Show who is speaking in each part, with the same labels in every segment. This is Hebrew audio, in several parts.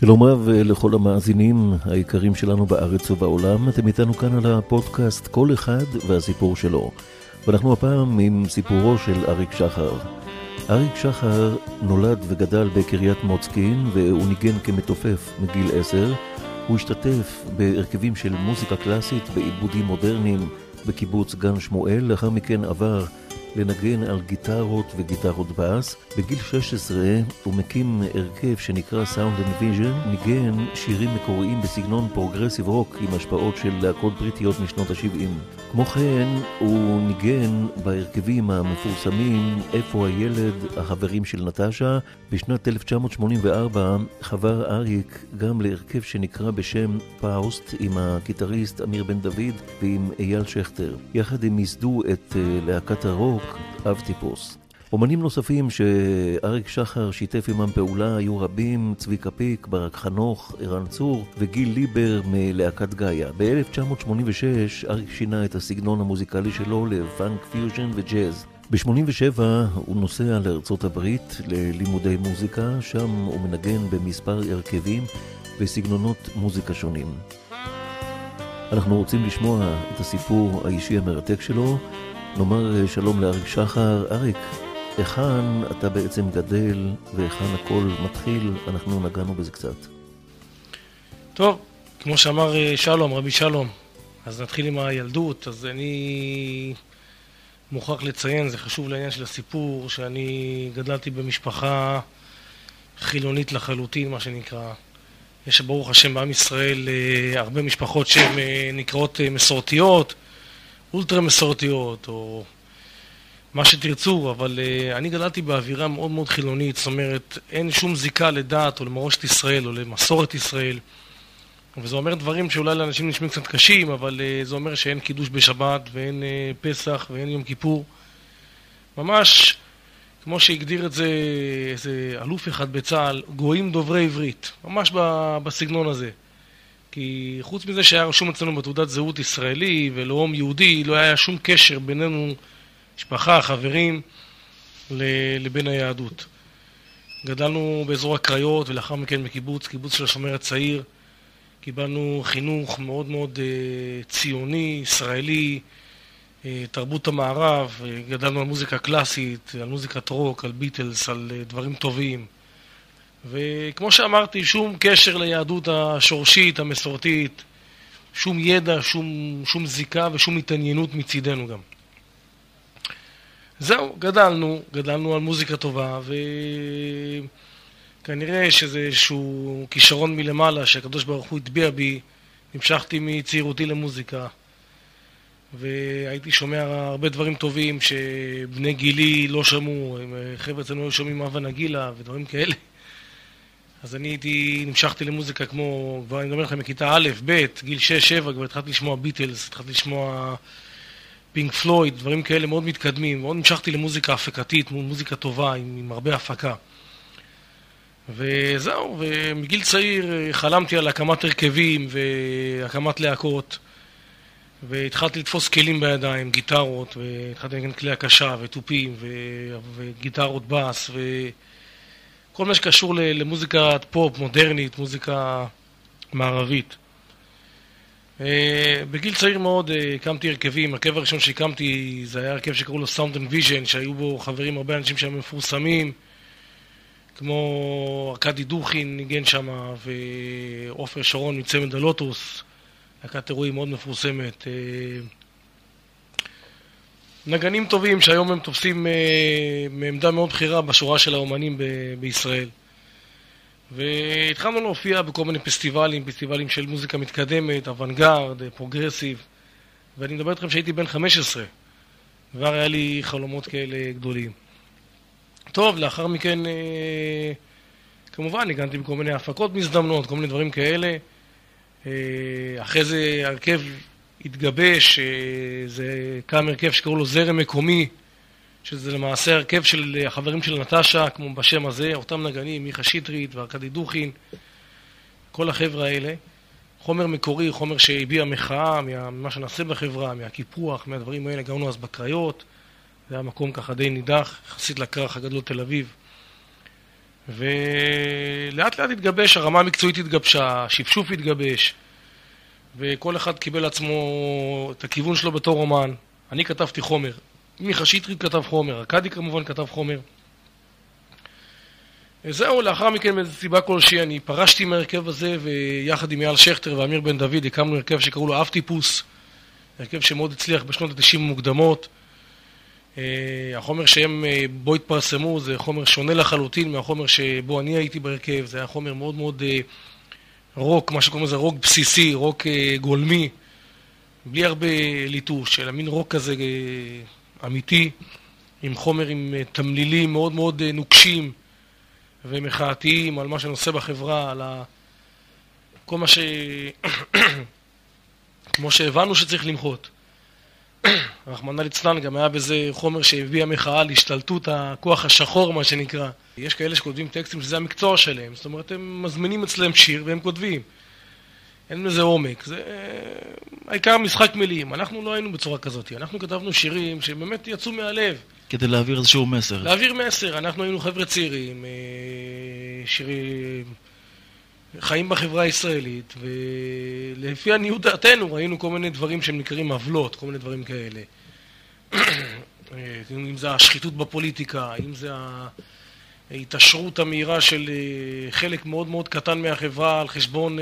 Speaker 1: שלום רב לכל המאזינים היקרים שלנו בארץ ובעולם, אתם איתנו כאן על הפודקאסט כל אחד והסיפור שלו. ואנחנו הפעם עם סיפורו של אריק שחר. אריק שחר נולד וגדל בקריית מוצקין והוא ניגן כמתופף מגיל עשר. הוא השתתף בהרכבים של מוזיקה קלאסית בעיבודים מודרניים בקיבוץ גן שמואל, לאחר מכן עבר לנגן על גיטרות וגיטרות בס. בגיל 16 הוא מקים הרכב שנקרא Sound and Vision, ניגן שירים מקוריים בסגנון progressive rock עם השפעות של להקות בריטיות משנות ה-70. כמו כן, הוא ניגן בהרכבים המפורסמים איפה הילד, החברים של נטשה. בשנת 1984 חבר אריק גם להרכב שנקרא בשם פאוסט עם הגיטריסט אמיר בן דוד ועם אייל שכטר. יחד הם ייסדו את להקת הרוק אב טיפוס. אומנים נוספים שאריק שחר שיתף עמם פעולה היו רבים, צביקה פיק, ברק חנוך, ערן צור וגיל ליבר מלהקת גאיה. ב-1986 אריק שינה את הסגנון המוזיקלי שלו לפאנק פיוז'ן וג'אז. ב-87 הוא נוסע לארצות הברית ללימודי מוזיקה, שם הוא מנגן במספר הרכבים וסגנונות מוזיקה שונים. אנחנו רוצים לשמוע את הסיפור האישי המרתק שלו. נאמר שלום לאריק שחר. אריק, היכן אתה בעצם גדל והיכן הכל מתחיל? אנחנו נגענו בזה קצת.
Speaker 2: טוב, כמו שאמר שלום, רבי שלום, אז נתחיל עם הילדות. אז אני מוכרח לציין, זה חשוב לעניין של הסיפור, שאני גדלתי במשפחה חילונית לחלוטין, מה שנקרא. יש ברוך השם בעם ישראל הרבה משפחות שהן נקראות מסורתיות. אולטרה מסורתיות, או מה שתרצו, אבל uh, אני גדלתי באווירה מאוד מאוד חילונית, זאת אומרת, אין שום זיקה לדת או למורשת ישראל או למסורת ישראל. וזה אומר דברים שאולי לאנשים נשמעים קצת קשים, אבל uh, זה אומר שאין קידוש בשבת ואין uh, פסח ואין יום כיפור. ממש, כמו שהגדיר את זה איזה אלוף אחד בצה"ל, גויים דוברי עברית. ממש בסגנון הזה. כי חוץ מזה שהיה רשום אצלנו בתעודת זהות ישראלי ולאום יהודי, לא היה שום קשר בינינו, משפחה, חברים, לבין היהדות. גדלנו באזור הקריות ולאחר מכן בקיבוץ, קיבוץ של השומר הצעיר. קיבלנו חינוך מאוד מאוד ציוני, ישראלי, תרבות המערב, גדלנו על מוזיקה קלאסית, על מוזיקת רוק, על ביטלס, על דברים טובים. וכמו שאמרתי, שום קשר ליהדות השורשית, המסורתית, שום ידע, שום, שום זיקה ושום התעניינות מצידנו גם. זהו, גדלנו, גדלנו על מוזיקה טובה, וכנראה שזה איזשהו כישרון מלמעלה שהקדוש ברוך הוא הטביע בי, המשכתי מצעירותי למוזיקה, והייתי שומע הרבה דברים טובים שבני גילי לא שמעו, חבר'ה אצלנו היו שומעים אבא נגילה ודברים כאלה. אז אני הייתי, נמשכתי למוזיקה כמו, כבר אני מדבר לכם מכיתה א', ב', גיל 6-7, כבר התחלתי לשמוע ביטלס, התחלתי לשמוע פינק פלויד, דברים כאלה מאוד מתקדמים. מאוד נמשכתי למוזיקה הפקתית, מוזיקה טובה, עם, עם הרבה הפקה. וזהו, ומגיל צעיר חלמתי על הקמת הרכבים והקמת להקות, והתחלתי לתפוס כלים בידיים, גיטרות, והתחלתי לנגן כלי הקשה ותופים וגיטרות בס, ו... כל מה שקשור למוזיקת פופ מודרנית, מוזיקה מערבית. בגיל צעיר מאוד הקמתי הרכבים, הרכב הראשון שהקמתי זה היה הרכב שקראו לו Sound and Vision, שהיו בו חברים הרבה אנשים שהם מפורסמים, כמו ארכדי דוכין ניגן שם, ועופר שרון מצמד הלוטוס, להקת אירועים מאוד מפורסמת. נגנים טובים שהיום הם תופסים אה, מעמדה מאוד בכירה בשורה של האומנים ב- בישראל. והתחלנו להופיע בכל מיני פסטיבלים, פסטיבלים של מוזיקה מתקדמת, אוונגרד, progressive, ואני מדבר איתכם שהייתי בן 15, כבר היה לי חלומות כאלה גדולים. טוב, לאחר מכן, אה, כמובן, הגנתי בכל מיני הפקות מזדמנות, כל מיני דברים כאלה. אה, אחרי זה הרכב התגבש, זה קם הרכב שקראו לו זרם מקומי, שזה למעשה הרכב של החברים של נטשה, כמו בשם הזה, אותם נגנים, מיכה שטרית וארכדי דוכין, כל החבר'ה האלה. חומר מקורי, חומר שהביע מחאה ממה שנעשה בחברה, מהקיפוח, מהדברים האלה, גרנו אז בקריות, זה היה מקום ככה די נידח, יחסית לכרך הגדול תל אביב. ולאט לאט התגבש, הרמה המקצועית התגבשה, השפשוף התגבש, וכל אחד קיבל לעצמו את הכיוון שלו בתור אומן. אני כתבתי חומר, מיכה שטרית כתב חומר, ארכדי כמובן כתב חומר. זהו, לאחר מכן מאיזו סיבה כלשהי אני פרשתי מהרכב הזה ויחד עם אייל שכטר ואמיר בן דוד הקמנו הרכב שקראו לו אב טיפוס, הרכב שמאוד הצליח בשנות ה-90 המוקדמות. אה, החומר שהם אה, בו התפרסמו זה חומר שונה לחלוטין מהחומר שבו אני הייתי בהרכב, זה היה חומר מאוד מאוד אה, רוק, מה שקוראים לזה רוק בסיסי, רוק גולמי, בלי הרבה ליטוש, אלא מין רוק כזה אמיתי, עם חומר עם תמלילים מאוד מאוד נוקשים. ומחאתיים על מה שנושא בחברה, על ה... כל מה ש... כמו שהבנו שצריך למחות. רחמנא ליצלן גם היה בזה חומר שהביא המחאה להשתלטות הכוח השחור, מה שנקרא. יש כאלה שכותבים טקסטים שזה המקצוע שלהם, זאת אומרת, הם מזמינים אצלם שיר והם כותבים. אין לזה עומק, זה העיקר משחק מילים. אנחנו לא היינו בצורה כזאת, אנחנו כתבנו שירים שבאמת יצאו מהלב.
Speaker 1: כדי להעביר איזשהו מסר.
Speaker 2: להעביר מסר, אנחנו היינו חבר'ה צעירים, אה, שירים, חיים בחברה הישראלית, ולפי עניות דעתנו ראינו כל מיני דברים שהם נקראים עוולות, כל מיני דברים כאלה. אה, אם זה השחיתות בפוליטיקה, אם זה ההתעשרות המהירה של אה, חלק מאוד מאוד קטן מהחברה על חשבון,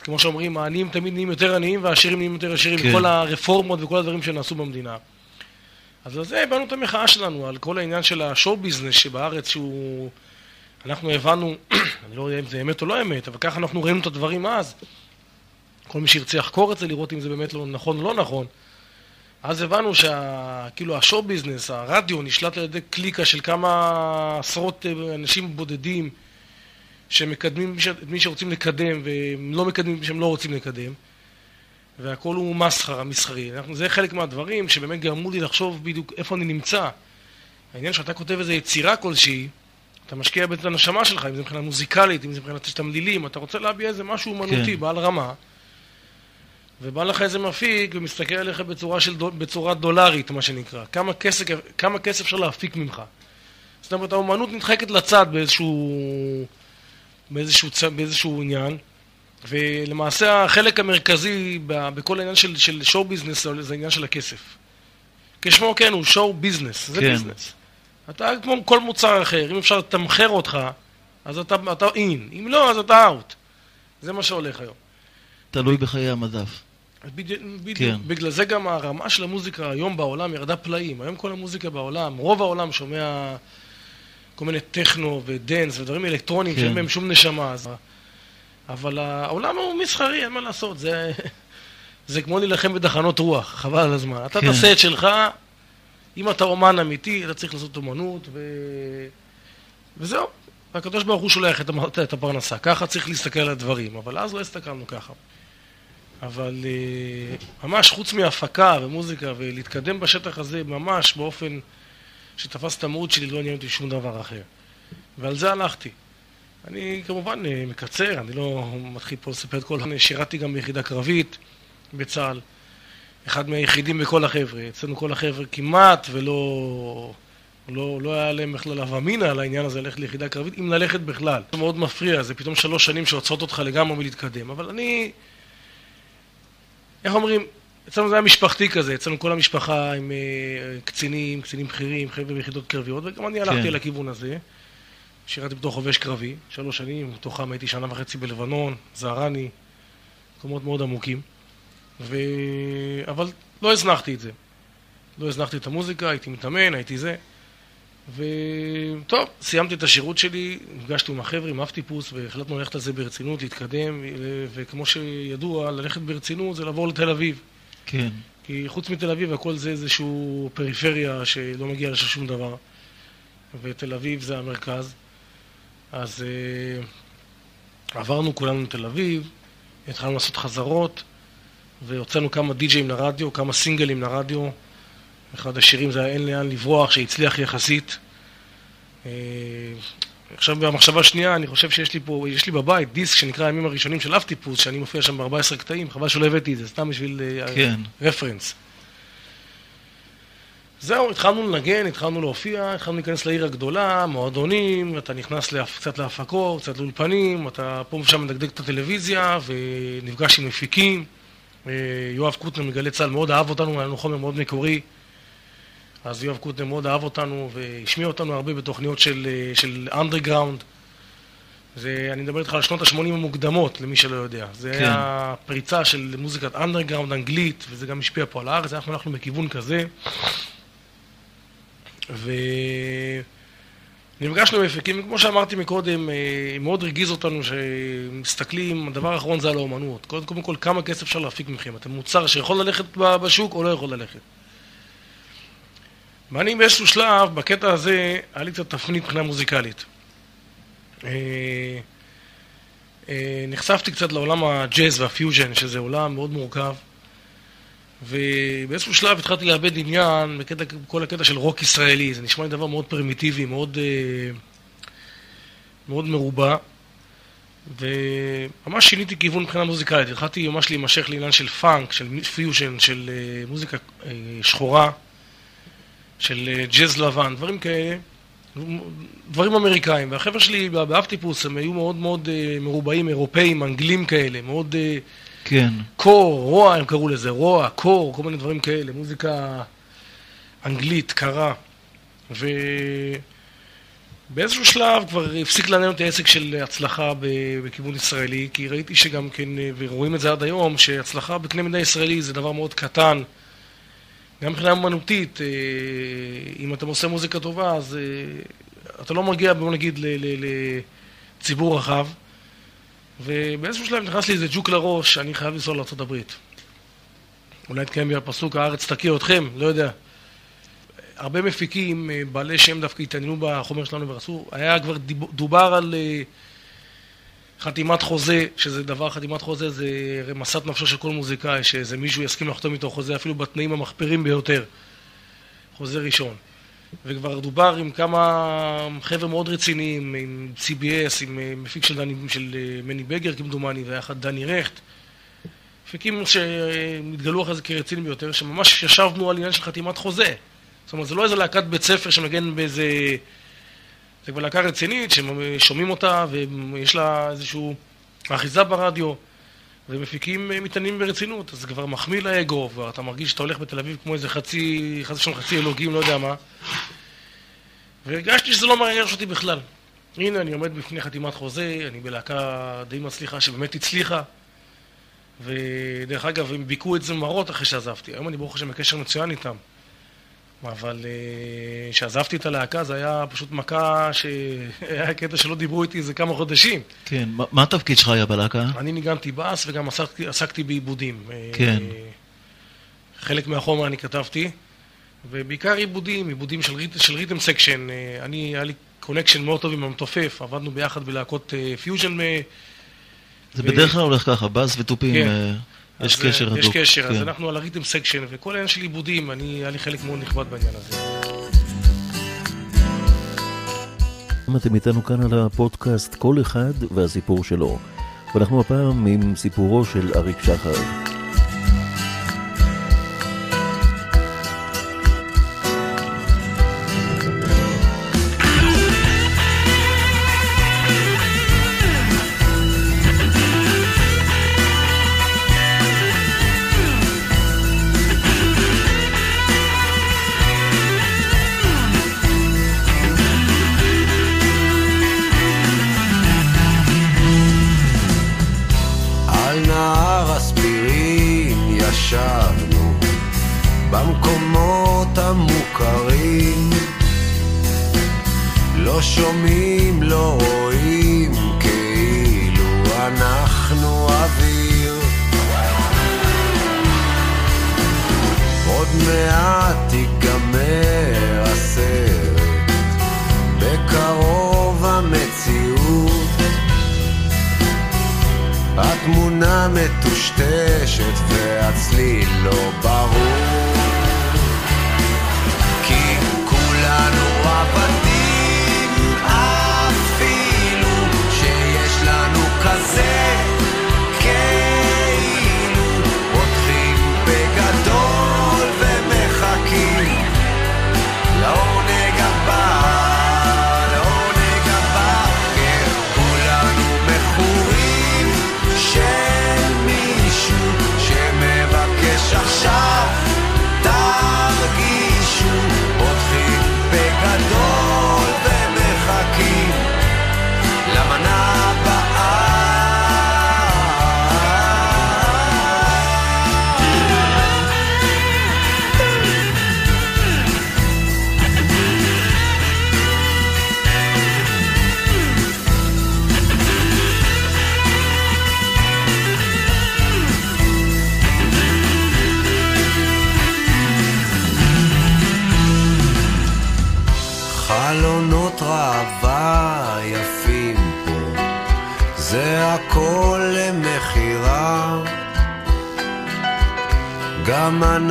Speaker 2: כמו שאומרים, העניים תמיד נהיים יותר עניים והעשירים נהיים יותר עשירים, כן. כל הרפורמות וכל הדברים שנעשו במדינה. אז על זה הבנו את המחאה שלנו, על כל העניין של השואו ביזנס שבארץ שהוא... אנחנו הבנו, אני לא יודע אם זה אמת או לא אמת, אבל ככה אנחנו ראינו את הדברים אז. כל מי שירצה לחקור את זה, לראות אם זה באמת לא נכון או לא נכון. אז הבנו שכאילו השואו ביזנס, הרדיו, נשלט על ידי קליקה של כמה עשרות אה, אנשים בודדים שמקדמים את מי שרוצים לקדם והם לא מקדמים מי שהם לא רוצים לקדם. והכל הוא מסחרה, מסחרי. זה חלק מהדברים שבאמת גרמו לי לחשוב בדיוק איפה אני נמצא. העניין שאתה כותב איזו יצירה כלשהי, אתה משקיע את הנשמה שלך, אם זה מבחינה מוזיקלית, אם זה מבחינת תמלילים, אתה רוצה להביע איזה משהו אומנותי, כן. בעל רמה, ובא לך איזה מפיק ומסתכל עליך בצורה, של, בצורה דולרית, מה שנקרא. כמה כסף, כמה כסף אפשר להפיק ממך. זאת אומרת, האומנות נדחקת לצד באיזשהו, באיזשהו, באיזשהו עניין. ולמעשה החלק המרכזי בכל העניין של, של show business זה העניין של הכסף. כשמו כן הוא show business, זה כן. business. אתה כמו כל מוצר אחר, אם אפשר לתמחר אותך, אז אתה, אתה in, אם לא, אז אתה out. זה מה שהולך היום.
Speaker 1: תלוי בחיי המדף.
Speaker 2: בדיוק, כן. בגלל זה גם הרמה של המוזיקה היום בעולם ירדה פלאים. היום כל המוזיקה בעולם, רוב העולם שומע כל מיני טכנו ודנס ודברים אלקטרוניים כן. שאין בהם שום נשמה. אז... אבל העולם הוא מסחרי, אין מה לעשות, זה, זה כמו להילחם בתחנות רוח, חבל על הזמן. אתה כן. תעשה את שלך, אם אתה אומן אמיתי, אתה צריך לעשות אומנות, ו... וזהו. הקדוש ברוך הוא שולח את, את הפרנסה. ככה צריך להסתכל על הדברים, אבל אז לא הסתכלנו ככה. אבל אה, ממש חוץ מהפקה ומוזיקה ולהתקדם בשטח הזה ממש באופן שתפס את המהות שלי, לא עניין אותי שום דבר אחר. ועל זה הלכתי. אני כמובן אה, מקצר, אני לא מתחיל פה לספר את כל... אני שירתי גם ביחידה קרבית בצה"ל, אחד מהיחידים בכל החבר'ה. אצלנו כל החבר'ה כמעט ולא... לא, לא היה להם בכלל הווה אמינא על העניין הזה ללכת ליחידה קרבית, אם ללכת בכלל. זה מאוד מפריע, זה פתאום שלוש שנים שעוצרות אותך לגמרי מלהתקדם. אבל אני... איך אומרים? אצלנו זה היה משפחתי כזה, אצלנו כל המשפחה עם uh, קצינים, קצינים בכירים, חבר'ה ביחידות קרביות, וגם אני הלכתי כן. לכיוון הזה. שירתי בתור חובש קרבי, שלוש שנים, מתוכם הייתי שנה וחצי בלבנון, זהרני, מקומות מאוד עמוקים. ו... אבל לא הזנחתי את זה. לא הזנחתי את המוזיקה, הייתי מתאמן, הייתי זה. וטוב, סיימתי את השירות שלי, נפגשתי עם החבר'ה, עם אף טיפוס, והחלטנו ללכת על זה ברצינות, להתקדם, וכמו שידוע, ללכת ברצינות זה לעבור לתל אביב.
Speaker 1: כן.
Speaker 2: כי חוץ מתל אביב הכל זה איזשהו פריפריה שלא מגיע לשם שום דבר. ותל אביב זה המרכז. אז uh, עברנו כולנו לתל אביב, התחלנו לעשות חזרות, והוצאנו כמה די-ג'אים לרדיו, כמה סינגלים לרדיו. אחד השירים זה היה אין לאן לברוח, שהצליח יחסית. Uh, עכשיו במחשבה שנייה, אני חושב שיש לי פה, יש לי בבית דיסק שנקרא הימים הראשונים של אף טיפוס, שאני מופיע שם ב-14 קטעים, חבל שלא הבאתי את זה, סתם בשביל uh, כן. רפרנס. זהו, התחלנו לנגן, התחלנו להופיע, התחלנו להיכנס לעיר הגדולה, מועדונים, אתה נכנס להפ... קצת להפקות, קצת לאולפנים, אתה פה ושם מדגדג את הטלוויזיה, ונפגש עם מפיקים. אה, יואב קוטנר מגלי צה"ל מאוד אהב אותנו, היה לנו חומר מאוד מקורי. אז יואב קוטנר מאוד אהב אותנו והשמיע אותנו הרבה בתוכניות של, אה, של underground. זה, אני מדבר איתך על שנות ה-80 המוקדמות, למי שלא יודע. זה כן. היה פריצה של מוזיקת underground אנגלית, וזה גם השפיע פה על הארץ, אנחנו הלכנו בכיוון כזה. ונפגשנו עם מפיקים, כמו שאמרתי מקודם, אה, מאוד הרגיז אותנו שמסתכלים, הדבר האחרון זה על האומנות. קודם, קודם כל, כמה כסף אפשר להפיק מכם? אתם מוצר שיכול ללכת בשוק או לא יכול ללכת? ואני באיזשהו שלב, בקטע הזה, היה לי קצת תפנית מבחינה מוזיקלית. אה, אה, נחשפתי קצת לעולם הג'אז והפיוז'ן, שזה עולם מאוד מורכב. ובאיזשהו שלב התחלתי לאבד עניין בקטע, בכל הקטע של רוק ישראלי, זה נשמע לי דבר מאוד פרימיטיבי, מאוד, אה, מאוד מרובע. וממש שיניתי כיוון מבחינה מוזיקלית, התחלתי ממש להימשך לעניין של פאנק, של פיוז'ן, של אה, מוזיקה אה, שחורה, של ג'אז לבן, דברים כאלה, דברים אמריקאים. והחבר'ה שלי באפטיפוס הם היו מאוד מאוד מרובעים, אירופאים, אנגלים כאלה, מאוד...
Speaker 1: כן.
Speaker 2: קור, רוע הם קראו לזה, רוע, קור, כל מיני דברים כאלה, מוזיקה אנגלית, קרה. ובאיזשהו שלב כבר הפסיק לעניין אותי העסק של הצלחה בכיוון ישראלי, כי ראיתי שגם כן, ורואים את זה עד היום, שהצלחה בקנה מידה ישראלי זה דבר מאוד קטן. גם מבחינה אמנותית, אה, אם אתה עושה מוזיקה טובה, אז אה, אתה לא מגיע, בוא נגיד, לציבור רחב. ובאיזשהו שלב נכנס לי איזה ג'וק לראש, אני חייב לנסוע לארה"ב. אולי תקיים בי הפסוק, הארץ תכיר אתכם, לא יודע. הרבה מפיקים, אה, בעלי שם דווקא התעניינו בחומר שלנו ורצו, היה כבר דובר על אה, חתימת חוזה, שזה דבר, חתימת חוזה זה רמסת נפשו של כל מוזיקאי, שאיזה מישהו יסכים לחתום איתו חוזה אפילו בתנאים המחפירים ביותר. חוזה ראשון. וכבר דובר עם כמה חבר'ה מאוד רציניים, עם CBS, עם אה, מפיק של, דני, של אה, מני בגר כמדומני, ויחד דני רכט. מפיקים שהתגלו אחרי זה כרציניים ביותר, שממש ישבנו על עניין של חתימת חוזה. זאת אומרת, זה לא איזה להקת בית ספר שמגן באיזה... זה כבר להקה רצינית, ששומעים אותה ויש לה איזושהי אחיזה ברדיו. ומפיקים אה, מתעניינים ברצינות, אז זה כבר מחמיא לאגו, ואתה מרגיש שאתה הולך בתל אביב כמו איזה חצי, חצי שם חצי אלוגים, לא יודע מה. והרגשתי שזה לא מרגש אותי בכלל. הנה, אני עומד בפני חתימת חוזה, אני בלהקה די מצליחה, שבאמת הצליחה. ודרך אגב, הם ביכו את זה מרות אחרי שעזבתי. היום אני ברוך השם בקשר מצוין איתם. אבל אה, כשעזבתי את הלהקה זה היה פשוט מכה שהיה קטע שלא דיברו איתי איזה כמה חודשים.
Speaker 1: כן, מה התפקיד שלך היה בלהקה?
Speaker 2: אני ניגנתי בס וגם עסקתי, עסקתי בעיבודים.
Speaker 1: כן.
Speaker 2: חלק מהחומר אני כתבתי, ובעיקר עיבודים, עיבודים של, ריט, של rhythm section. אני, היה לי connection מאוד טוב עם המתופף, עבדנו ביחד בלהקות פיוז'ן.
Speaker 1: זה ו... בדרך כלל הולך ככה, בס ותופים. כן. יש קשר הדוק.
Speaker 2: יש קשר, אז כן. אנחנו על ה rhythm section, וכל העניין של עיבודים, אני, היה לי חלק מאוד נכבד בעניין הזה.
Speaker 1: אתם איתנו כאן על הפודקאסט כל אחד והסיפור שלו. ואנחנו הפעם עם סיפורו של אריק שחר.
Speaker 3: מטושטשת והצליל לא ברור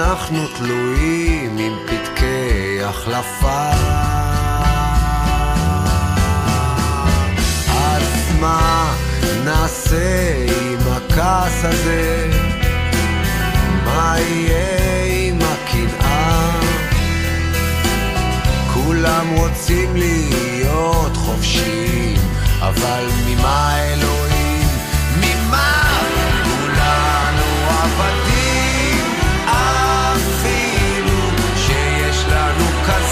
Speaker 3: אנחנו תלויים עם פתקי החלפה. אז מה נעשה עם הכעס הזה? מה יהיה עם הקנאה? כולם רוצים להיות חופשיים, אבל ממה אלוהים? ממה? כולנו עבדים,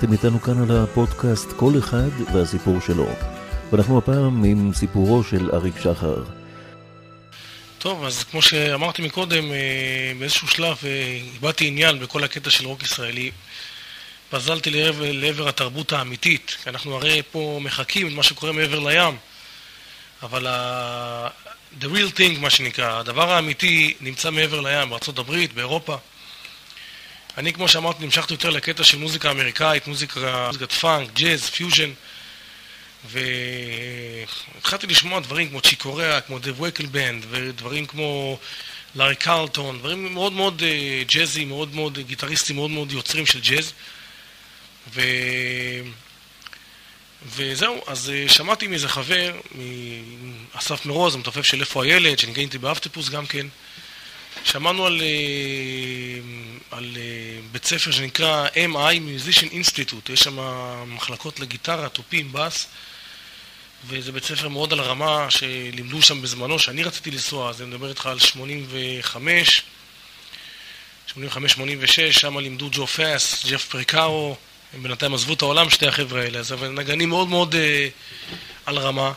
Speaker 1: אתם איתנו כאן על הפודקאסט כל אחד והסיפור שלו. ואנחנו הפעם עם סיפורו של אריק שחר.
Speaker 2: טוב, אז כמו שאמרתי מקודם, אה, באיזשהו שלב אה, איבדתי עניין בכל הקטע של רוק ישראלי. פזלתי לעבר, לעבר התרבות האמיתית, כי אנחנו הרי פה מחכים למה שקורה מעבר לים, אבל ה... the real thing, מה שנקרא, הדבר האמיתי נמצא מעבר לים, הברית, באירופה. אני, כמו שאמרתי, נמשכתי יותר לקטע של מוזיקה אמריקאית, מוזיקה, מוזיקת פאנק, ג'אז, פיוז'ן, והתחלתי לשמוע דברים כמו צ'יק קוריאה, כמו דייב וקל band, ודברים כמו לארי קרלטון, דברים מאוד מאוד אה, ג'אזי, מאוד מאוד, גיטריסטים מאוד מאוד יוצרים של ג'אז. ו... וזהו, אז אה, שמעתי מאיזה חבר, מאסף מרוז, המתופף של איפה הילד, שניגן איתי באפטיפוס גם כן. שמענו על, אה, על אה, בית ספר שנקרא MI, Musician Institute, יש שם מחלקות לגיטרה, תופים, בס, וזה בית ספר מאוד על הרמה שלימדו שם בזמנו, שאני רציתי לנסוע, אז אני מדבר איתך על 85, 85-86, שם לימדו ג'ו פאס, ג'ף פריקארו, הם בינתיים עזבו את העולם, שתי החבר'ה האלה, אז אבל נגנים מאוד מאוד אה, על רמה.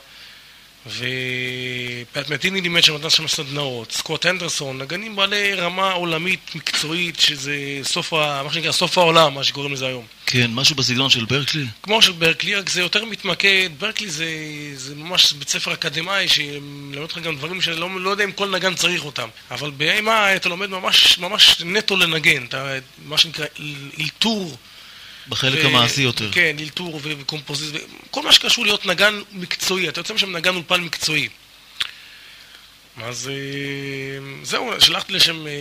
Speaker 2: ופט מטיני לימד שם נתן שם סדנאות, סקוט הנדרסון, נגנים בעלי רמה עולמית מקצועית, שזה סוף, ה, מה שנקרא סוף העולם, מה שקוראים לזה היום.
Speaker 4: כן, משהו בסגנון של ברקלי?
Speaker 2: כמו של ברקלי, רק זה יותר מתמקד, ברקלי זה, זה ממש בית ספר אקדמאי שמלמד אותך גם דברים שאני לא, לא יודע אם כל נגן צריך אותם, אבל ב-MI אתה לומד ממש, ממש נטו לנגן, אתה, מה שנקרא אלתור.
Speaker 4: בחלק המעשי יותר.
Speaker 2: כן, אלתור וקומפוזיציה, כל מה שקשור להיות נגן מקצועי, אתה יוצא משם נגן אולפן מקצועי. אז אה, זהו, שלחתי לשם אה,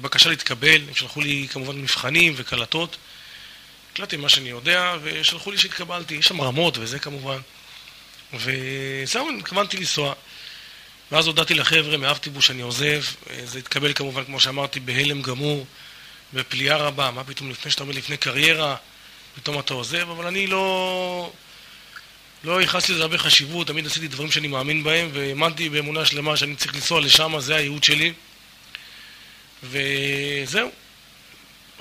Speaker 2: בקשה להתקבל, הם שלחו לי כמובן מבחנים וקלטות. הקלטתי מה שאני יודע, ושלחו לי שהתקבלתי, יש שם רמות וזה כמובן. וזהו, התכוונתי לנסוע. ואז הודעתי לחבר'ה מאבטיבוס שאני עוזב, אה, זה התקבל כמובן, כמו שאמרתי, בהלם גמור, בפליאה רבה, מה פתאום לפני שאתה אומר לפני קריירה, פתאום אתה עוזב, אבל אני לא... לא ייחסתי לזה הרבה חשיבות, תמיד עשיתי דברים שאני מאמין בהם, והאמנתי באמונה שלמה שאני צריך לנסוע לשם, זה הייעוד שלי. וזהו.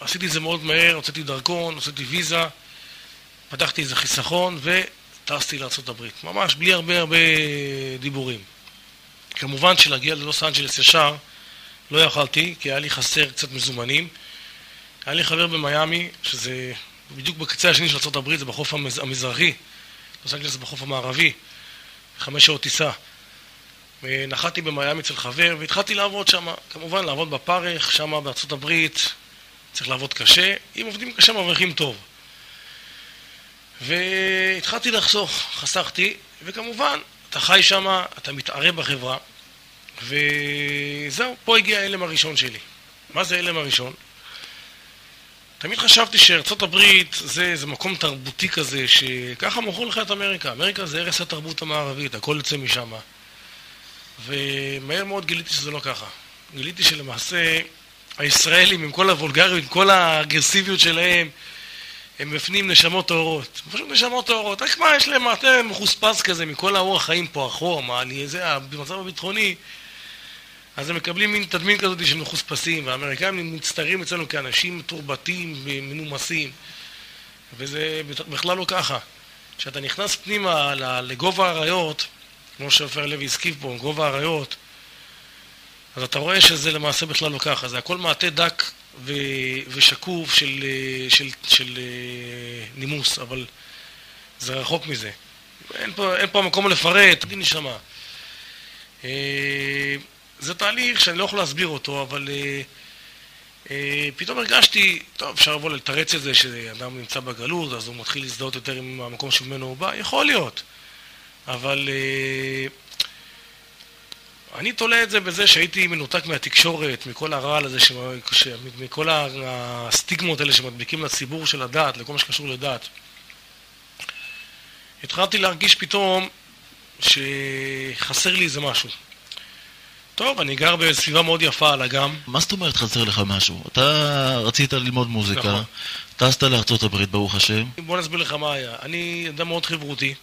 Speaker 2: עשיתי את זה מאוד מהר, הוצאתי דרכון, הוצאתי ויזה, פתחתי איזה חיסכון וטסתי לארה"ב. ממש בלי הרבה הרבה דיבורים. כמובן שלהגיע ללוס אנג'לס ישר לא יכלתי, כי היה לי חסר קצת מזומנים. היה לי חבר במיאמי, שזה בדיוק בקצה השני של ארה"ב, זה בחוף המז... המזרחי, לוס אנג'לס זה בחוף המערבי, חמש שעות טיסה. ונחתתי במיאמי אצל חבר, והתחלתי לעבוד שם, כמובן לעבוד בפרך, שם הברית, צריך לעבוד קשה, אם עובדים קשה מרוויחים טוב. והתחלתי לחסוך, חסכתי, וכמובן, אתה חי שם, אתה מתערה בחברה, וזהו, פה הגיע ההלם הראשון שלי. מה זה ההלם הראשון? תמיד חשבתי שארצות הברית זה, זה מקום תרבותי כזה, שככה מכרו לך את אמריקה. אמריקה זה ערש התרבות המערבית, הכל יוצא משם. ומהר מאוד גיליתי שזה לא ככה. גיליתי שלמעשה הישראלים, עם כל הוולגריות, עם כל האגרסיביות שלהם, הם בפנים נשמות טהורות. פשוט נשמות טהורות. רק מה, יש להם מעטה מחוספס כזה מכל האורח חיים פה, מה, אני, זה, במצב הביטחוני, אז הם מקבלים מין תדמין כזאת של מחוספסים, והאמריקאים מצטיירים אצלנו כאנשים מתורבתים ומנומסים, וזה בכלל לא ככה. כשאתה נכנס פנימה לגובה האריות, כמו שעופר לוי הזכיר פה, גובה האריות, אז אתה רואה שזה למעשה בכלל לא ככה, זה הכל מעטה דק ו... ושקוף של, של, של, של נימוס, אבל זה רחוק מזה. אין פה, אין פה מקום לפרט, דין נשמה. זה תהליך שאני לא יכול להסביר אותו, אבל אה, אה, פתאום הרגשתי, טוב, אפשר לבוא לתרץ את זה שאדם נמצא בגלות, אז הוא מתחיל להזדהות יותר עם המקום שממנו הוא בא, יכול להיות. אבל אה, אני תולה את זה בזה שהייתי מנותק מהתקשורת, מכל הרעל הזה, ש... ש... מכל הסטיגמות האלה שמדביקים לציבור של הדת, לכל מה שקשור לדת. התחלתי להרגיש פתאום שחסר לי איזה משהו. טוב, אני גר בסביבה מאוד יפה על אגם.
Speaker 4: מה זאת אומרת חסר לך משהו? אתה רצית ללמוד מוזיקה,
Speaker 2: נכון.
Speaker 4: טסת לארצות הברית, ברוך השם.
Speaker 2: בוא נסביר לך מה היה. אני אדם מאוד חברותי,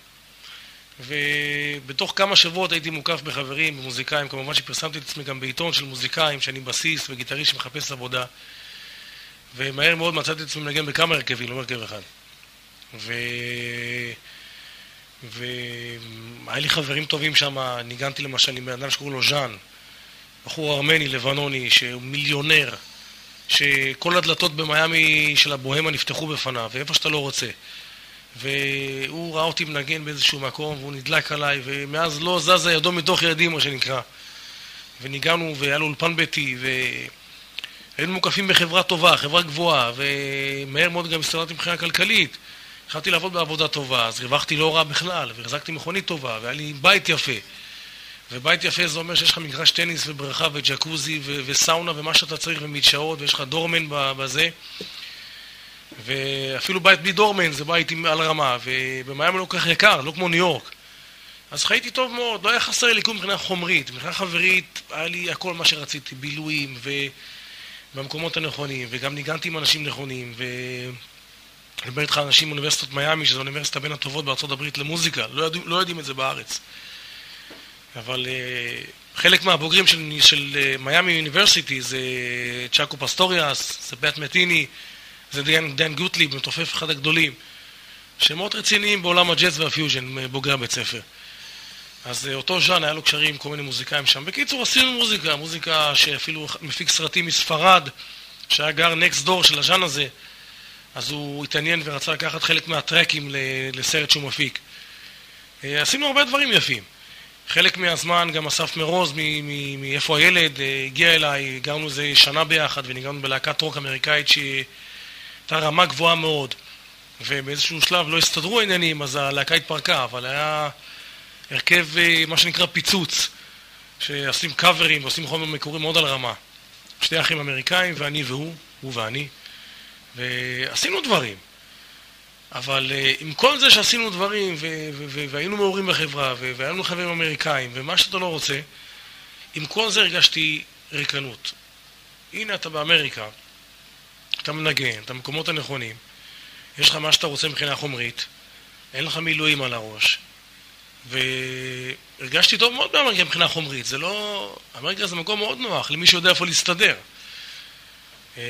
Speaker 2: ובתוך כמה שבועות הייתי מוקף בחברים, במוזיקאים. כמובן שפרסמתי את עצמי גם בעיתון של מוזיקאים, שאני בסיס וגיטריסט שמחפש עבודה. ומהר מאוד מצאתי את עצמי מנגן בכמה הרכבים, לא הרכב אחד. ו... והיה לי חברים טובים שם, ניגנתי למשל עם בן אדם שקוראים לו ז'אן, בחור ארמני, לבנוני, שהוא מיליונר, שכל הדלתות במיאמי של הבוהמה נפתחו בפניו, ואיפה שאתה לא רוצה. והוא ראה אותי מנגן באיזשהו מקום, והוא נדלק עליי, ומאז לא זזה ידו מתוך ידי, מה שנקרא. וניגענו, והיה לו אולפן ביתי, והיינו מוקפים בחברה טובה, חברה גבוהה, ומהר מאוד גם הסתדרתי מבחינה כלכלית. התחלתי לעבוד בעבודה טובה, אז הרווחתי לא רע בכלל, והחזקתי מכונית טובה, והיה לי בית יפה. ובית יפה זה אומר שיש לך מגרש טניס ובריכה וג'קוזי ו- וסאונה ומה שאתה צריך ומדשאות, ויש לך דורמן בזה. ואפילו בית בלי דורמן זה בית עם על רמה, ובמיאמי לא כל כך יקר, לא כמו ניו יורק. אז חייתי טוב מאוד, לא היה חסר לי כלום מבחינה חומרית. מבחינה חברית היה לי הכל מה שרציתי, בילויים ובמקומות הנכונים, וגם ניגנתי עם אנשים נכונים, ו... אני מדבר איתך על אנשים מאוניברסיטת מיאמי, שזו האוניברסיטה בין הטובות בארצות הברית למוזיקה, לא יודעים, לא יודעים את זה בארץ. אבל אה, חלק מהבוגרים של, של אה, מיאמי University זה ג'אקו פסטוריוס, זה פט מתיני, זה דיין, דני גוטליב, מתופף אחד הגדולים, שמות רציניים בעולם הג'אז והפיוז'ן, אה, בוגרי הבית ספר. אז אותו ז'אן, היה לו קשרים עם כל מיני מוזיקאים שם. בקיצור, עשינו מוזיקה, מוזיקה שאפילו מפיק סרטים מספרד, שהיה גר נקסט דור של הז'אן הזה, אז הוא התעניין ורצה לקחת חלק מהטרקים לסרט שהוא מפיק. עשינו הרבה דברים יפים. חלק מהזמן גם אסף מרוז, מאיפה הילד, אה, הגיע אליי, גרנו איזה שנה ביחד וניגענו בלהקת רוק אמריקאית שהייתה רמה גבוהה מאוד. ובאיזשהו שלב לא הסתדרו העניינים, אז הלהקה התפרקה, אבל היה הרכב, אה, מה שנקרא פיצוץ, שעושים קאברים ועושים חומר מקורי מאוד על רמה. שתי אחים אמריקאים ואני והוא, הוא ואני, ועשינו דברים. אבל uh, עם כל זה שעשינו דברים, והיינו מעורים בחברה, ו- והיו לנו חברים אמריקאים, ומה שאתה לא רוצה, עם כל זה הרגשתי ריקנות. הנה אתה באמריקה, אתה מנגן, אתה במקומות הנכונים, יש לך מה שאתה רוצה מבחינה חומרית, אין לך מילואים על הראש, והרגשתי טוב מאוד באמריקה מבחינה חומרית, זה לא... אמריקה זה מקום מאוד נוח למי שיודע איפה להסתדר. אה,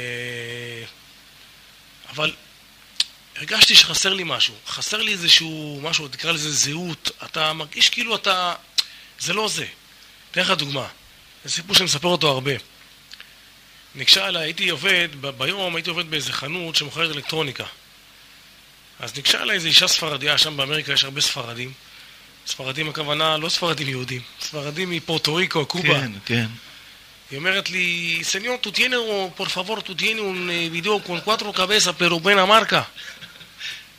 Speaker 2: אבל הרגשתי שחסר לי משהו, חסר לי איזשהו משהו, תקרא לזה זהות, אתה מרגיש כאילו אתה... זה לא זה. אתן לך דוגמה, זה סיפור שאני מספר אותו הרבה. ניגשה אליי, הייתי עובד, ב- ביום הייתי עובד באיזה חנות שמוכרת אלקטרוניקה. אז ניגשה אליי איזו אישה ספרדיה, שם באמריקה יש הרבה ספרדים. ספרדים הכוונה לא ספרדים יהודים, ספרדים מפורטו ריקו, קובה.
Speaker 4: כן, כן.
Speaker 2: היא אומרת לי, סניור, tu tiene, por favor, tu tiene un eh, video con cuatro cabezas, pero buena marca.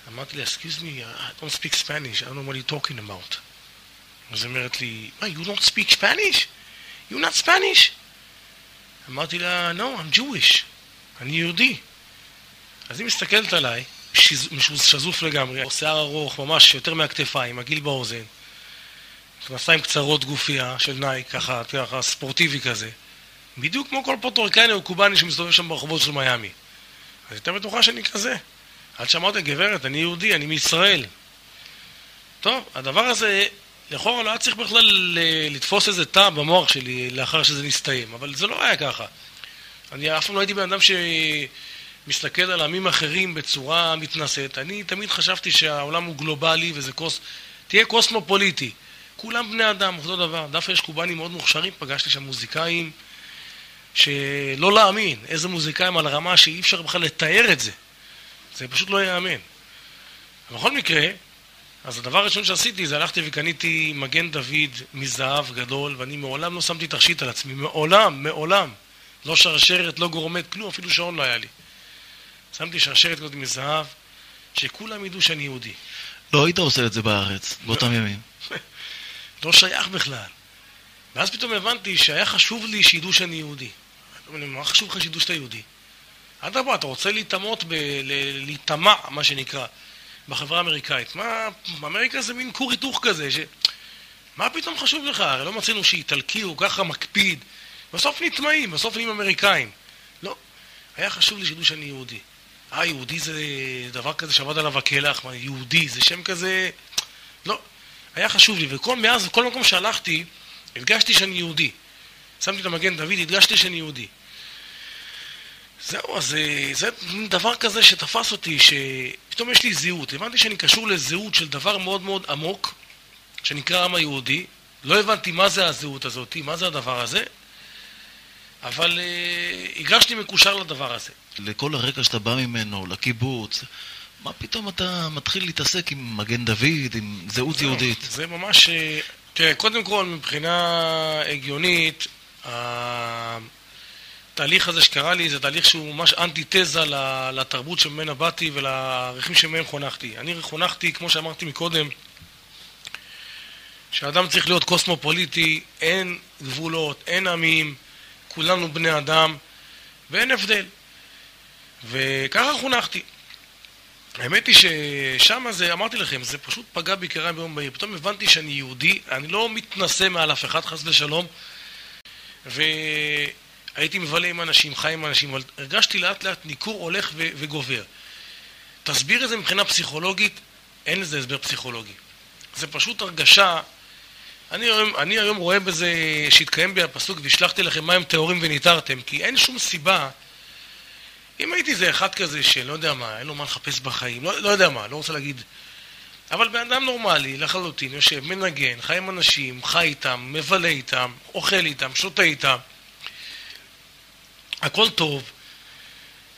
Speaker 2: אמרתי לה, excuse me, I don't speak Spanish, I don't know what you're talking about. אז היא אומרת לי, מה, you don't speak Spanish? You not Spanish? אמרתי לה, no, I'm Jewish, אני יהודי. אז היא מסתכלת עליי, שז- שזוף לגמרי, שיער ארוך, ממש יותר מהכתפיים, עגיל באוזן, מכנסיים קצרות גופייה של נייק, ככה, ככה, ספורטיבי כזה. בדיוק כמו כל פוטורקני או קובאני שמסתובב שם ברחובות של מיאמי. אז הייתה בטוחה שאני כזה. עד שאמרתי, גברת, אני יהודי, אני מישראל. טוב, הדבר הזה, לכאורה לא היה צריך בכלל ל- לתפוס איזה תא במוח שלי לאחר שזה נסתיים, אבל זה לא היה ככה. אני אף פעם לא הייתי בן אדם שמסתכל על עמים אחרים בצורה מתנשאת. אני תמיד חשבתי שהעולם הוא גלובלי וזה קוס... תהיה קוסמופוליטי. כולם בני אדם, אותו דבר. דווקא יש קובנים מאוד מוכשרים, פגשתי שם מוזיקאים שלא להאמין, איזה מוזיקאים על הרמה שאי אפשר בכלל לתאר את זה. זה פשוט לא ייאמן. בכל מקרה, אז הדבר הראשון שעשיתי זה הלכתי וקניתי מגן דוד מזהב גדול, ואני מעולם לא שמתי תכשיט על עצמי, מעולם, מעולם. לא שרשרת, לא גורמט, כלום, אפילו שעון לא היה לי. שמתי שרשרת כזאת מזהב, שכולם ידעו שאני יהודי.
Speaker 4: לא היית עושה את זה בארץ, באותם ימים.
Speaker 2: לא שייך בכלל. ואז פתאום הבנתי שהיה חשוב לי שידעו שאני יהודי. מה חשוב לך שידעו שאתה יהודי? אדרבה, אתה רוצה להיטמעות, להיטמע, מה שנקרא, בחברה האמריקאית. מה, אמריקה זה מין כור היתוך כזה, ש... מה פתאום חשוב לך? הרי לא מצאנו שאיטלקי הוא ככה מקפיד. בסוף נטמעים, בסוף נהיים אמריקאים. לא, היה חשוב לי שידעו שאני יהודי. אה, יהודי זה דבר כזה שעבד עליו הקלח, מה, יהודי, זה שם כזה... לא, היה חשוב לי, וכל מאז, כל מקום שהלכתי, הדגשתי שאני יהודי. שמתי את המגן דוד, הדגשתי שאני יהודי. זהו, אז אה, זה דבר כזה שתפס אותי, שפתאום יש לי זהות. הבנתי שאני קשור לזהות של דבר מאוד מאוד עמוק, שנקרא העם היהודי. לא הבנתי מה זה הזהות הזאת, מה זה הדבר הזה, אבל אה, הרגשתי מקושר לדבר הזה.
Speaker 4: לכל הרקע שאתה בא ממנו, לקיבוץ, מה פתאום אתה מתחיל להתעסק עם מגן דוד, עם זהות
Speaker 2: זהו,
Speaker 4: יהודית?
Speaker 2: זה ממש... אה, תראה, קודם כל, מבחינה הגיונית, התהליך הזה שקרה לי זה תהליך שהוא ממש אנטיתזה לתרבות שממנה באתי ולערכים שמהם חונכתי. אני חונכתי, כמו שאמרתי מקודם, שאדם צריך להיות קוסמופוליטי, אין גבולות, אין עמים, כולנו בני אדם, ואין הבדל. וככה חונכתי. האמת היא ששם זה, אמרתי לכם, זה פשוט פגע בי כרעם ביום בהיר. פתאום הבנתי שאני יהודי, אני לא מתנשא מעל אף אחד, חס ושלום, והייתי מבלה עם אנשים, חי עם אנשים, אבל הרגשתי לאט לאט ניכור הולך ו- וגובר. תסביר את זה מבחינה פסיכולוגית, אין לזה הסבר פסיכולוגי. זה פשוט הרגשה, אני היום, אני היום רואה בזה שהתקיים בי הפסוק והשלחתי לכם מים טהורים וניתרתם, כי אין שום סיבה אם הייתי איזה אחד כזה שלא יודע מה, אין לו מה לחפש בחיים, לא, לא יודע מה, לא רוצה להגיד... אבל בן אדם נורמלי, לחלוטין, יושב, מנגן, חי עם אנשים, חי איתם, מבלה איתם, אוכל איתם, שותה איתם, הכל טוב,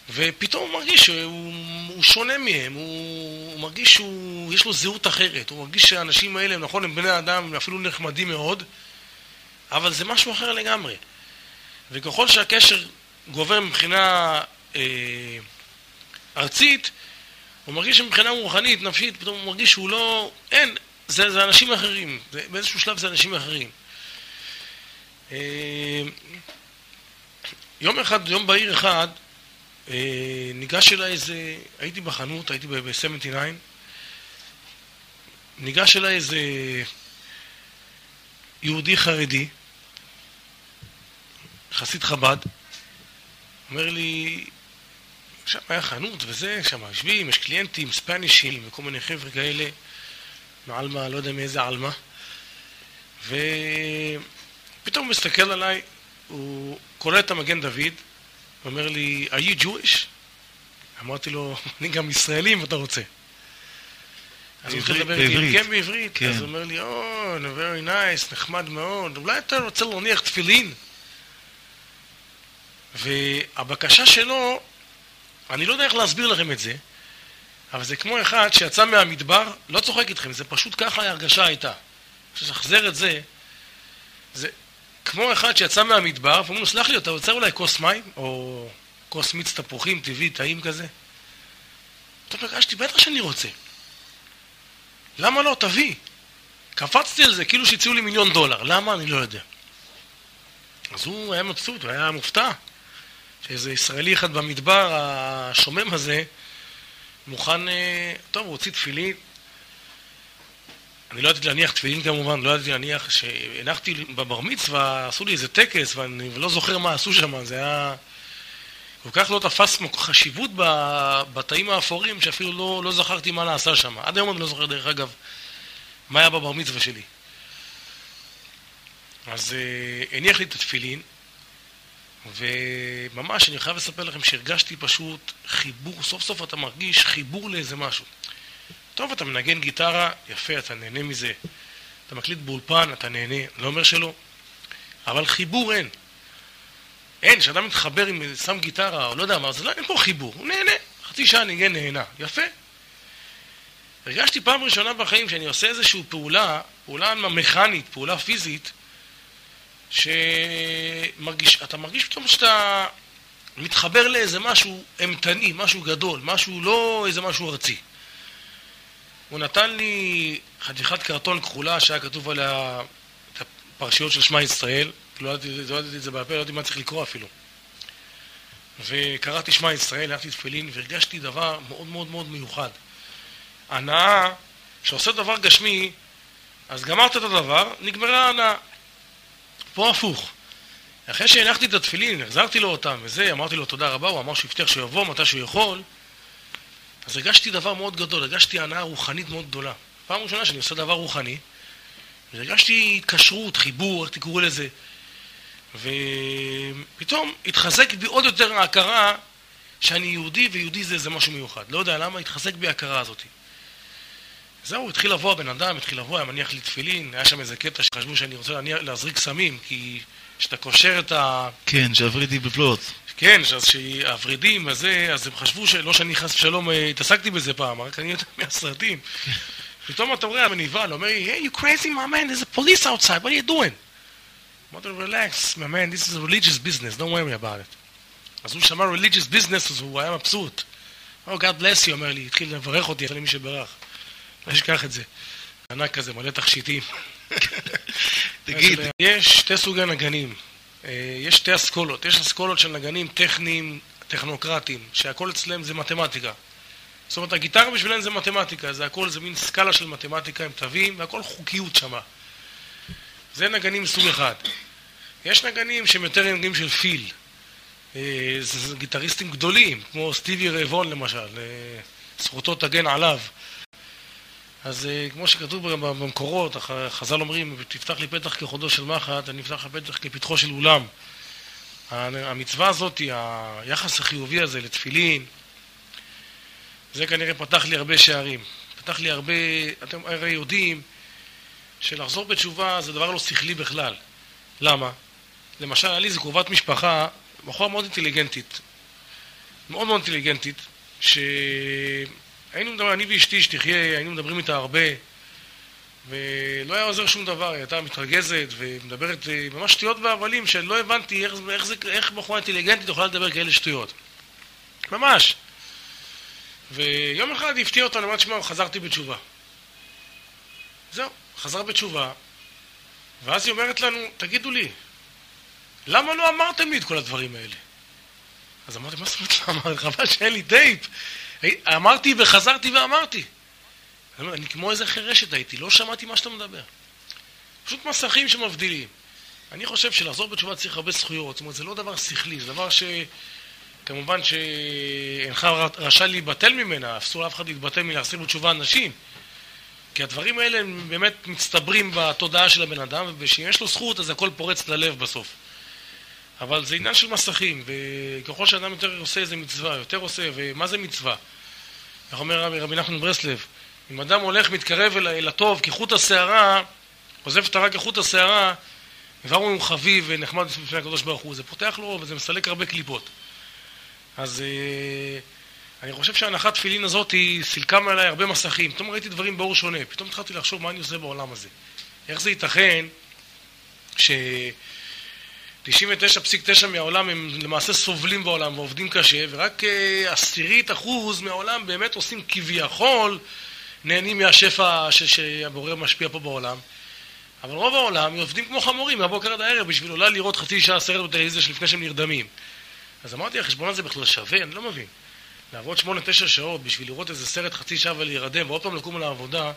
Speaker 2: ופתאום הוא מרגיש שהוא הוא שונה מהם, הוא, הוא מרגיש שיש לו זהות אחרת, הוא מרגיש שהאנשים האלה, נכון, הם בני אדם, הם אפילו נחמדים מאוד, אבל זה משהו אחר לגמרי. וככל שהקשר גובר מבחינה אה, ארצית, הוא מרגיש שמבחינה רוחנית, נפשית, פתאום הוא מרגיש שהוא לא... אין, זה, זה אנשים אחרים. זה, באיזשהו שלב זה אנשים אחרים. אה, יום אחד, יום בהיר אחד, אה, ניגש אליי איזה... הייתי בחנות, הייתי ב-79, ניגש אליי איזה יהודי חרדי, חסיד חב"ד, אומר לי, שם היה חנות וזה, שם יושבים, יש קליינטים, ספנישים וכל מיני חבר'ה כאלה, מעלמה, לא יודע מאיזה עלמה. ופתאום הוא מסתכל עליי, הוא קורא את המגן דוד, אומר לי, are you Jewish? אמרתי לו, אני גם ישראלי אם אתה רוצה. אז הוא התחיל לדבר איתי. כן, בעברית.
Speaker 4: כן.
Speaker 2: אז הוא אומר לי, או, oh, very nice, נחמד מאוד, אולי אתה רוצה להניח תפילין? והבקשה שלו, אני לא יודע איך להסביר לכם את זה, אבל זה כמו אחד שיצא מהמדבר, לא צוחק איתכם, זה פשוט ככה ההרגשה הייתה. לשחזר את זה, זה כמו אחד שיצא מהמדבר, ואומרים לו, סלח לי, אתה רוצה אולי כוס מים? או כוס מיץ תפוחים, טבעי, טעים כזה? טוב, פגשתי, בטח שאני רוצה. למה לא? תביא. קפצתי על זה, כאילו שהציעו לי מיליון דולר. למה? אני לא יודע. אז הוא היה מבסוט, הוא היה מופתע. שאיזה ישראלי אחד במדבר השומם הזה מוכן, אה, טוב, הוא הוציא תפילין. אני לא ידעתי להניח תפילין כמובן, לא ידעתי להניח, שהנחתי בבר מצווה, עשו לי איזה טקס, ואני לא זוכר מה עשו שם, זה היה... כל כך לא תפס חשיבות בתאים האפורים, שאפילו לא, לא זכרתי מה נעשה שם. עד היום אני לא זוכר, דרך אגב, מה היה בבר מצווה שלי. אז אה, הניח לי את התפילין, וממש, אני חייב לספר לכם שהרגשתי פשוט חיבור, סוף סוף אתה מרגיש חיבור לאיזה משהו. טוב, אתה מנגן גיטרה, יפה, אתה נהנה מזה. אתה מקליט באולפן, אתה נהנה, לא אומר שלא. אבל חיבור אין. אין, כשאדם מתחבר עם, שם גיטרה, או לא יודע מה, זה לא, אין פה חיבור, הוא נהנה. חצי שעה ניגן נהנה, יפה. הרגשתי פעם ראשונה בחיים שאני עושה איזושהי פעולה, פעולה מכנית, פעולה פיזית, שאתה מרגיש פתאום שאתה מתחבר לאיזה משהו אימתני, משהו גדול, משהו לא איזה משהו ארצי. הוא נתן לי חתיכת קרטון כחולה שהיה כתוב עליה את הפרשיות של שמע ישראל, לא ידעתי, לא ידעתי את זה בעל פה, לא ידעתי מה צריך לקרוא אפילו. וקראתי שמע ישראל, הלכתי תפילין, והרגשתי דבר מאוד מאוד מאוד מיוחד. הנאה, שעושה דבר גשמי, אז גמרת את הדבר, נגמרה ההנאה. פה הפוך. אחרי שהנחתי את התפילין, החזרתי לו אותם וזה, אמרתי לו תודה רבה, הוא אמר שהוא הבטיח שהוא יבוא מתי שהוא יכול, אז הרגשתי דבר מאוד גדול, הרגשתי הנאה רוחנית מאוד גדולה. פעם ראשונה שאני עושה דבר רוחני, והרגשתי התקשרות, חיבור, איך תקראו לזה. ופתאום התחזק בי עוד יותר ההכרה שאני יהודי, ויהודי זה, זה משהו מיוחד. לא יודע למה, התחזק בי ההכרה הזאת. זהו, התחיל לבוא הבן אדם, התחיל לבוא, היה מניח לי תפילין, היה שם איזה קטע שחשבו שאני רוצה להזריק סמים, כי כשאתה קושר את ה...
Speaker 4: כן, שהוורידים בפלוט.
Speaker 2: כן, אז שהוורידים וזה, אז הם חשבו שלא שאני חס ושלום אה, התעסקתי בזה פעם, רק אני יודע מהסרטים. פתאום אתה רואה, המנוול אומר לי, hey, you crazy, my man, there's a police outside, what are you doing? אמרתי לו, relax, my man, this is a religious business, don't worry about it. אז הוא שמע religious business, אז הוא היה מבסוט. Oh, God bless you, אומר לי, התחיל לברך אותי, אחרי מי שברך. לא אשכח את זה. ענק כזה, מלא תכשיטים.
Speaker 4: תגיד.
Speaker 2: יש שתי סוגי נגנים. אה, יש שתי אסכולות. יש אסכולות של נגנים טכניים, טכנוקרטיים, שהכל אצלם זה מתמטיקה. זאת אומרת, הגיטרה בשבילם זה מתמטיקה, זה הכל, זה מין סקאלה של מתמטיקה עם תווים, והכל חוקיות שמה. זה נגנים סוג אחד. יש נגנים שהם יותר נגנים של פיל. אה, זה גיטריסטים גדולים, כמו סטיבי רייבון למשל, אה, זכותו תגן עליו. אז כמו שכתוב במקורות, חז"ל אומרים, תפתח לי פתח כחודו של מחט, אני אפתח לך פתח כפתחו של אולם. המצווה הזאת, היחס החיובי הזה לתפילין, זה כנראה פתח לי הרבה שערים. פתח לי הרבה, אתם הרי יודעים שלחזור בתשובה זה דבר לא שכלי בכלל. למה? למשל, היה לי איזה קרובת משפחה, בחורה מאוד אינטליגנטית, מאוד מאוד אינטליגנטית, שהיינו מדברים, אני ואשתי שתחיה, היינו מדברים איתה הרבה, ולא היה עוזר שום דבר, היא הייתה מתרגזת ומדברת אה, ממש שטויות והבלים שלא הבנתי איך, איך, זה, איך בחורה אינטליגנטית יכולה לדבר כאלה שטויות. ממש. ויום אחד היא הפתיעה אותנו, אמרת, שמע, חזרתי בתשובה. זהו, חזר בתשובה, ואז היא אומרת לנו, תגידו לי, למה לא אמרתם לי את כל הדברים האלה? אז אמרתי, מה זאת אומרת? חבל שאין לי טייפ. אמרתי וחזרתי ואמרתי. אני כמו איזה חירשת הייתי, לא שמעתי מה שאתה מדבר. פשוט מסכים שמבדילים. אני חושב שלחזור בתשובה צריך הרבה זכויות, זאת אומרת, זה לא דבר שכלי, זה דבר ש... כמובן שאינך רשאי להיבטל ממנה, אסור לאף אחד להתבטל מלהחזיר בתשובה אנשים. כי הדברים האלה הם באמת מצטברים בתודעה של הבן אדם, ושאם יש לו זכות אז הכל פורץ ללב בסוף. אבל זה עניין של מסכים, וככל שאדם יותר עושה איזה מצווה, יותר עושה, ומה זה מצווה? איך אומר רבי, רבי נחמן ברסלב, אם אדם הולך, מתקרב אל, אל הטוב כחוט השערה, עוזב את הרע כחוט השערה, דבר הוא חביב ונחמד בפני הקדוש ברוך הוא, זה פותח לו וזה מסלק הרבה קליפות. אז אה, אני חושב שהנחת תפילין הזאת היא סילקה מעליי הרבה מסכים. פתאום ראיתי דברים באור שונה, פתאום התחלתי לחשוב מה אני עושה בעולם הזה. איך זה ייתכן ש... 99.9 מהעולם הם למעשה סובלים בעולם ועובדים קשה, ורק אה, עשירית אחוז מהעולם באמת עושים כביכול, נהנים מהשפע שהבורא משפיע פה בעולם. אבל רוב העולם עובדים כמו חמורים מהבוקר עד הערב בשביל אולי לראות חצי שעה סרט בטלוויזיה לפני שהם נרדמים. אז אמרתי, החשבון הזה בכלל שווה? אני לא מבין. לעבוד שמונה, תשע שעות בשביל לראות איזה סרט חצי שעה ולהירדם ועוד פעם לקום לעבודה,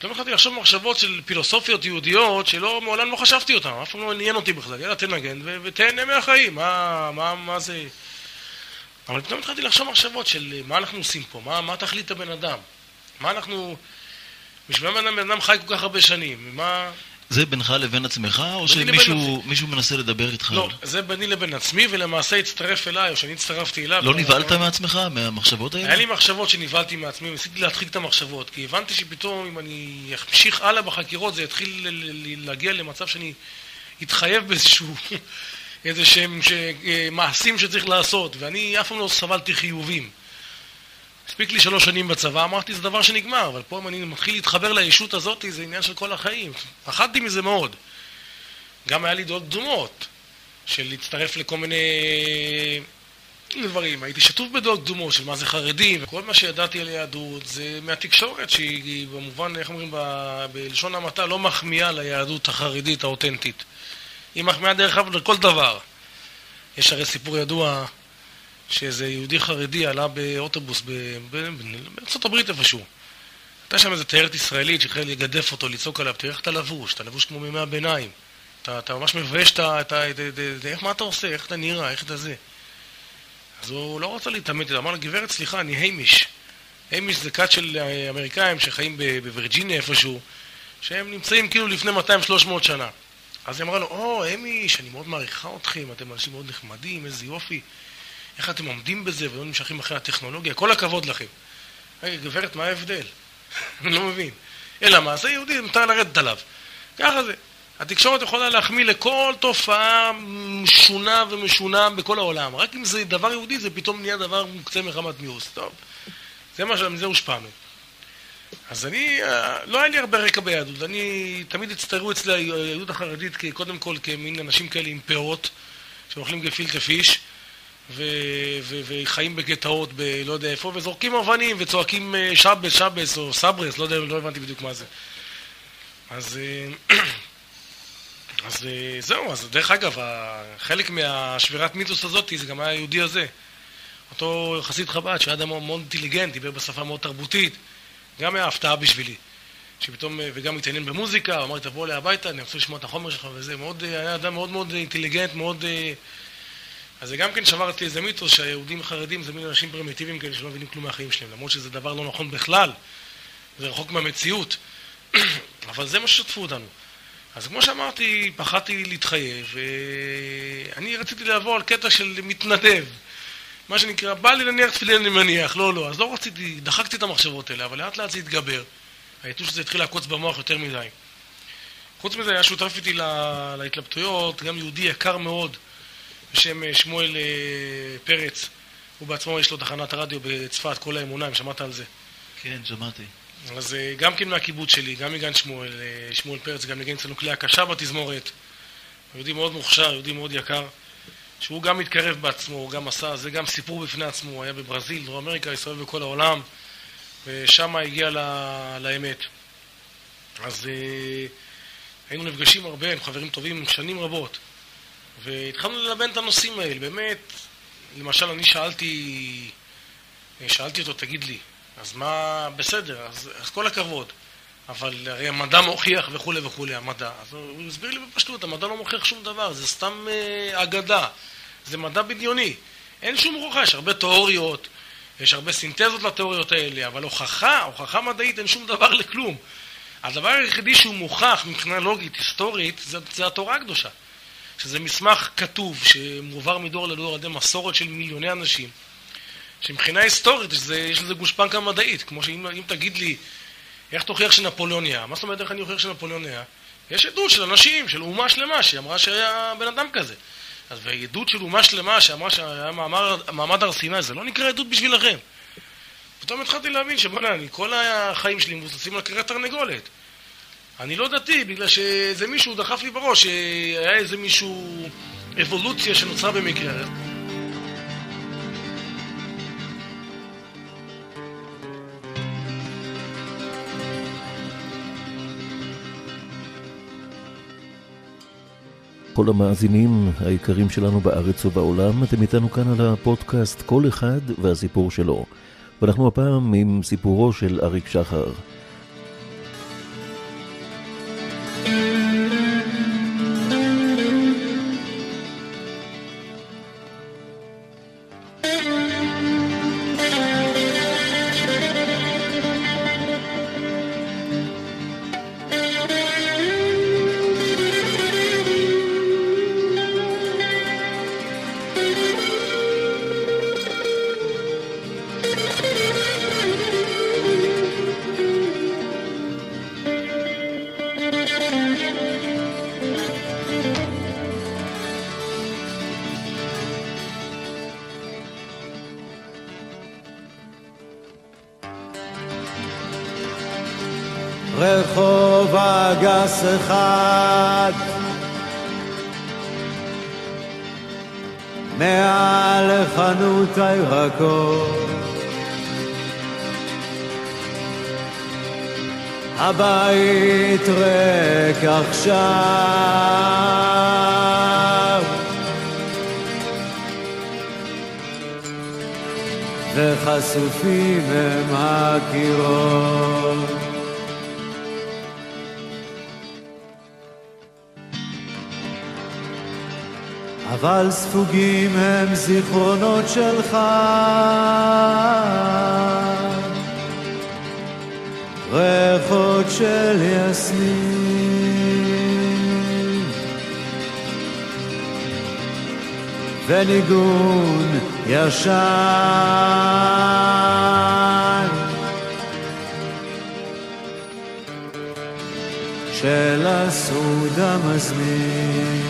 Speaker 2: פתאום התחלתי לחשוב מחשבות של פילוסופיות יהודיות שלא, מעולם לא חשבתי אותן, אף פעם לא עניין אותי בכלל, יאללה תנגן ותהנה מהחיים, מה, מה, מה זה... אבל פתאום התחלתי לחשוב מחשבות של מה אנחנו עושים פה, מה, מה תכלית הבן אדם, מה אנחנו... בשביל מה בן אדם חי כל כך הרבה שנים, מה...
Speaker 4: זה בינך לבין עצמך, או שמישהו מישהו מנסה לדבר איתך?
Speaker 2: לא, זה ביני לבין עצמי, ולמעשה הצטרף אליי, או שאני הצטרפתי אליו.
Speaker 4: לא נבהלת מעצמך, מהמחשבות האלה?
Speaker 2: היה לי מחשבות שנבהלתי מעצמי, ניסיתי להדחיק את המחשבות, כי הבנתי שפתאום אם אני אמשיך הלאה בחקירות זה יתחיל להגיע למצב שאני אתחייב באיזשהו, איזה שהם אה, מעשים שצריך לעשות, ואני אף פעם לא סבלתי חיובים. הספיק לי שלוש שנים בצבא, אמרתי זה דבר שנגמר, אבל פה אם אני מתחיל להתחבר לישות הזאת, זה עניין של כל החיים. פחדתי מזה מאוד. גם היה לי דעות קדומות, של להצטרף לכל מיני דברים. הייתי שטוף בדעות קדומות של מה זה חרדים, וכל מה שידעתי על היהדות זה מהתקשורת, שהיא במובן, איך אומרים, ב- בלשון המעטה, לא מחמיאה ליהדות החרדית האותנטית. היא מחמיאה דרך אגב לכל דבר. יש הרי סיפור ידוע שאיזה יהודי חרדי עלה באוטובוס בארצות הברית איפשהו. הייתה שם איזה תיירת ישראלית שהחל לגדף אותו, לצעוק עליו, תראה איך אתה לבוש, אתה לבוש כמו מימי הביניים. אתה, אתה ממש מבייש את ה... איך, מה אתה עושה, איך אתה נראה, איך אתה זה. אז הוא לא רצה להתעמת איתו, אמר לו, גברת, סליחה, אני היימיש. היימיש זה כת של אה, אמריקאים שחיים בווירג'יניה איפשהו, שהם נמצאים כאילו לפני 200-300 שנה. אז היא אמרה לו, או, היימיש, אני מאוד מעריכה אתכם, אתם אנשים מאוד נחמדים, איזה יופי. איך אתם עומדים בזה ולא נמשכים אחרי הטכנולוגיה, כל הכבוד לכם. רגע, גברת, מה ההבדל? אני לא מבין. אלא מה, זה יהודי, מותר לרדת עליו. ככה זה. התקשורת יכולה להחמיא לכל תופעה משונה ומשונה בכל העולם. רק אם זה דבר יהודי, זה פתאום נהיה דבר מוקצה מחמת מיאוס. טוב, זה מה שמזה הושפענו. אז אני, אה, לא היה לי הרבה רקע ביהדות. אני, תמיד הצטיירו אצלי היהדות החרדית קודם כל כמין אנשים כאלה עם פאות, שאוכלים גפילטה פיש. וחיים בגטאות בלא יודע איפה, וזורקים אבנים וצועקים אה, שבס, שבס או סברס, לא יודע, לא הבנתי בדיוק מה זה. אז, אה, אז אה, זהו, אז דרך אגב, חלק מהשבירת מיתוס הזאת זה גם היה היהודי הזה. אותו חסיד חב"ד, שהיה אדם מאוד אינטליגנט, דיבר בשפה מאוד תרבותית, גם היה הפתעה בשבילי. שפתאום, וגם התעניין במוזיקה, אמר לי תבוא אליי הביתה, אני רוצה לשמוע את החומר שלך וזה, מאוד, היה אדם מאוד מאוד אינטליגנט, מאוד... אז זה גם כן שבר אצלי איזה מיתוס שהיהודים החרדים זה מין אנשים פרימיטיביים כאלה שלא מבינים כלום מהחיים שלהם, למרות שזה דבר לא נכון בכלל, זה רחוק מהמציאות, אבל זה מה ששתפו אותנו. אז כמו שאמרתי, פחדתי להתחייב, ואני רציתי לעבור על קטע של מתנדב, מה שנקרא, בא לי להניח תפילין אני מניח, לא, לא, אז לא רציתי, דחקתי את המחשבות האלה, אבל לאט לאט זה התגבר. היתוש הזה התחיל לעקוץ במוח יותר מדי. חוץ מזה, היה שותף איתי לה- להתלבטויות, גם יהודי יקר מאוד, בשם אה, שמואל אה, פרץ. הוא בעצמו יש לו תחנת רדיו בצפת, כל האמונה, אם שמעת על זה.
Speaker 4: כן, שמעתי.
Speaker 2: אז אה, גם כן מהקיבוץ שלי, גם מגן שמואל, שמואל פרץ, גם ניגן אצלנו כלי הקשה בתזמורת. יהודי מאוד מוכשר, יהודי מאוד יקר, שהוא גם מתקרב בעצמו, הוא גם עשה, זה גם סיפור בפני עצמו, הוא היה בברזיל, דרום אמריקה, הסתובב בכל העולם, ושם הגיע ל- לאמת. אז היינו נפגשים הרבה עם חברים טובים שנים רבות, והתחלנו ללבן את הנושאים האלה, באמת, למשל אני שאלתי, שאלתי אותו, תגיד לי, אז מה, בסדר, אז, אז כל הכבוד, אבל הרי המדע מוכיח וכולי וכולי, המדע. אז הוא הסביר לי בפשטות, המדע לא מוכיח שום דבר, זה סתם אה, אגדה, זה מדע בדיוני. אין שום הוכחה, יש הרבה תיאוריות, יש הרבה סינתזות לתיאוריות האלה, אבל הוכחה, הוכחה מדעית, אין שום דבר לכלום. הדבר היחידי שהוא מוכח מבחינה לוגית, היסטורית, זה, זה התורה הקדושה. שזה מסמך כתוב, שמועבר מדור לדור על ידי מסורת של מיליוני אנשים, שמבחינה היסטורית שזה, יש לזה גושפנקה מדעית, כמו שאם אם תגיד לי, איך תוכיח שנפוליאון היה? מה זאת אומרת איך אני אוכיח שנפוליאון היה? יש עדות של אנשים, של אומה שלמה, שהיא אמרה שהיה בן אדם כזה. אז ועדות של אומה שלמה שאמרה שהיה מעמד, מעמד הר סיני, זה לא נקרא עדות בשבילכם. פתאום התחלתי להבין שבוא'נה, כל החיים שלי מבוססים על קריאת תרנגולת. אני לא דתי, בגלל שאיזה מישהו דחף לי בראש, שהיה איזה מישהו, אבולוציה שנוצרה במקרה.
Speaker 1: כל המאזינים היקרים שלנו בארץ ובעולם, אתם איתנו כאן על הפודקאסט כל אחד והסיפור שלו. ואנחנו הפעם עם סיפורו של אריק שחר.
Speaker 3: Thank you. אגס אחד. מעל חנות הירקות הבית ריק עכשיו. וחשופים ספוגים הם זיכרונות שלך. ריחות של יסמין. וניגון ישן. של הסעוד המזמין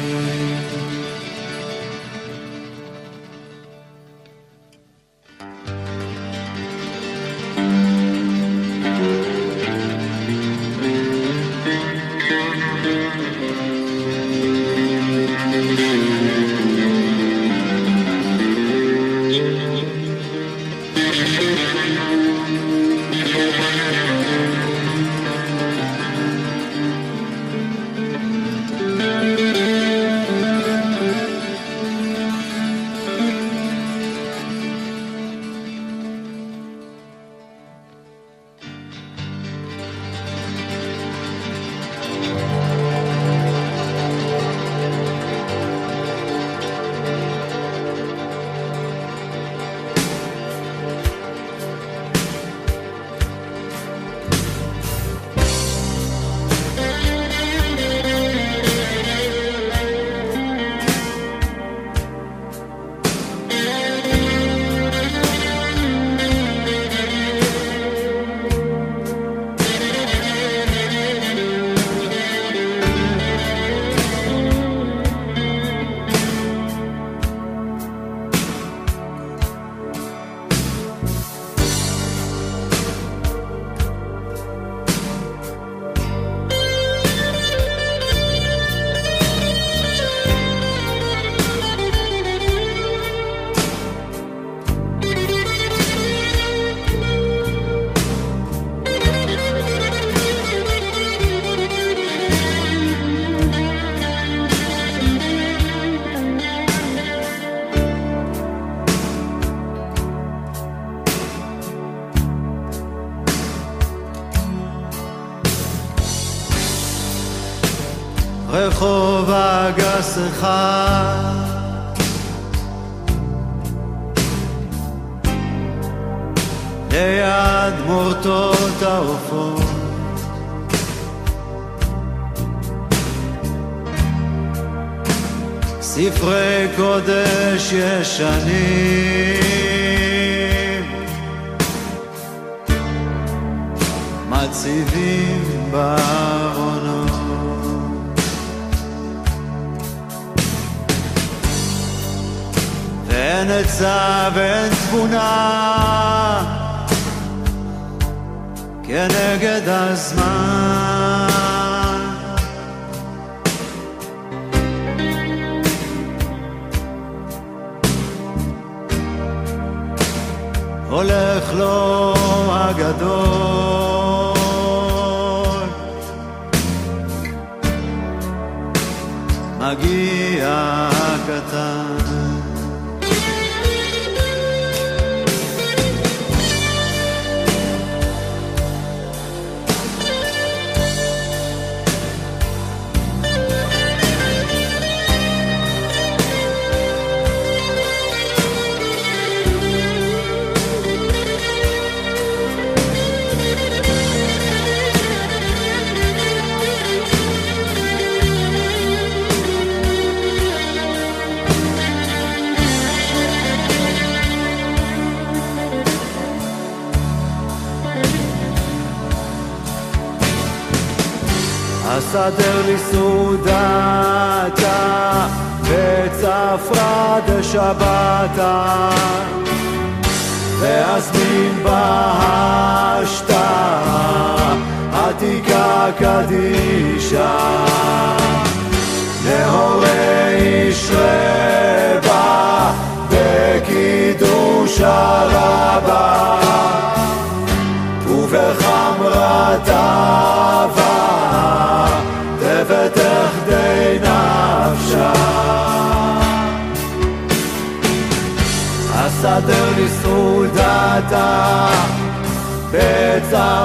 Speaker 3: אחד ליד מורטות העופות. ספרי קודש ישנים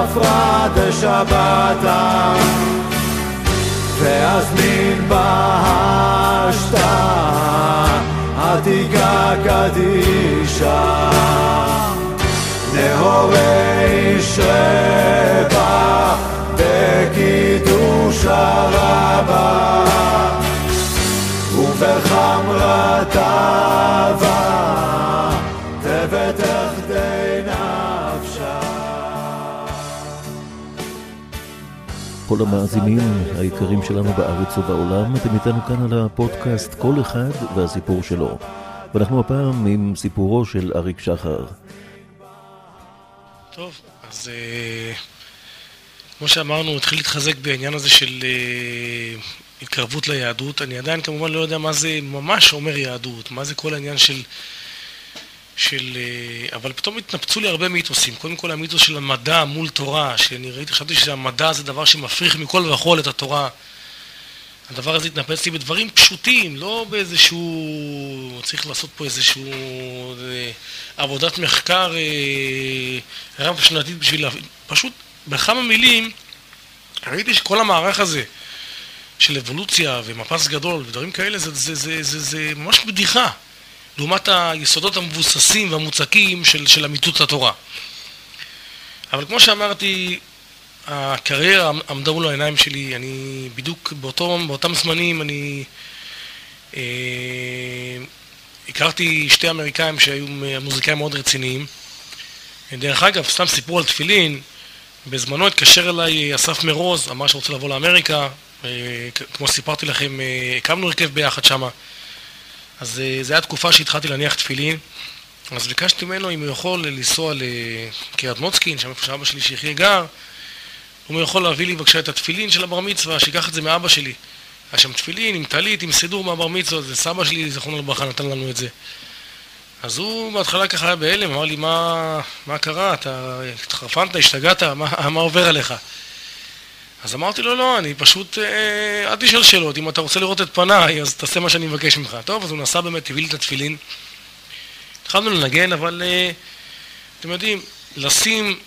Speaker 3: בצפרא דשבתא ואזמין בהשתה עתיקה קדישה נהורי שרבה בקידוש הרבה ובחמרת
Speaker 1: כל המאזינים היקרים שלנו בארץ ובעולם, אתם איתנו כאן על הפודקאסט כל אחד והסיפור שלו. ואנחנו הפעם עם סיפורו של אריק שחר.
Speaker 2: טוב, אז uh, כמו שאמרנו, הוא התחיל להתחזק בעניין הזה של uh, התקרבות ליהדות. אני עדיין כמובן לא יודע מה זה ממש אומר יהדות, מה זה כל העניין של... של... Uh, אבל פתאום התנפצו לי הרבה מיתוסים. קודם כל המיתוס של המדע מול תורה, שאני ראיתי, חשבתי שהמדע זה דבר שמפריך מכל וכל את התורה. הדבר הזה התנפץ לי בדברים פשוטים, לא באיזשהו... צריך לעשות פה איזשהו... אה, עבודת מחקר אה, רב שנתית בשביל להבין. פשוט בכמה מילים ראיתי שכל המערך הזה של אבולוציה ומפס גדול ודברים כאלה זה, זה, זה, זה, זה ממש בדיחה לעומת היסודות המבוססים והמוצקים של, של אמיתות התורה. אבל כמו שאמרתי, הקריירה עמדה מול העיניים שלי, אני בדיוק באותו, באותם זמנים אני אה, הכרתי שתי אמריקאים שהיו מוזיקאים מאוד רציניים. דרך אגב, סתם סיפור על תפילין, בזמנו התקשר אליי אסף מרוז, אמר שרוצה לבוא לאמריקה, אה, כמו שסיפרתי לכם, אה, הקמנו הרכב ביחד שמה. אז אה, זו הייתה תקופה שהתחלתי להניח תפילין, אז ביקשתי ממנו אם הוא יכול לנסוע לקריית מוצקין, שם איפה שאבא שלי שיחיה גר, הוא יכול להביא לי בבקשה את התפילין של הבר מצווה, שייקח את זה מאבא שלי. היה שם תפילין עם טלית, עם סידור מהבר מצווה, זה סבא שלי, זכרונו לברכה, נתן לנו את זה. אז הוא בהתחלה ככה היה בהלם, אמר לי, מה, מה קרה? אתה התחרפנת, השתגעת, מה, מה עובר עליך? אז אמרתי לו, לא, אני פשוט, אה, אל תשאל שאלות, אם אתה רוצה לראות את פניי, אז תעשה מה שאני מבקש ממך. טוב, אז הוא נסע באמת, הביא לי את התפילין. התחלנו לנגן, אבל אה, אתם יודעים, לשים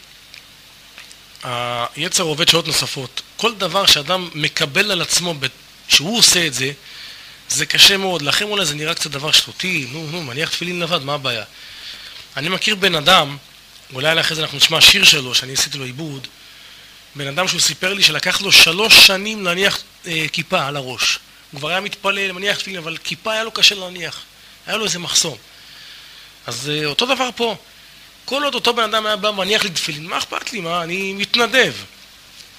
Speaker 2: היצר עובד שעות נוספות. כל דבר שאדם מקבל על עצמו שהוא עושה את זה, זה קשה מאוד. לכם אולי זה נראה קצת דבר שטותי, נו, נו, מניח תפילין לבד, מה הבעיה? אני מכיר בן אדם, אולי אחרי זה אנחנו נשמע שיר שלו, שאני עשיתי לו עיבוד, בן אדם שהוא סיפר לי שלקח לו שלוש שנים להניח אה, כיפה על הראש. הוא כבר היה מתפלל, מניח תפילין, אבל כיפה היה לו קשה להניח. היה לו איזה מחסום. אז אה, אותו דבר פה. כל עוד אותו בן אדם היה בא מניח לי תפילין, מה אכפת לי? מה, אני מתנדב.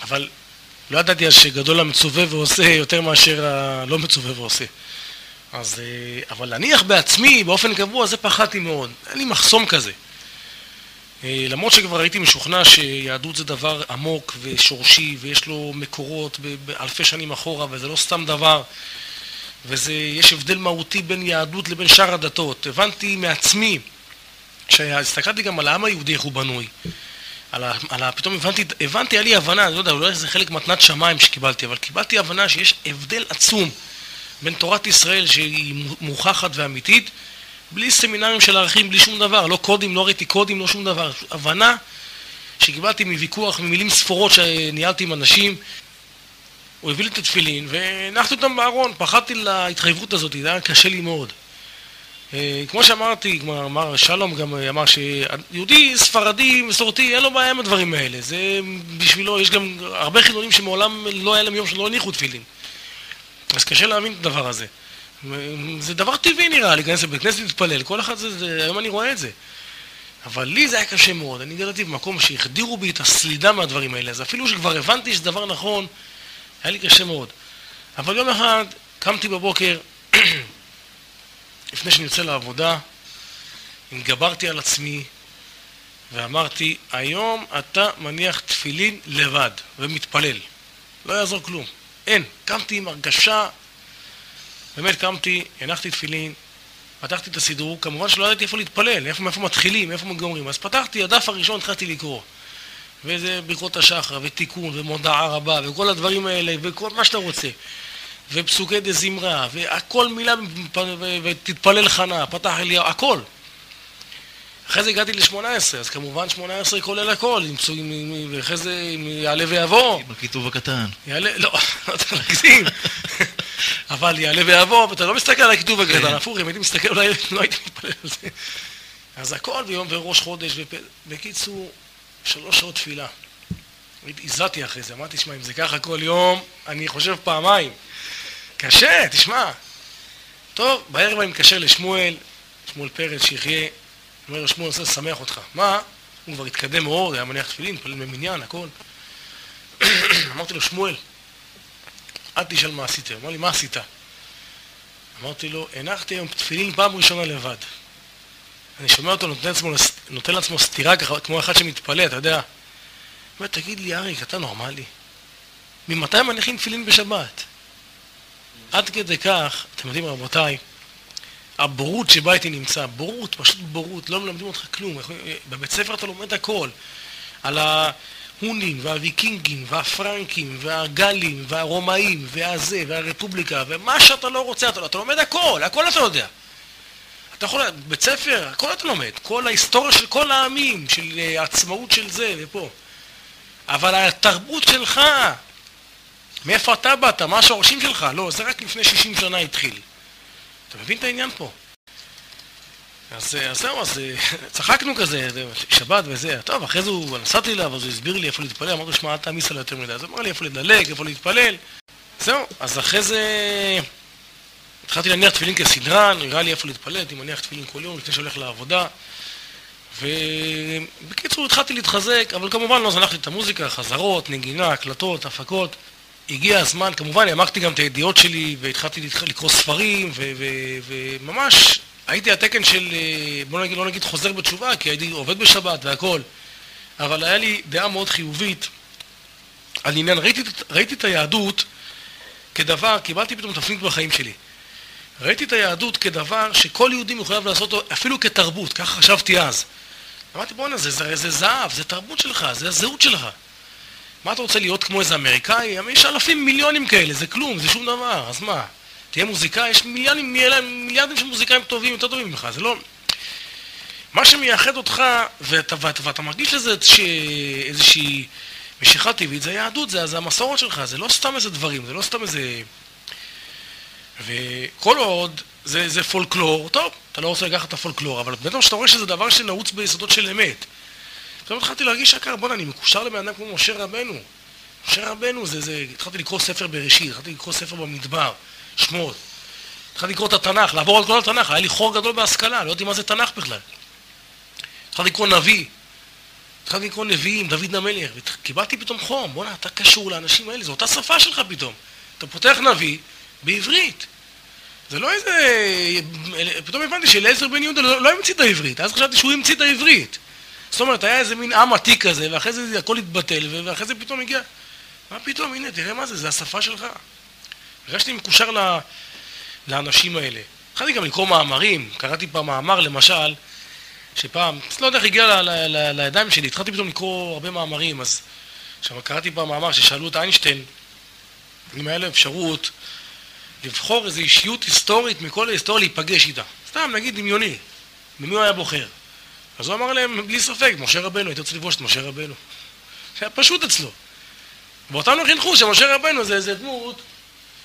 Speaker 2: אבל לא ידעתי אז שגדול המצווה ועושה יותר מאשר הלא מצווה ועושה. אז, אה, אבל להניח בעצמי באופן קבוע, זה פחדתי מאוד. אין לי מחסום כזה. אה, למרות שכבר הייתי משוכנע שיהדות זה דבר עמוק ושורשי ויש לו מקורות באלפי שנים אחורה וזה לא סתם דבר ויש הבדל מהותי בין יהדות לבין שאר הדתות. הבנתי מעצמי, כשהסתכלתי גם על העם היהודי איך הוא בנוי, על ה, על ה, פתאום הבנתי, הבנתי, היה לי הבנה, אני לא יודע, אולי זה חלק מתנת שמיים שקיבלתי, אבל קיבלתי הבנה שיש הבדל עצום בין תורת ישראל שהיא מוכחת ואמיתית בלי סמינרים של ערכים, בלי שום דבר, לא קודים, לא ראיתי קודים, לא שום דבר. הבנה שקיבלתי מוויכוח, ממילים ספורות שניהלתי עם אנשים. הוא הביא לי את התפילין והנחתי אותם בארון, פחדתי להתחייבות הזאת, זה היה קשה לי מאוד. אה, כמו שאמרתי, כמו אמר שלום גם אמר שיהודי ספרדי מסורתי אין לו בעיה עם הדברים האלה זה בשבילו, יש גם הרבה חילונים שמעולם לא היה להם יום שלא הניחו תפילין אז קשה להבין את הדבר הזה זה דבר טבעי נראה, להיכנס לבית כנסת להתפלל, כל אחד זה, זה, היום אני רואה את זה. אבל לי זה היה קשה מאוד, אני גדלתי במקום שהחדירו בי את הסלידה מהדברים האלה, אז אפילו שכבר הבנתי שזה דבר נכון, היה לי קשה מאוד. אבל יום אחד קמתי בבוקר, לפני שאני יוצא לעבודה, התגברתי על עצמי ואמרתי, היום אתה מניח תפילין לבד ומתפלל. לא יעזור כלום. אין. קמתי עם הרגשה באמת קמתי, הנחתי תפילין, פתחתי את הסידור, כמובן שלא ידעתי איפה להתפלל, איפה, איפה מתחילים, איפה גומרים. אז פתחתי, הדף הראשון התחלתי לקרוא. וזה ברכות השחר, ותיקון, ומודעה רבה, וכל הדברים האלה, וכל מה שאתה רוצה. ופסוקי דה זמרה, והכל מילה, ותתפלל חנה, פתח אליהו, הכל. אחרי זה הגעתי ל-18, אז כמובן 18 כולל הכל, ואחרי זה יעלה ויבוא.
Speaker 4: עם הכיתוב הקטן.
Speaker 2: יעלה, לא, לא צריך להגזים. אבל יעלה ויבוא, ואתה לא מסתכל על הכיתוב הקטן, כן. הפוך, אם הייתי מסתכל, אולי לא הייתי מתפלל על זה. אז הכל ביום וראש חודש, בקיצור, שלוש שעות תפילה. הזעתי אחרי זה, אמרתי, שמע, אם זה ככה כל יום, אני חושב פעמיים. קשה, תשמע. טוב, בערב אני מתקשר לשמואל, שמואל פרץ, שיחיה. אומר לו, שמואל, אני רוצה לשמח אותך. מה? הוא כבר התקדם מאוד, היה מניח תפילין, מתפלל במניין, הכל. אמרתי לו, שמואל, אל תשאל מה עשיתם. אמר לי, מה עשית? אמרתי לו, הנחתי היום תפילין פעם ראשונה לבד. אני שומע אותו נותן, עצמו, נותן לעצמו סטירה ככה, כמו אחד שמתפלא, אתה יודע. הוא אומר, תגיד לי, אריק, אתה נורמלי? ממתי מניחים תפילין בשבת? עד כדי כך, אתם יודעים, רבותיי, הבורות שבה הייתי נמצא, בורות, פשוט בורות, לא מלמדים אותך כלום. בבית ספר אתה לומד הכל. על ההונים והוויקינגים והפרנקים והגלים והרומאים והזה והרפובליקה ומה שאתה לא רוצה, אתה, אתה לומד הכל, הכל אתה יודע. אתה יכול, בית ספר, הכל אתה לומד. כל ההיסטוריה של כל העמים, של אה, העצמאות של זה ופה. אבל התרבות שלך, מאיפה אתה באת, מה השורשים שלך, לא, זה רק לפני 60 שנה התחיל. אתה מבין את העניין פה? אז, אז זהו, אז אה, צחקנו כזה, שבת וזה, טוב, אחרי זה הוא, נסעתי אליו, אז הוא הסביר לי איפה להתפלל, אמרתי לו, שמע, אל תעמיס עליו יותר מדי, אז הוא אמר לי איפה לדלג, איפה להתפלל, זהו, אז אחרי זה התחלתי להניח תפילין כסדרן, נראה לי איפה להתפלל, הייתי מניח תפילין כל יום לפני שהולך לעבודה, ובקיצור התחלתי להתחזק, אבל כמובן לא זנחתי את המוזיקה, חזרות, נגינה, הקלטות, הפקות. הגיע הזמן, כמובן העמקתי גם את הידיעות שלי והתחלתי לקרוא ספרים וממש הייתי התקן של, אה, בוא נגיד, לא נגיד חוזר בתשובה, כי הייתי עובד בשבת והכל, אבל היה לי דעה מאוד חיובית על עניין, ראיתי, ראיתי את היהדות כדבר, קיבלתי פתאום תפנית בחיים שלי. ראיתי את היהדות כדבר שכל יהודי מחויב לעשות אותו, אפילו כתרבות, ככה חשבתי אז. אמרתי, בואנה, זה, זה, זה זהב, זה תרבות שלך, זה הזהות שלך. מה אתה רוצה להיות כמו איזה אמריקאי? יש אלפים מיליונים כאלה, זה כלום, זה שום דבר, אז מה? תהיה מוזיקאי, יש מיליונים, מיליארדים של מוזיקאים טובים, יותר טובים ממך, זה לא... מה שמייחד אותך, ואתה, ואתה, ואתה מרגיש לזה איזושהי משיכה טבעית, זה היהדות, זה, זה המסורת שלך, זה לא סתם איזה דברים, זה לא סתם איזה... וכל עוד זה, זה פולקלור, טוב, אתה לא רוצה לקחת את הפולקלור, אבל בטח שאתה רואה שזה דבר שנעוץ ביסודות של אמת. פתאום התחלתי להרגיש יקר, בואנה, אני מקושר לבן אדם כמו משה רבנו. משה רבנו זה, זה, התחלתי לקרוא ספר בראשית, התחלתי לקרוא ספר במדבר. שמות. התחלתי לקרוא את התנ"ך, לעבור על כל התנ"ך, היה לי חור גדול בהשכלה, לא יודעים מה זה תנ"ך בכלל. התחלתי לקרוא נביא, התחלתי לקרוא נביאים, דוד המלך, וקיבלתי פתאום חום, בואנה, אתה קשור לאנשים האלה, זו אותה שפה שלך פתאום. אתה פותח נביא בעברית. זה לא איזה... פתאום הבנתי שאליעזר בן יהודה לא, לא המציא את העברית, אז חשבתי שהוא המציא את העברית. זאת אומרת, היה איזה מין עם עתיק כזה, ואחרי זה הכל התבטל, ואחרי זה פתאום הגיע... מה פתאום, הנה, תראה מה זה, זה השפה שלך. הרגשתי מקושר. לאנשים האלה. התחלתי גם לקרוא מאמרים, קראתי פעם מאמר למשל, שפעם, לא יודע איך הגיע. לידיים שלי, התחלתי פתאום לקרוא הרבה מאמרים, אז עכשיו קראתי פעם מאמר ששאלו את איינשטיין אם היה לו אפשרות לבחור איזו אישיות היסטורית מכל ההיסטוריה להיפגש איתה. סתם, נגיד דמיוני. במי הוא היה בוחר? אז הוא אמר להם, בלי ספק, משה רבנו, הייתי רוצה לפגוש את משה רבנו. זה היה פשוט אצלו. ואותנו חינכו שמשה רבנו זה איזה דמות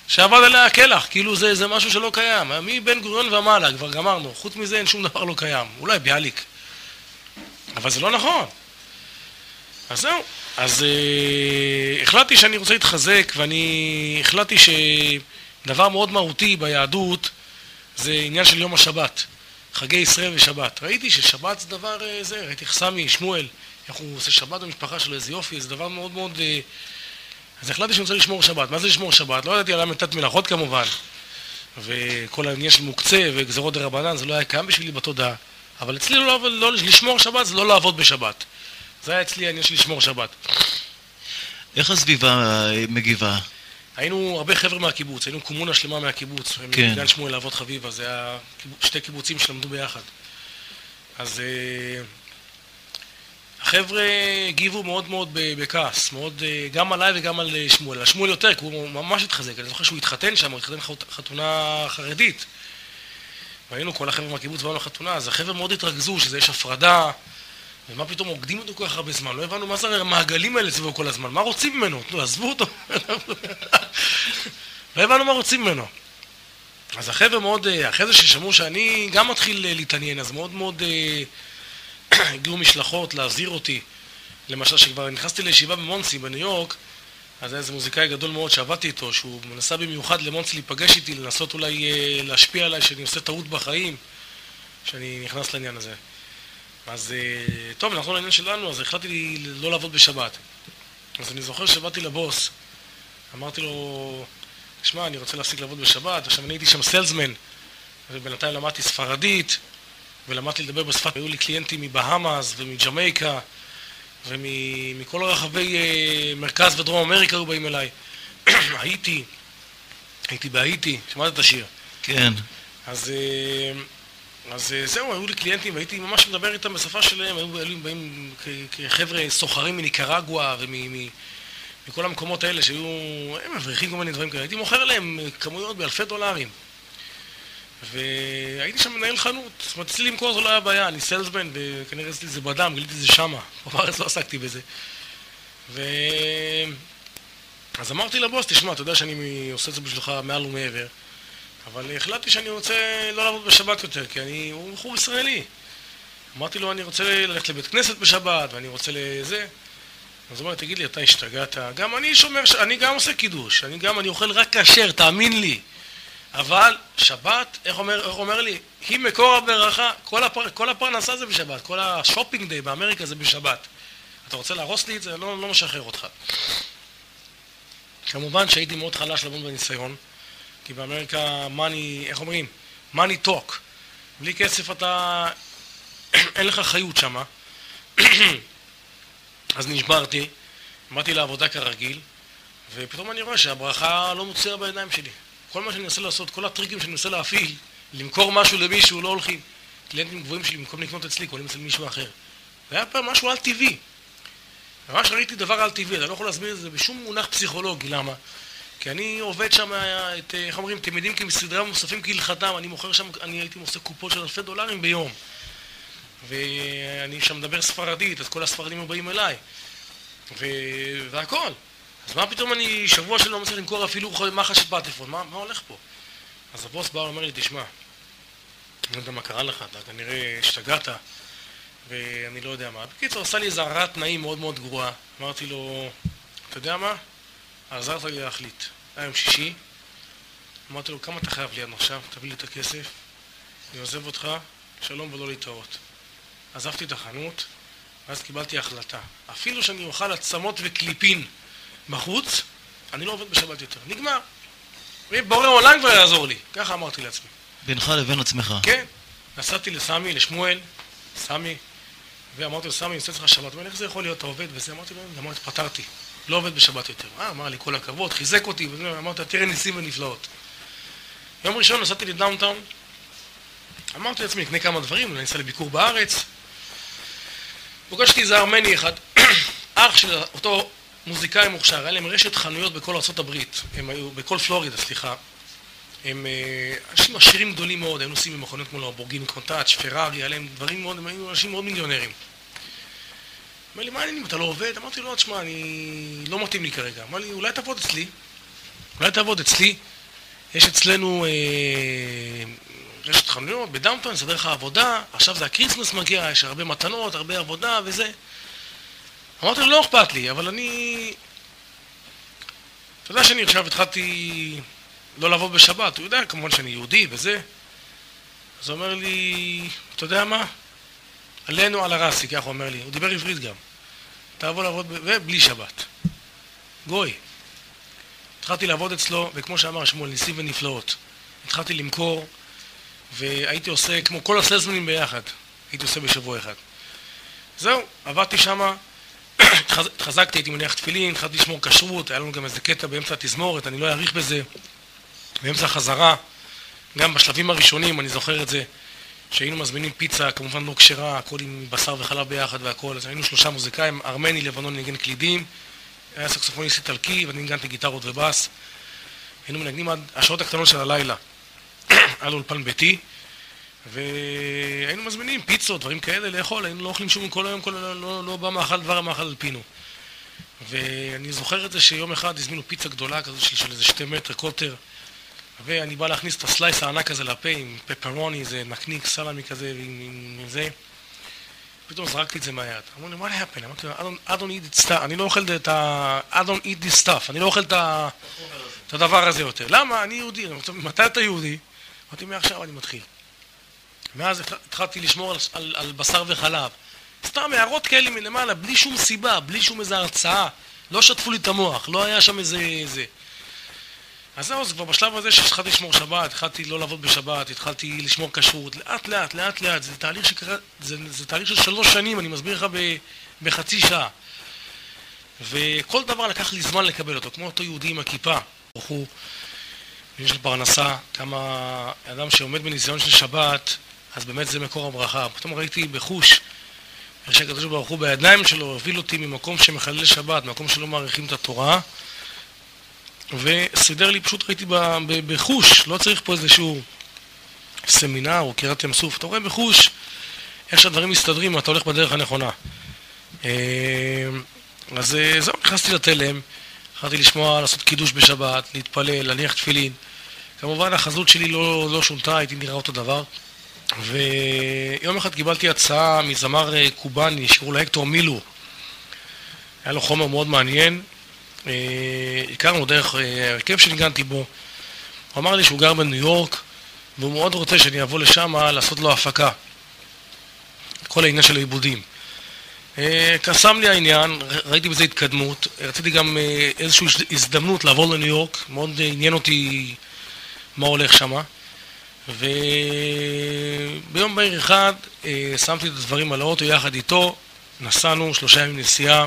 Speaker 2: שעבד עליה הקלח, כאילו זה, זה משהו שלא קיים. מבן גוריון ומעלה, כבר גמרנו. חוץ מזה אין שום דבר לא קיים. אולי ביאליק. אבל זה לא נכון. אז זהו. אז אה, החלטתי שאני רוצה להתחזק, ואני החלטתי שדבר מאוד מהותי ביהדות זה עניין של יום השבת. חגי ישראל ושבת. ראיתי ששבת זה דבר אה, זה, ראיתי איך סמי, שמואל, איך הוא עושה שבת במשפחה שלו, איזה יופי, זה דבר מאוד מאוד... אה, אז החלטתי שאני רוצה לשמור שבת. מה זה לשמור שבת? לא ידעתי על המתת מלאכות כמובן, וכל העניין של מוקצה וגזרות דה רבנן, זה לא היה קיים בשבילי בתודעה. אבל אצלי לא, לא, לשמור שבת זה לא לעבוד בשבת. זה היה אצלי העניין של לשמור שבת.
Speaker 4: איך הסביבה אה, מגיבה?
Speaker 2: היינו הרבה חבר'ה מהקיבוץ, היינו קומונה שלמה מהקיבוץ. כן. גן שמואל אבות חביבה, זה היה שתי קיבוצים שלמדו ביחד. אז uh, החבר'ה הגיבו מאוד מאוד בכעס, מאוד, uh, גם עליי וגם על שמואל. על שמואל יותר, כי הוא ממש התחזק. אני זוכר שהוא התחתן שם, הוא התחתן חתונה חרדית. והיינו כל החבר'ה מהקיבוץ באנו לחתונה, אז החבר'ה מאוד התרכזו, שזה יש הפרדה. ומה פתאום עוקדים אותו כל כך הרבה זמן? לא הבנו מה זה המעגלים האלה סביבו כל הזמן. מה רוצים ממנו? נו, עזבו אותו. לא הבנו מה רוצים ממנו. אז החבר'ה מאוד, אה, אחרי זה ששמעו שאני גם מתחיל אה, להתעניין, אז מאוד מאוד אה, הגיעו משלחות להחזיר אותי. למשל, שכבר נכנסתי לישיבה במונסי בניו יורק, אז היה איזה מוזיקאי גדול מאוד שעבדתי איתו, שהוא מנסה במיוחד למונסי להיפגש איתי, לנסות אולי להשפיע עליי שאני עושה טעות בחיים, שאני נכנס לעניין הזה. אז אה, טוב, נחזור לעניין שלנו, אז החלטתי לא לעבוד בשבת. אז אני זוכר שבאתי לבוס, אמרתי לו, שמע, אני רוצה להפסיק לעבוד בשבת, עכשיו אני הייתי שם סלזמן, ובינתיים למדתי ספרדית, ולמדתי לדבר בשפת, היו לי קליינטים מבהאמאס ומג'מייקה, ומכל רחבי אה, מרכז ודרום אמריקה היו באים אליי. הייתי, הייתי בהאיטי, שמעת את השיר.
Speaker 4: כן.
Speaker 2: אז... אה, אז אה, זהו, היו לי קליינטים, והייתי ממש מדבר איתם בשפה שלהם, היו באים כחבר'ה סוחרים מניקרגואה ומכל המקומות האלה שהיו, הם מבריחים כל מיני דברים כאלה, הייתי מוכר להם כמויות באלפי דולרים. והייתי שם מנהל חנות, זאת אומרת, אצלי למכור זה לא היה בעיה, אני סיילסמן, וכנראה עשיתי את זה בדם, גיליתי את זה שמה, בארץ לא עסקתי בזה. ו... אז אמרתי לבוס, תשמע, אתה יודע שאני עושה את זה בשבילך מעל ומעבר. אבל החלטתי שאני רוצה לא לעבוד בשבת יותר, כי אני, הוא בחור ישראלי. אמרתי לו, אני רוצה ללכת לבית כנסת בשבת, ואני רוצה לזה. אז הוא אומר, תגיד לי, אתה השתגעת? גם אני שומר, אני גם עושה קידוש, אני גם, אני אוכל רק כשר, תאמין לי. אבל שבת, איך אומר, איך אומר לי? היא מקור הברכה, כל, הפר, כל הפרנסה זה בשבת, כל השופינג דיי באמריקה זה בשבת. אתה רוצה להרוס לי את זה? לא, לא משחרר אותך. כמובן שהייתי מאוד חלש לעבוד בניסיון. כי באמריקה money, איך אומרים? money talk. בלי כסף אתה... אין לך חיות שמה. אז נשברתי, באתי לעבודה כרגיל, ופתאום אני רואה שהברכה לא מוצאה בידיים שלי. כל מה שאני מנסה לעשות, כל הטריקים שאני מנסה להפעיל, למכור משהו למישהו, לא הולכים. קליינטים גבוהים שלי, במקום לקנות אצלי, קונים אצל מישהו אחר. זה היה פעם משהו על-טבעי. ממש ראיתי דבר על-טבעי, אתה לא יכול להסביר את זה בשום מונח פסיכולוגי, למה? כי אני עובד שם, את, איך אומרים, אתם יודעים, כמסדרי המוספים כהלכתם, אני מוכר שם, אני הייתי עושה קופות של אלפי דולרים ביום. ואני שם מדבר ספרדית, אז כל הספרדים באים אליי. ו... והכל. אז מה פתאום אני שבוע שלא מצליח למכור אפילו מחש פטפון? מה, מה הולך פה? אז הבוס בא ואומר לי, תשמע, אני לא יודע מה קרה לך, אתה כנראה השתגעת, ואני לא יודע מה. בקיצור, עשה לי איזה הרעת תנאים מאוד מאוד גרועה. אמרתי לו, אתה יודע מה? עזרת לי להחליט. היה יום שישי, אמרתי לו, כמה אתה חייב לי עד עכשיו? תביא לי את הכסף, אני עוזב אותך, שלום ולא להתראות. עזבתי את החנות, ואז קיבלתי החלטה. אפילו שאני אוכל עצמות וקליפין בחוץ, אני לא עובד בשבת יותר. נגמר. בורא עולם כבר יעזור לי. ככה אמרתי לעצמי.
Speaker 4: בינך לבין עצמך.
Speaker 2: כן. נסעתי לסמי, לשמואל, סמי, ואמרתי לו, סמי, אני עושה לך שבת. הוא אומר, איך זה יכול להיות, אתה עובד וזה? אמרתי לו, אמרתי, פתרתי. לא עובד בשבת יותר. אה, אמר לי, כל הכבוד, חיזק אותי, ואמרתי, תראה ניסים ונפלאות. יום ראשון נסעתי לדאונטאון, אמרתי לעצמי, אקנה כמה דברים, אני אנסה לביקור בארץ. פוגשתי איזה ארמני אחד, אח של אותו מוזיקאי מוכשר, היה להם רשת חנויות בכל ארה"ב, הם היו, בכל פלורידה, סליחה. הם אה, אנשים עשירים גדולים מאוד, היו נוסעים במכוניות כמו לבורגין קונטאץ', פרארי, היה להם דברים מאוד, הם היו אנשים מאוד מיליונרים. אמר לי, מה העניינים, אתה לא עובד? אמרתי לו, תשמע, אני... לא מתאים לי כרגע. אמר לי, אולי תעבוד אצלי. אולי תעבוד אצלי. יש אצלנו אה, רשת חנויות ב downtown, נסדר לך עבודה, עכשיו זה ה Christmas מגיע, יש הרבה מתנות, הרבה עבודה וזה. אמרתי לו, לא אכפת לי, אבל אני... אתה יודע שאני עכשיו התחלתי לא לעבוד בשבת, הוא יודע כמובן שאני יהודי וזה. אז הוא אומר לי, אתה יודע מה? على عيني وعلى راسي, ככה הוא אומר לי, הוא דיבר ערבית גם. תעבור לעבוד, ובלי שבת. גוי. התחלתי לעבוד אצלו, וכמו שאמר שמואל, ניסים ונפלאות. התחלתי למכור, והייתי עושה, כמו כל הסלזמנים ביחד, הייתי עושה בשבוע אחד. זהו, עבדתי שמה, התחזקתי, הייתי מניח תפילין, התחלתי לשמור כשרות, היה לנו גם איזה קטע באמצע התזמורת, אני לא אאריך בזה. באמצע החזרה, גם בשלבים הראשונים, אני זוכר את זה, שהיינו מזמינים פיצה, כמובן לא כשרה, הכל עם בשר וחלב ביחד והכל, אז היינו שלושה מוזיקאים, ארמני, לבנון, ניגן קלידים, היה סקסופוניסט איטלקי, ואני ניגנתי גיטרות ובאס. היינו מנגנים עד השעות הקטנות של הלילה. לו אולפן ביתי, והיינו מזמינים פיצות, דברים כאלה לאכול, היינו לא אוכלים שום כל היום, כל היום לא, לא בא מאכל דבר מאכל על פינו. ואני זוכר את זה שיום אחד הזמינו פיצה גדולה כזאת של, של איזה שתי מטר קוטר, ואני בא להכניס את ה slice הענק הזה לפה עם פפרוני, איזה נקניק סלמי כזה, עם, עם, עם זה. פתאום זרקתי את זה מהיד. אמרו לי, מה happened? אמרתי לו, I don't eat it stuff, אני לא אוכל את ה... I don't eat this stuff, אני לא אוכל את הדבר הזה יותר. למה? אני יהודי. מתי אתה יהודי? אמרתי, מעכשיו אני מתחיל. מאז התחלתי לשמור על, על, על בשר וחלב. סתם הערות כאלה מלמעלה, בלי שום סיבה, בלי שום איזה הרצאה. לא שטפו לי את המוח, לא היה שם איזה... איזה. אז זהו, זה כבר בשלב הזה שהתחלתי לשמור שבת, התחלתי לא לעבוד בשבת, התחלתי לשמור כשרות, לאט לאט, לאט לאט, זה תהליך שקרה, זה, זה תהליך של שלוש שנים, אני מסביר לך בחצי שעה. וכל דבר לקח לי זמן לקבל אותו, כמו אותו יהודי עם הכיפה, ברוך הוא, יש לו פרנסה, כמה אדם שעומד בניסיון של שבת, אז באמת זה מקור הברכה. פתאום ראיתי בחוש איך שהקדוש ברוך הוא בידיים שלו הוביל אותי ממקום שמחלל שבת, מקום שלא מעריכים את התורה, וסידר לי, פשוט ראיתי בחוש, לא צריך פה איזשהו סמינר או קריאת ים סוף, אתה רואה בחוש איך שהדברים מסתדרים, אתה הולך בדרך הנכונה. אה, אז אה, זהו, נכנסתי לתלם, התחלתי לשמוע, לעשות קידוש בשבת, להתפלל, להניח תפילין. כמובן החזות שלי לא, לא שונתה, הייתי נראה אותו דבר. ויום אחד קיבלתי הצעה מזמר אה, קובאני שקראו לו הקטור מילו. היה לו חומר מאוד מעניין. אה, הכרנו דרך אה, הרכב שניגנתי בו. הוא אמר לי שהוא גר בניו יורק והוא מאוד רוצה שאני אבוא לשם לעשות לו הפקה. כל העניין של העיבודים. קסם לי העניין, ראיתי בזה התקדמות, רציתי גם איזושהי הזדמנות לעבור לניו יורק, מאוד עניין אותי מה הולך שמה. וביום בהיר אחד אה, שמתי את הדברים על האוטו יחד איתו, נסענו שלושה ימים נסיעה.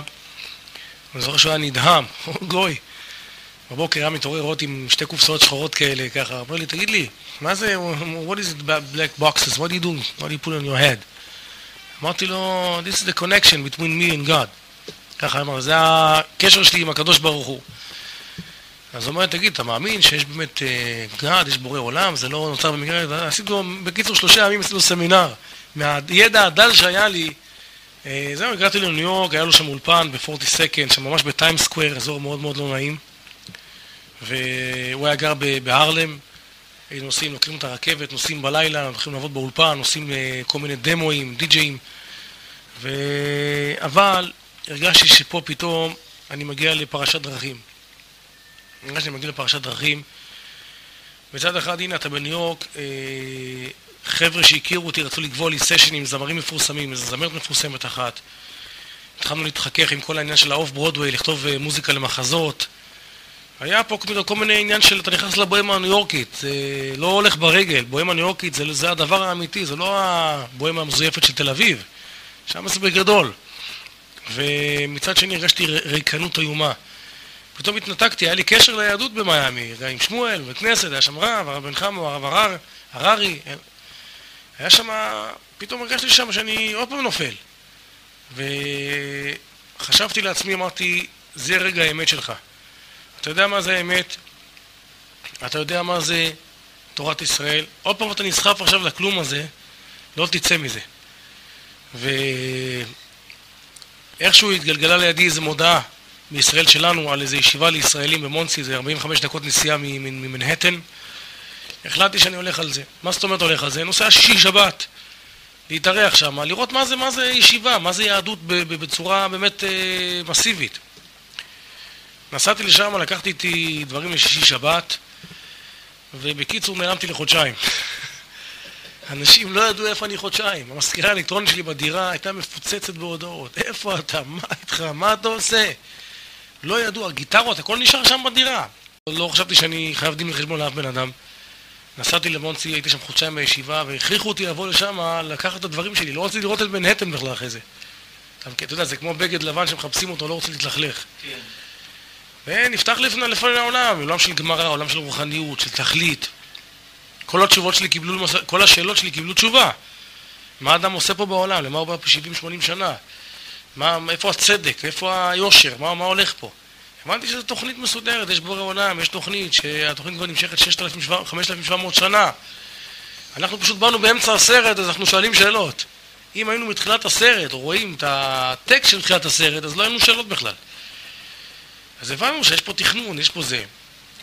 Speaker 2: אני זוכר שהוא היה נדהם, גוי. בבוקר היה מתעורר אותי עם שתי קופסאות שחורות כאלה, ככה. אמר לי, תגיד לי, מה זה, what is it black boxes, what do you do, what do you put on your head? אמרתי לו, this is the connection between me and God. ככה אמר, זה הקשר שלי עם הקדוש ברוך הוא. אז הוא אומר, תגיד, אתה מאמין שיש באמת God, יש בורא עולם, זה לא נוצר במקרה, עשיתי לו, בקיצור, שלושה ימים עשיתי לו סמינר. מהידע הדל שהיה לי, זהו, הגעתי לניו יורק, היה לו שם אולפן ב-40 second, שם ממש ב Times Square, אזור מאוד מאוד לא נעים. והוא היה גר בהרלם, היינו נוסעים, לוקחים את הרכבת, נוסעים בלילה, הולכים לעבוד באולפן, נוסעים כל מיני דמואים, די-ג'אים. ו... אבל הרגשתי שפה פתאום אני מגיע לפרשת דרכים. נראה שאני מגיע לפרשת דרכים. מצד אחד, הנה, אתה בניו יורק, אה, חבר'ה שהכירו אותי רצו לקבוע לי סשן עם זמרים מפורסמים, איזו זמרת מפורסמת אחת. התחלנו להתחכך עם כל העניין של האוף ברודווי, לכתוב אה, מוזיקה למחזות, היה פה כל- מיני עניין של אתה נכנס לבוהמה הניו יורקית, זה לא הולך ברגל, בוהמה ניו יורקית זה, זה הדבר האמיתי, זה לא הבוהמה המזויפת של תל אביב, שם זה בגדול. ומצד שני הרגשתי ריקנות איומה. פתאום התנתקתי, היה לי קשר ליהדות במיאמי, גם עם שמואל, בית כנסת, היה שם רב, הרב בן חמו, הרב הרר, הררי, היה שם, פתאום הרגשתי שם שאני עוד פעם נופל. וחשבתי לעצמי, אמרתי, זה רגע האמת שלך. אתה יודע מה זה האמת? אתה יודע מה זה תורת ישראל? עוד פעם אתה נסחף עכשיו לכלום הזה, לא תצא מזה. ואיכשהו התגלגלה לידי איזו מודעה מישראל שלנו על איזו ישיבה לישראלים במונסי, זה 45 דקות נסיעה ממנהטן. החלטתי שאני הולך על זה. מה זאת אומרת הולך על זה? נוסע שישי שבת. להתארח שם, לראות מה זה, מה זה ישיבה, מה זה יהדות בצורה באמת אה, מסיבית. נסעתי לשם, לקחתי איתי דברים לשישי שבת, ובקיצור נעלמתי לחודשיים. אנשים לא ידעו איפה אני חודשיים. המזכירה האלקטרונית שלי בדירה הייתה מפוצצת בהודעות. איפה אתה? מה איתך? מה אתה עושה? לא ידעו, הגיטרות, הכל נשאר שם בדירה. לא חשבתי שאני חייב דין וחשבון לאף בן אדם. נסעתי למונסי, הייתי שם חודשיים בישיבה, והכריחו אותי לבוא לשם, לקחת את הדברים שלי. לא רציתי לראות את מנהטן בכלל אחרי זה. אתה יודע, זה כמו בגד לבן שמחפשים אותו, לא רוצה להתלכלך. ונפתח לפני, לפני העולם, עולם של גמרא, עולם של רוחניות, של תכלית. כל התשובות שלי קיבלו, כל השאלות שלי קיבלו תשובה. מה האדם עושה פה בעולם? למה הוא בא פה 70-80 שנה? מה, איפה הצדק? איפה היושר? מה, מה הולך פה? הבנתי שזו תוכנית מסודרת, יש בורא עולם, יש תוכנית, שהתוכנית כבר נמשכת 6,700 5,700 שנה. אנחנו פשוט באנו באמצע הסרט, אז אנחנו שואלים שאלות. אם היינו מתחילת הסרט, או רואים את הטקסט של תחילת הסרט, אז לא היינו שאלות בכלל. אז הבנו שיש פה תכנון, יש פה זה.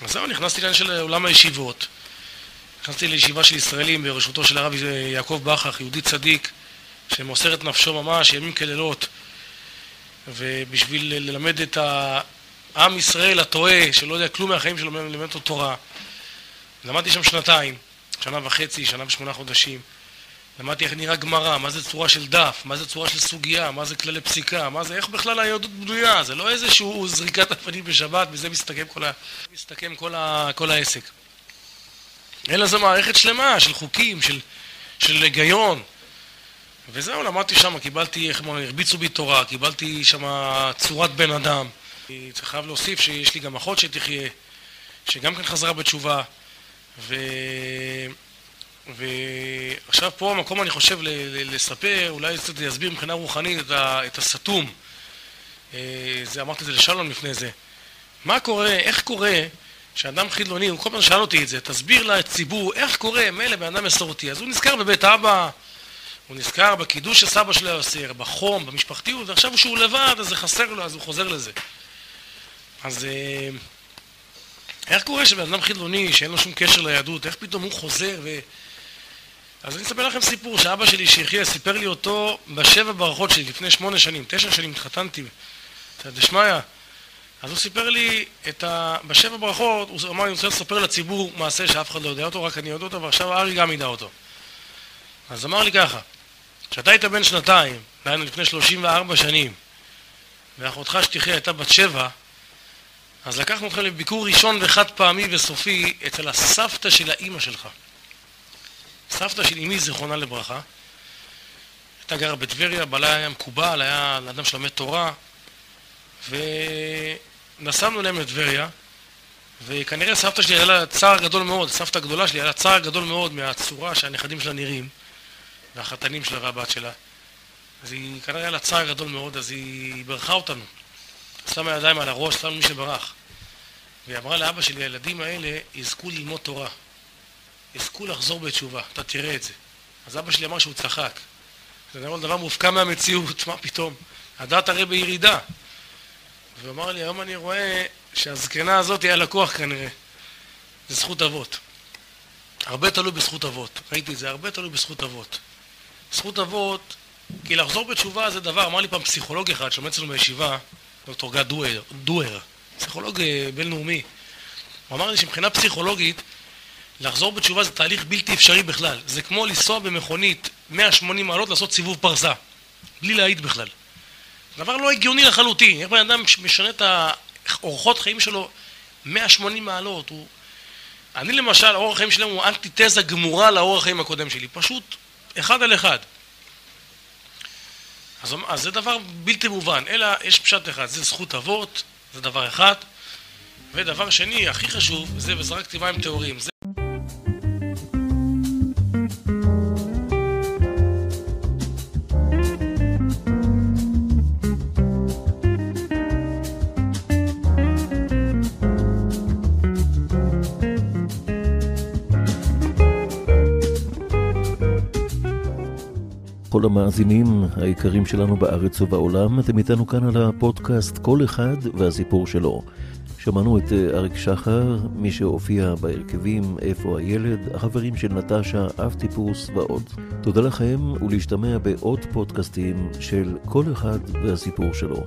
Speaker 2: אז זהו, נכנסתי לעניין של עולם הישיבות. נכנסתי לישיבה של ישראלים בראשותו של הרב יעקב בכך, יהודי צדיק, שמוסר את נפשו ממש ימים כלילות, ובשביל ללמד את העם ישראל הטועה, שלא יודע כלום מהחיים שלו, ללמד אותו תורה. למדתי שם שנתיים, שנה וחצי, שנה ושמונה חודשים. למדתי איך נראה גמרא, מה זה צורה של דף, מה זה צורה של סוגיה, מה זה כללי פסיקה, מה זה, איך בכלל היהדות בנויה, זה לא איזשהו זריקת אבנים בשבת, בזה מסתכם כל, ה, מסתכם כל, ה, כל העסק. אלא זו מערכת שלמה של חוקים, של, של היגיון. וזהו, למדתי שם, קיבלתי, איך אומרים, הרביצו בי תורה, קיבלתי שם צורת בן אדם. אני חייב להוסיף שיש לי גם אחות שתחיה, שגם כן חזרה בתשובה. ו... ועכשיו פה המקום אני חושב לספר, אולי קצת להסביר מבחינה רוחנית את, ה- את הסתום. אה, זה, אמרתי את זה לשלום לפני זה. מה קורה, איך קורה שאדם חילוני, הוא כל פעם שאל אותי את זה, תסביר לציבור איך קורה, מילא בן אדם מסורתי, אז הוא נזכר בבית אבא, הוא נזכר בקידוש שסבא שלו היה עושה, בחום, במשפחתיות, ועכשיו כשהוא לבד, אז זה חסר לו, אז הוא חוזר לזה. אז אה, איך קורה שבן אדם חילוני, שאין לו שום קשר ליהדות, איך פתאום הוא חוזר ו... אז אני אספר לכם סיפור שאבא שלי שיחיה סיפר לי אותו בשבע ברכות שלי לפני שמונה שנים, תשע שנים התחתנתי, דשמיא. אז הוא סיפר לי את ה... בשבע ברכות, הוא אמר אני רוצה לספר לציבור מעשה שאף אחד לא יודע אותו, רק אני יודע אותו, ועכשיו ארי גם ידע אותו. אז אמר לי ככה, כשאתה היית בן שנתיים, דהיינו לפני 34 שנים, ואחותך שתחיה הייתה בת שבע, אז לקחנו אתכם לביקור ראשון וחד פעמי וסופי אצל הסבתא של האימא שלך. סבתא של אמי, זיכרונה לברכה, הייתה גרה בטבריה, בעלה היה מקובל, היה אדם שלומד תורה, ונסענו אליהם לטבריה, וכנראה סבתא שלי היה לה צער גדול מאוד, סבתא הגדולה שלי היה לה צער גדול מאוד מהצורה שהנכדים שלה נראים, והחתנים שלה והבת שלה. אז היא, כנראה היה לה צער גדול מאוד, אז היא ברכה אותנו. שמה ידיים על הראש, שמה מי שברח. והיא אמרה לאבא שלי, הילדים האלה יזכו ללמוד תורה. יזכו לחזור בתשובה, אתה תראה את זה. אז אבא שלי אמר שהוא צחק. זה נראה דבר מופקע מהמציאות, מה פתאום? הדת הרי בירידה. והוא אמר לי, היום אני רואה שהזקנה הזאת היה לקוח כנראה. זה זכות אבות. הרבה תלוי בזכות אבות. ראיתי את זה, הרבה תלוי בזכות אבות. זכות אבות, כי לחזור בתשובה זה דבר, אמר לי פעם פסיכולוג אחד שלומד אצלנו בישיבה, דוקטור גד דואר, דואר, פסיכולוג אה, בינלאומי. הוא אמר לי שמבחינה פסיכולוגית, לחזור בתשובה זה תהליך בלתי אפשרי בכלל. זה כמו לנסוע במכונית 180 מעלות לעשות סיבוב פרסה, בלי להעיד בכלל. דבר לא הגיוני לחלוטין. איך בן אדם משנה את האורחות חיים שלו 180 מעלות, הוא... אני למשל, האורח החיים שלנו הוא אנטיתזה גמורה לאורח החיים הקודם שלי, פשוט אחד על אחד. אז, אז זה דבר בלתי מובן, אלא יש פשט אחד, זה זכות אבות, זה דבר אחד, ודבר שני, הכי חשוב, זה וזה רק טבעיים טהורים. זה...
Speaker 1: כל המאזינים היקרים שלנו בארץ ובעולם, אתם איתנו כאן על הפודקאסט כל אחד והסיפור שלו. שמענו את אה, אריק שחר, מי שהופיע בהרכבים איפה הילד, החברים של נטשה, אב טיפוס ועוד. תודה לכם ולהשתמע בעוד פודקאסטים של כל אחד והסיפור שלו.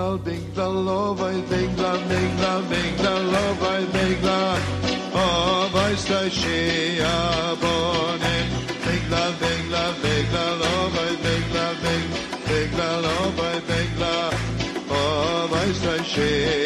Speaker 5: the, ding the, love I ding the, ding the, ding the, love I ding the, oh, I say she abonim. Ding the, ding the, ding the, love I ding the, ding, ding the, love I ding the, oh, I say she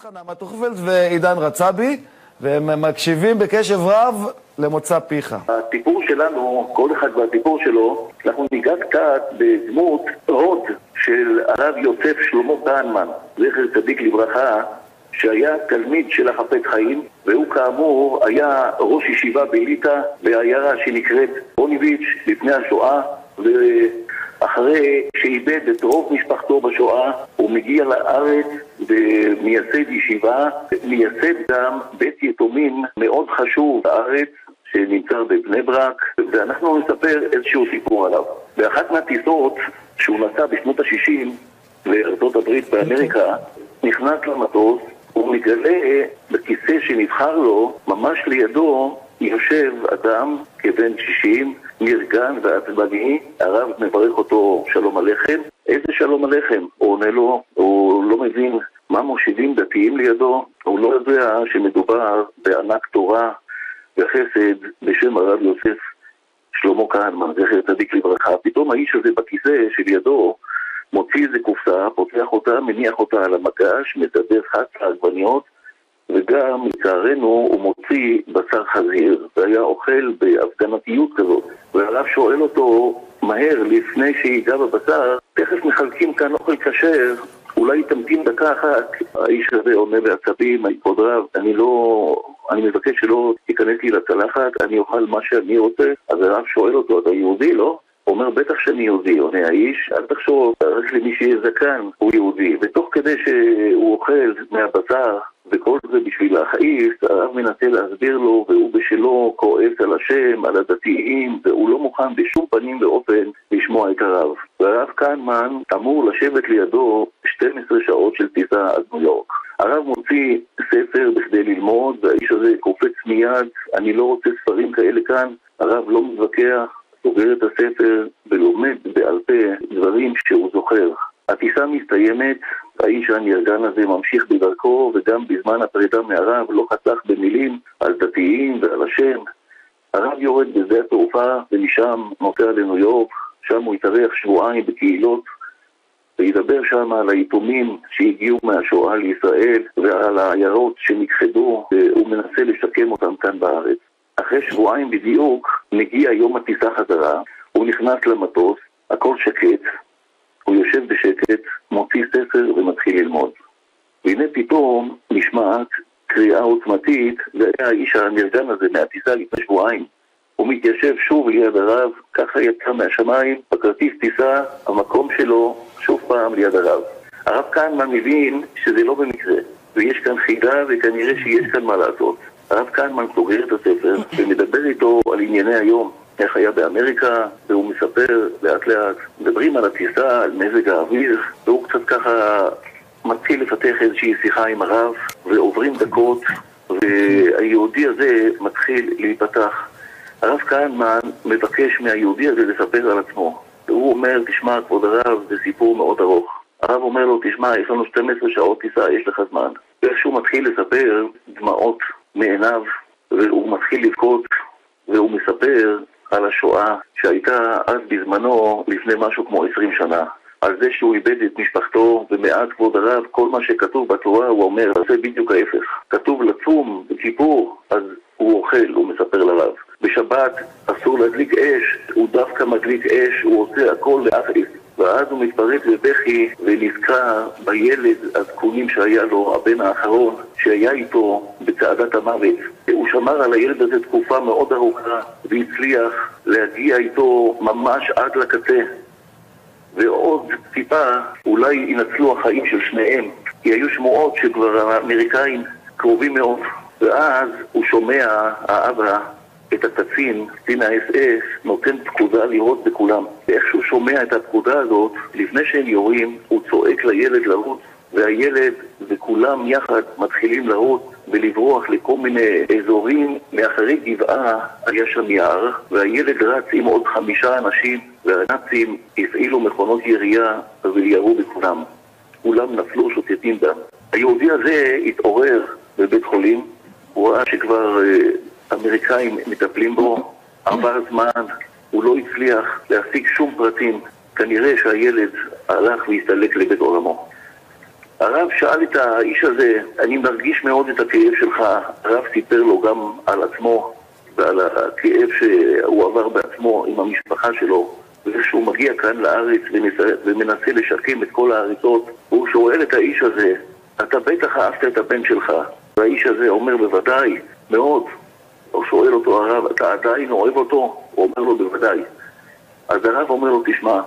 Speaker 6: לך נעמה טוכפלד ועידן רצבי, והם מקשיבים בקשב רב למוצא פיך.
Speaker 7: הסיפור שלנו, כל אחד והסיפור שלו, אנחנו ניגע קצת בדמות הוד של הרב יוסף שלמה כהנמן, זכר צדיק לברכה, שהיה תלמיד של החפץ חיים, והוא כאמור היה ראש ישיבה בליטא בעיירה שנקראת רוניביץ' לפני השואה, ואחרי שאיבד את רוב משפחתו בשואה, הוא מגיע לארץ ומייסד ישיבה, מייסד גם בית יתומים מאוד חשוב בארץ, שנמצא בבני ברק, ואנחנו נספר איזשהו סיפור עליו. באחת מהטיסות שהוא נסע בשנות ה-60 לארצות הברית באמריקה, נכנס למטוס, הוא מגלה בכיסא שנבחר לו, ממש לידו יושב אדם כבן 60, נרגן ועצבני, הרב מברך אותו שלום עליכם. איזה שלום עליכם? הוא עונה לו, הוא לא מבין מה מושיבים דתיים לידו, הוא לא יודע שמדובר בענק תורה וחסד בשם הרב יוסף שלמה כהנמן, זכר צדיק לברכה. פתאום האיש הזה בכיסא שלידו מוציא איזה קופסה, פותח אותה, מניח אותה על המגש, מדבר חץ העגבניות, וגם, לצערנו, הוא מוציא בשר חזיר, והיה אוכל בהפגנתיות כזאת. והרב שואל אותו מהר, לפני שיגע בבשר, תכף מחלקים כאן אוכל כשר, אולי תמתין דקה אחת. האיש הזה עונה בעצבים, כבוד רב, אני לא... אני מבקש שלא תיכנס לי לצלחת, אני אוכל מה שאני רוצה. אז הרב שואל אותו, אתה יהודי, לא? אומר, בטח שאני יהודי, עונה האיש, אל תחשוב, רק למי שיהיה זקן הוא יהודי. ותוך כדי שהוא אוכל מהבשר, וכל זה בשביל להכעיס, הרב מנסה להסביר לו, והוא בשלו כועס על השם, על הדתיים, והוא לא מוכן בשום פנים ואופן לשמוע את הרב. והרב קהנמן אמור לשבת לידו 12 שעות של טיסה עד ניו יורק. הרב מוציא ספר בכדי ללמוד, והאיש הזה קופץ מיד, אני לא רוצה ספרים כאלה כאן, הרב לא מתווכח, סוגר את הספר ולומד בעל פה דברים שהוא זוכר. הטיסה מסתיימת, האיש הנרגן הזה ממשיך בדרכו, וגם בזמן הפרידה מהרב לא חסך במילים על דתיים ועל השם. הרב יורד בשדה התעופה, ומשם נוסע לניו יורק, שם הוא התארח שבועיים בקהילות, וידבר שם על היתומים שהגיעו מהשואה לישראל, ועל העיירות שנכחדו, והוא מנסה לשקם אותם כאן בארץ. אחרי שבועיים בדיוק, מגיע יום הטיסה חזרה, הוא נכנס למטוס, הכל שקט, הוא יושב בשקט, מוציא ספר ומתחיל ללמוד. והנה פתאום נשמעת קריאה עוצמתית, זה היה האיש הנרגן הזה מהטיסה לפני שבועיים. הוא מתיישב שוב ליד הרב, ככה יצא מהשמיים, בכרטיס טיסה, המקום שלו שוב פעם ליד הרב. הרב כהנמן מבין שזה לא במקרה, ויש כאן חידה וכנראה שיש כאן מה לעשות. הרב כהנמן סוגר את הספר ומדבר איתו על ענייני היום. איך היה באמריקה, והוא מספר לאט לאט, מדברים על הטיסה, על מזג האוויר, והוא קצת ככה מתחיל לפתח איזושהי שיחה עם הרב, ועוברים דקות, והיהודי הזה מתחיל להיפתח. הרב כהנמן מבקש מהיהודי הזה לספר על עצמו. והוא אומר, תשמע, כבוד הרב, זה סיפור מאוד ארוך. הרב אומר לו, תשמע, יש לנו 12 שעות טיסה, יש לך זמן. ואיכשהו מתחיל לספר, דמעות מעיניו, והוא מתחיל לבכות, והוא מספר על השואה שהייתה אז בזמנו, לפני משהו כמו 20 שנה. על זה שהוא איבד את משפחתו, ומאז כבוד הרב, כל מה שכתוב בתורה, הוא אומר, זה בדיוק ההפך. כתוב לצום בכיפור, אז הוא אוכל, הוא מספר לרב. בשבת אסור להדליק אש, הוא דווקא מדליק אש, הוא עושה הכל להכעיס. ואז הוא מתפרץ בבכי ונזכר בילד הזקונים שהיה לו, הבן האחרון, שהיה איתו בצעדת המוות. הוא שמר על הילד הזה תקופה מאוד ארוכה והצליח להגיע איתו ממש עד לקצה. ועוד טיפה אולי ינצלו החיים של שניהם, כי היו שמועות שכבר האמריקאים קרובים מאוד. ואז הוא שומע, האבא, את הקצין, קצין האס-אס, נותן פקודה לירות בכולם. ואיך שהוא שומע את הפקודה הזאת, לפני שהם יורים, הוא צועק לילד לרוץ, והילד וכולם יחד מתחילים לרוץ ולברוח לכל מיני אזורים. מאחרי גבעה היה שם יער, והילד רץ עם עוד חמישה אנשים, והנאצים הפעילו מכונות ירייה וירו בכולם. כולם נפלו שוטטים דם. היהודי הזה התעורר בבית חולים, הוא ראה שכבר אמריקאים מטפלים בו, עבר זמן, הוא לא הצליח להשיג שום פרטים. כנראה שהילד הלך והסתלק לבית עולמו. הרב שאל את האיש הזה, אני מרגיש מאוד את הכאב שלך. הרב סיפר לו גם על עצמו ועל הכאב שהוא עבר בעצמו עם המשפחה שלו. וכשהוא מגיע כאן לארץ ומנסה, לשקם את כל ההריסות, הוא שואל את האיש הזה, אתה בטח אהבת את הבן שלך. והאיש הזה אומר, בוודאי, מאוד. הוא שואל אותו הרב, אתה עדיין אוהב אותו? הוא אומר לו, בוודאי. אז הרב אומר לו, תשמע,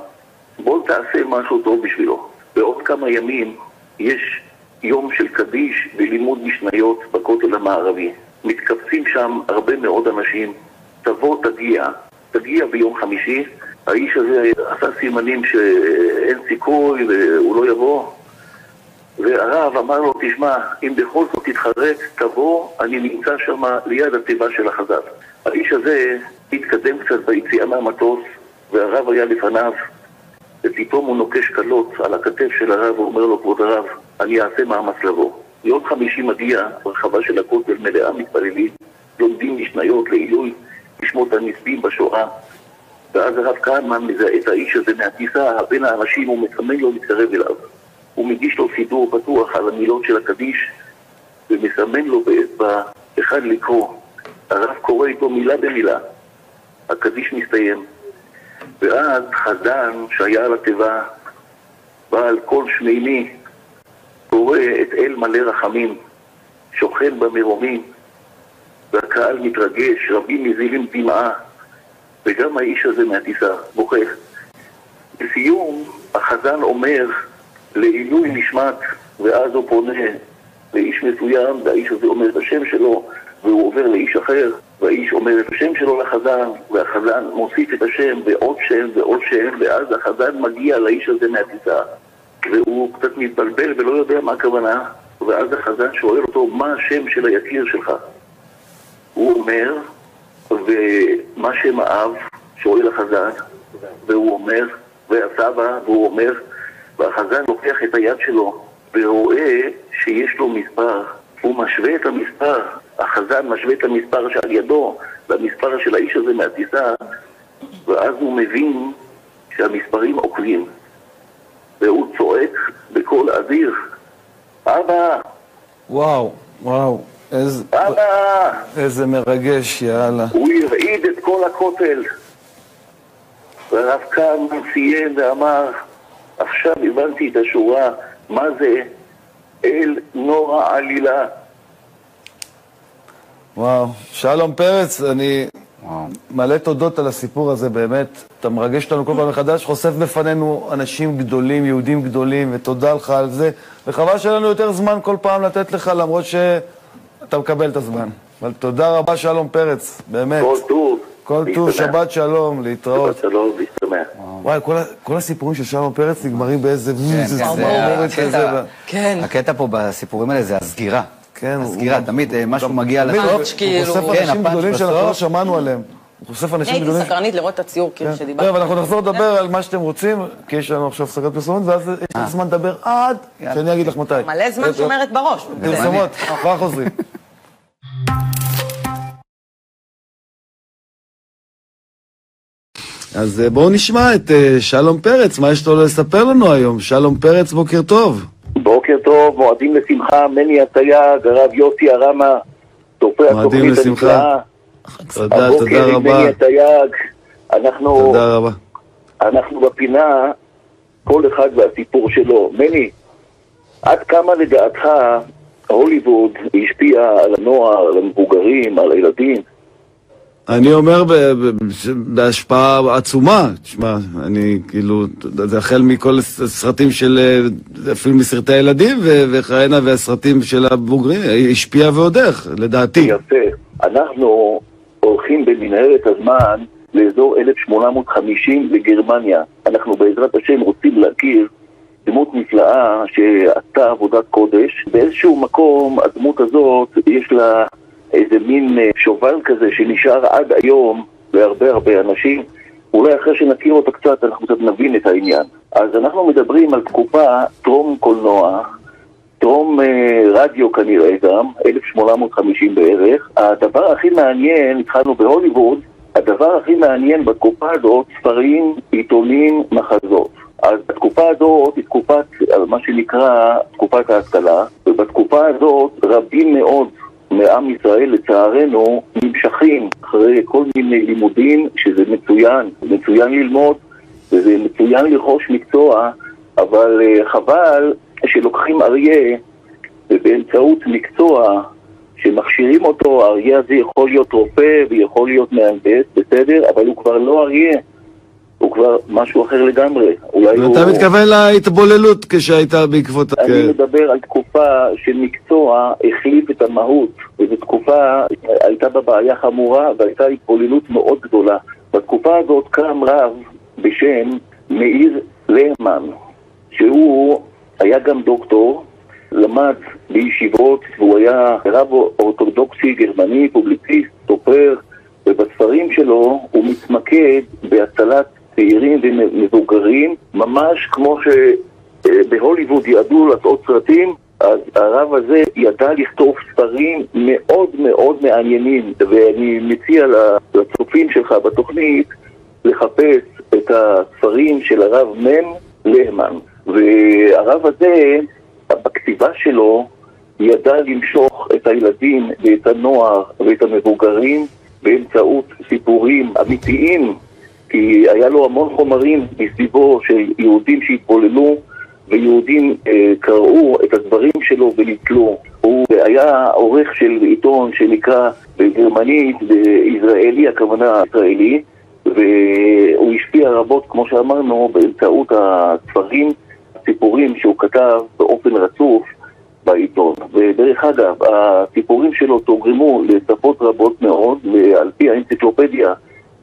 Speaker 7: בוא תעשה משהו טוב בשבילו. בעוד כמה ימים יש יום של קדיש ולימוד משניות בכותל המערבי. מתקבצים שם הרבה מאוד אנשים. תבוא, תגיע. תגיע ביום חמישי. האיש הזה עשה סימנים שאין סיכוי והוא לא יבוא. והרב אמר לו, תשמע, אם בכל זאת תתחרט, תבוא, אני נמצא שם ליד התיבה של החז"ל. האיש הזה התקדם קצת ביציאה מהמטוס, והרב היה לפניו, ופתאום הוא נוקש קלות על הכתף של הרב, ואומר לו, כבוד הרב, אני אעשה מאמץ לבוא. יום חמישי מגיע, הרחבה של הכותל מלאה מתפללים, לומדים משניות לעילוי לשמות הנספים בשואה. ואז הרב כהנמן מזהה את האיש הזה מהטיסה, בין האנשים, הוא מסמן לו להתקרב אליו. הוא מגיש לו סידור פתוח על המילות של הקדיש, ומסמן לו באצבע אחד לקרוא. הרב קורא איתו מילה במילה. הקדיש מסתיים. ואז חזן שהיה על התיבה, בעל קול שמימי, קורא את אל מלא רחמים, שוכן במרומים, והקהל מתרגש, רבים מזילים דמעה, וגם האיש הזה מהטיסה בוכה. בסיום, החזן אומר לעילוי נשמת, ואז הוא פונה לאיש מסוים, והאיש הזה אומר את השם שלו, והוא עובר לאיש אחר, והאיש אומר את השם שלו לחזן, והחזן מוסיף את השם ועוד שם ועוד שם, ואז החזן מגיע לאיש הזה מהטיסה, והוא קצת מתבלבל ולא יודע מה הכוונה, ואז החזן שואל אותו, מה השם של היקיר שלך? הוא אומר, ומה שם האב? שואל החזן, והוא אומר, והסבא, והוא אומר, והחזן לוקח את היד שלו ורואה שיש לו מספר. הוא משווה את המספר, החזן משווה את המספר שעל ידו למספר של האיש הזה מהטיסה, ואז הוא מבין שהמספרים עוקבים. והוא צועק בקול אדיר, אבא!
Speaker 6: וואו, וואו, איזה,
Speaker 7: אבא!
Speaker 6: איזה מרגש, יאללה.
Speaker 7: הוא הרעיד את כל הכותל. והרב כהנמן סיים ואמר, עכשיו הבנתי את השורה, מה זה אל נורא עלילה.
Speaker 6: וואו. שלום פרץ, אני מלא תודות על הסיפור הזה, באמת. אתה מרגש אותנו כל פעם מחדש, חושף בפנינו אנשים גדולים, יהודים גדולים, ותודה לך על זה. וחבל שאין לנו יותר זמן כל פעם לתת לך, למרות שאתה מקבל את הזמן. אבל תודה רבה, שלום פרץ, באמת.
Speaker 7: כל טוב.
Speaker 6: כל טוב. שבת שלום, להתראות.
Speaker 7: שבת שלום, להשתמע.
Speaker 6: וואי, כל, הסיפורים של שלום פרץ נגמרים באיזה...
Speaker 8: כן, כן, הקטע-
Speaker 9: כן.
Speaker 8: הקטע פה בסיפורים האלה זה הסגירה.
Speaker 6: כן, הוא-
Speaker 8: הסגירה, תמיד אה, משהו מגיע לך.
Speaker 6: הוא-
Speaker 9: כאילו.
Speaker 6: חושף
Speaker 8: כן,
Speaker 6: אנשים גדולים שאנחנו. לא שמענו עליהם. הוא חושף אנשים
Speaker 9: הייתי
Speaker 6: גדולים...
Speaker 9: סקרנית לראות את הציור כאילו
Speaker 6: כן.
Speaker 9: שדיברתי.
Speaker 6: טוב, אנחנו נחזור לדבר על מה שאתם רוצים, כי יש לנו עכשיו הפסקת פרסומות, ואז יש לך זמן לדבר עד. שאני אגיד לך מתי.
Speaker 9: מלא זמן שומרת בראש.
Speaker 6: פרסומות, כבר חוזרים. אז אה, בואו נשמע את אה, שלום פרץ, מה יש לו לספר לנו היום? שלום פרץ, בוקר טוב.
Speaker 7: בוקר טוב, מועדים לשמחה, מני הסייג, הרב יוסי הרמה, צופה התוכנית
Speaker 6: לשמחה.
Speaker 7: הנפלאה.
Speaker 6: תודה,
Speaker 7: הבוקר
Speaker 6: תודה
Speaker 7: עם
Speaker 6: רבה.
Speaker 7: מני הסייג, אנחנו,
Speaker 6: תודה רבה.
Speaker 7: אנחנו בפינה, כל אחד והסיפור שלו. מני, עד כמה לדעתך הוליווד השפיע על הנוער, על המבוגרים, על הילדים?
Speaker 6: אני אומר בהשפעה עצומה, תשמע, אני כאילו, זה החל מכל הסרטים של, אפילו מסרטי הילדים וכהנה והסרטים של הבוגרים, השפיע ועוד איך, לדעתי.
Speaker 7: יפה. אנחנו הולכים במנהרת הזמן לאזור 1850 בגרמניה. אנחנו בעזרת השם רוצים להכיר דמות נפלאה שעשתה עבודת קודש. באיזשהו מקום הדמות הזאת יש לה איזה מין אה, שובל כזה שנשאר עד היום להרבה הרבה אנשים. אולי אחרי שנכיר אותה קצת אנחנו קצת נבין את העניין. אז אנחנו מדברים על תקופה טרום קולנוע, טרום אה, רדיו כנראה גם, 1850 בערך. הדבר הכי מעניין, התחלנו בהוליווד, הדבר הכי מעניין בתקופה הזאת, ספרים, עיתונים, מחזות. אז התקופה הזאת היא תקופת, מה שנקרא, תקופת ההשכלה, ובתקופה הזאת רבים מאוד מעם ישראל, לצערנו, נמשכים אחרי כל מיני לימודים, שזה מצוין, מצוין ללמוד, וזה מצוין לרכוש מקצוע, אבל אה, חבל שלוקחים אריה ובאמצעות מקצוע שמכשירים אותו, האריה הזה יכול להיות רופא ויכול להיות מהנדס, בסדר? אבל הוא כבר לא אריה, הוא כבר משהו אחר לגמרי. אולי הוא...
Speaker 6: אתה מתכוון להתבוללות כשהיית בעקבות...
Speaker 7: אני
Speaker 6: כן.
Speaker 7: מדבר על תקופה שמקצוע החליף את המהות, וזו תקופה, הייתה בה בעיה חמורה והייתה התבוללות מאוד גדולה. בתקופה הזאת קם רב בשם מאיר להמן, שהוא היה גם דוקטור, למד בישיבות, והוא היה רב אורתודוקסי גרמני, פובליציסט, סופר, ובספרים שלו הוא מתמקד בהצלת צעירים ומבוגרים, ממש כמו שבהוליווד ידעו לעשות סרטים, אז הרב הזה ידע לכתוב ספרים מאוד מאוד מעניינים, ואני מציע לצופים שלך בתוכנית לחפש את הספרים של הרב מ' להמן. והרב הזה, בכתיבה שלו, ידע למשוך את הילדים ואת הנוער ואת המבוגרים באמצעות סיפורים אמיתיים, כי היה לו המון חומרים מסביבו של יהודים שהתבוללו ויהודים אה, קראו את הדברים שלו ונתלו. הוא היה עורך של עיתון שנקרא בגרמנית, בישראלי, הכוונה ישראלי, והוא השפיע רבות, כמו שאמרנו, באמצעות הספרים, הסיפורים שהוא כתב באופן רצוף בעיתון. ודרך אגב, הסיפורים שלו תורגמו לשפות רבות מאוד, ועל פי האנציקלופדיה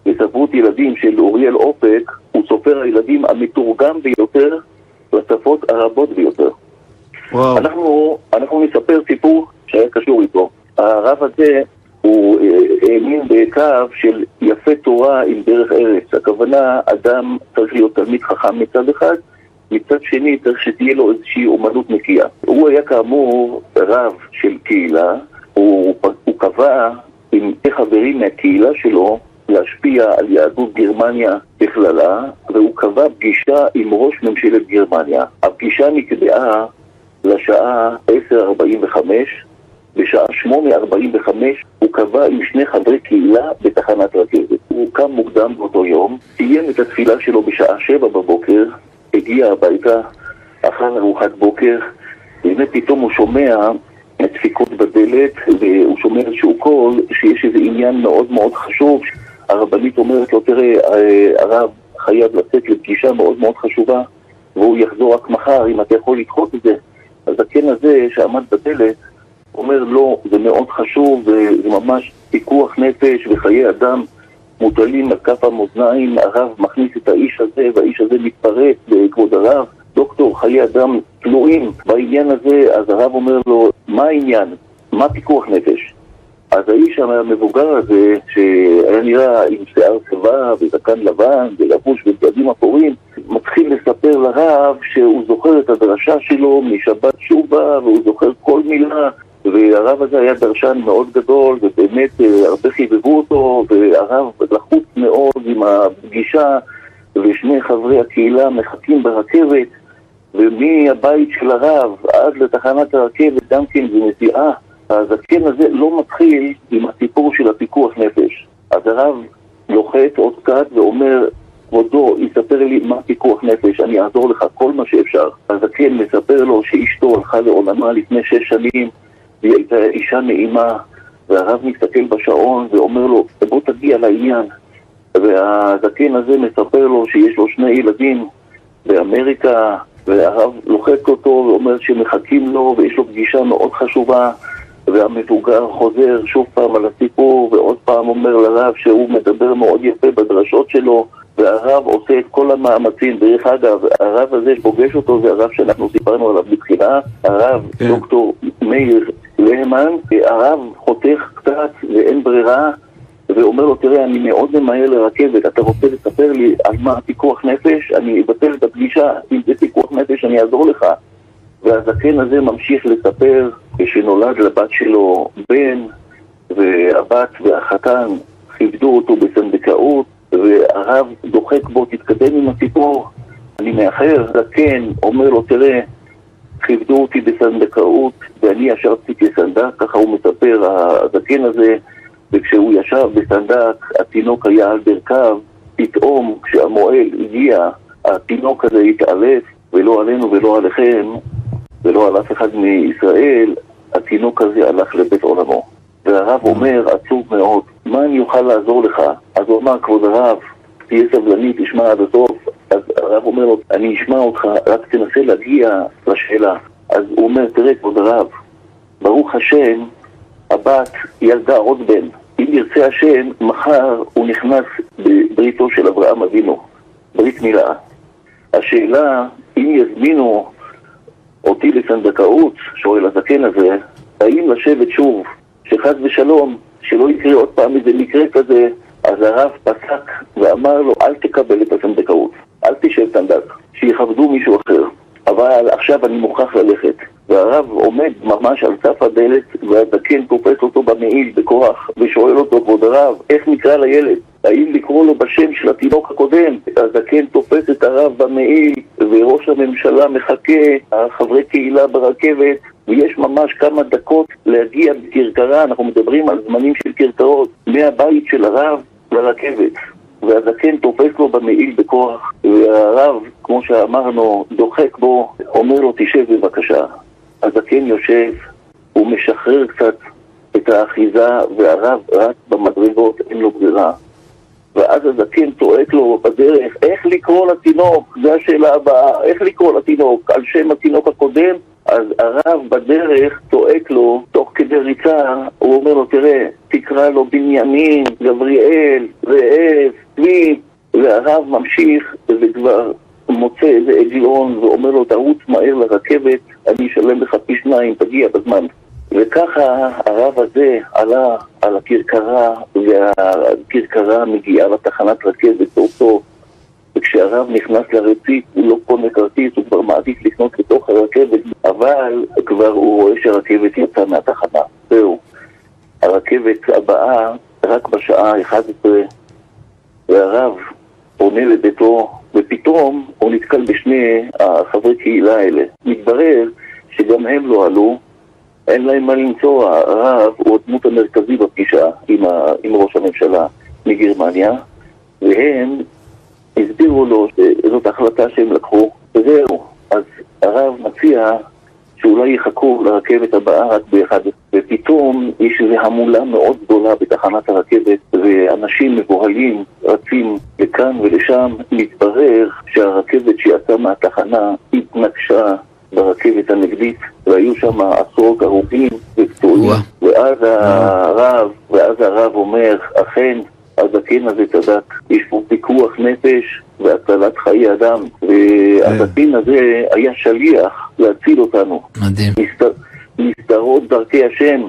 Speaker 7: לספרות ילדים של אוריאל אופק, הוא סופר הילדים המתורגם ביותר לשפות הרבות ביותר.
Speaker 6: וואו.
Speaker 7: אנחנו, אנחנו נספר סיפור שהיה קשור איתו. הרב הזה הוא אה, האמין בקו של יפה תורה עם דרך ארץ. הכוונה, אדם צריך להיות תלמיד חכם מצד אחד, מצד שני צריך שתהיה לו איזושהי אומנות נקייה. הוא היה כאמור רב של קהילה, הוא, הוא קבע עם חברים מהקהילה שלו להשפיע על יהדות גרמניה בכללה, והוא קבע פגישה עם ראש ממשלת גרמניה. הפגישה נקבעה לשעה 10:45, בשעה 8:45 הוא קבע עם שני חברי קהילה בתחנת רכבת. הוא קם מוקדם באותו יום, סיים את התפילה שלו בשעה 7 בבוקר, הגיע הביתה אחר ארוחת בוקר, באמת פתאום הוא שומע דפיקות בדלת, והוא שומע איזשהו קול שיש איזה עניין מאוד מאוד חשוב. הרבנית אומרת לו, תראה, אה, הרב חייב לצאת לפגישה מאוד מאוד חשובה, והוא יחזור רק מחר, אם אתה יכול לדחות את זה. הזקן הזה שעמד בדלת אומר, לא, זה מאוד חשוב, זה ממש פיקוח נפש וחיי אדם מוטלים על כף המאזניים, הרב מכניס את האיש הזה והאיש הזה מתפרץ לכבוד הרב. דוקטור, חיי אדם תלויים בעניין הזה, אז הרב אומר לו, מה העניין? מה פיקוח נפש? אז האיש המבוגר הזה, שהיה נראה עם שיער צבא וזקן לבן ולבוש בבגדים אפורים, מתחיל לספר לרב שהוא זוכר את הדרשה שלו משבת שובה והוא זוכר כל מילה והרב הזה היה דרשן מאוד גדול ובאמת אה, הרבה חיבבו אותו והרב לחוץ מאוד עם הפגישה ושני חברי הקהילה מחכים ברכבת ומהבית של הרב עד לתחנת הרכבת גם כן זו נסיעה הזקן הזה לא מתחיל עם הסיפור של הפיקוח נפש. אז הרב לוחץ עוד קצת ואומר, כבודו, יספר לי מה פיקוח נפש, אני אעזור לך כל מה שאפשר. הזקן מספר לו שאשתו הלכה לעולמה לפני שש שנים, והיא הייתה אישה נעימה, והרב מסתכל בשעון ואומר לו, בוא תגיע לעניין. והזקן הזה מספר לו שיש לו שני ילדים באמריקה, והרב לוחץ אותו ואומר שמחכים לו ויש לו פגישה מאוד חשובה. והמבוגר חוזר שוב פעם על הסיפור ועוד פעם אומר לרב שהוא מדבר מאוד יפה בדרשות שלו והרב עושה את כל המאמצים. דרך אגב, הרב הזה שפוגש אותו זה הרב שאנחנו סיפרנו עליו בתחילה, הרב
Speaker 6: כן.
Speaker 7: דוקטור מאיר להמן, הרב חותך קצת ואין ברירה ואומר לו, תראה, אני מאוד ממהר לרכבת, אתה רוצה לספר לי על מה פיקוח נפש? אני אבטל את הפגישה, אם זה פיקוח נפש אני אעזור לך. והזקן הזה ממשיך לספר כשנולד לבת שלו בן, והבת והחתן כיבדו אותו בסנדקאות, והרב דוחק בו, תתקדם עם הסיפור. אני מאחר, זקן, אומר לו, תראה, כיבדו אותי בסנדקאות, ואני ישבתי כסנדק, ככה הוא מספר, הזקן הזה, וכשהוא ישב בסנדק, התינוק היה על ברכיו, פתאום כשהמועל הגיע, התינוק הזה התעלף, ולא עלינו ולא עליכם, ולא על אף אחד מישראל, התינוק הזה הלך לבית עולמו. והרב אומר, עצוב מאוד, מה אני אוכל לעזור לך? אז הוא אמר, כבוד הרב, תהיה סבלני, תשמע עד הסוף. אז הרב אומר לו, אני אשמע אותך, רק תנסה להגיע לשאלה. אז הוא אומר, תראה, כבוד הרב, ברוך השם, הבת ילדה עוד בן. אם ירצה השם, מחר הוא נכנס בבריתו של אברהם אבינו, ברית מילה. השאלה, אם יזמינו אותי לסנדקאות, שואל הזקן הזה, האם לשבת שוב, שחס ושלום, שלא יקרה עוד פעם איזה מקרה כזה, אז הרב פסק ואמר לו, אל תקבל את הסנדקאות, אל תשב סנדק, שיכבדו מישהו אחר. אבל עכשיו אני מוכרח ללכת. והרב עומד ממש על סף הדלת, והזקן תופס אותו במעיל בכוח, ושואל אותו, כבוד הרב, איך נקרא לילד? האם לקרוא לו בשם של התינוק הקודם? הזקן תופס את הרב במעיל, וראש הממשלה מחכה, החברי קהילה ברכבת, ויש ממש כמה דקות להגיע בכרכרה, אנחנו מדברים על זמנים של כרכרות, מהבית של הרב לרכבת. והזקן תופס לו במעיל בכוח, והרב, כמו שאמרנו, דוחק בו, אומר לו, תשב בבקשה. הזקן יושב, הוא משחרר קצת את האחיזה, והרב רץ במדרגות, אין לו ברירה. ואז הזקן צועק לו בדרך, איך לקרוא לתינוק? זו השאלה הבאה, איך לקרוא לתינוק? על שם התינוק הקודם? אז הרב בדרך צועק לו, תוך כדי ריצה, הוא אומר לו, תראה, תקרא לו בנימין, גבריאל, זאב, צבי, והרב ממשיך, וכבר מוצא איזה עליון ואומר לו, תרוץ מהר לרכבת, אני אשלם לך פי שניים, תגיע בזמן. וככה הרב הזה עלה על הכרכרה, והכרכרה מגיעה לתחנת רכבת באותו וכשהרב נכנס לרציף הוא לא קונה כרטיס, הוא כבר מעדיף לקנות לתוך הרכבת, אבל כבר הוא רואה שהרכבת יצאה מהתחנה. זהו. הרכבת הבאה רק בשעה 11, והרב עונה לביתו, ופתאום הוא נתקל בשני החברי קהילה האלה. מתברר שגם הם לא עלו, אין להם מה למצוא, הרב הוא הדמות המרכזי בפגישה עם, ה, עם ראש הממשלה מגרמניה, והם הסבירו לו שזאת החלטה שהם לקחו, וזהו. אז הרב מציע שאולי יחכו לרכבת הבאה רק באחד, ופתאום יש איזו המולה מאוד גדולה בתחנת הרכבת, ואנשים מבוהלים רצים לכאן ולשם, מתברר שהרכבת שיצאה מהתחנה התנגשה ברכבת הנגדית, והיו שם עשרות הרוגים ופצועים, ואז הרב, ואז הרב אומר, אכן הזקן הזה צדק, יש פה פיקוח נפש והצלת חיי אדם, והזקן הזה היה שליח להציל אותנו.
Speaker 10: מדהים.
Speaker 7: נסתרות דרכי השם,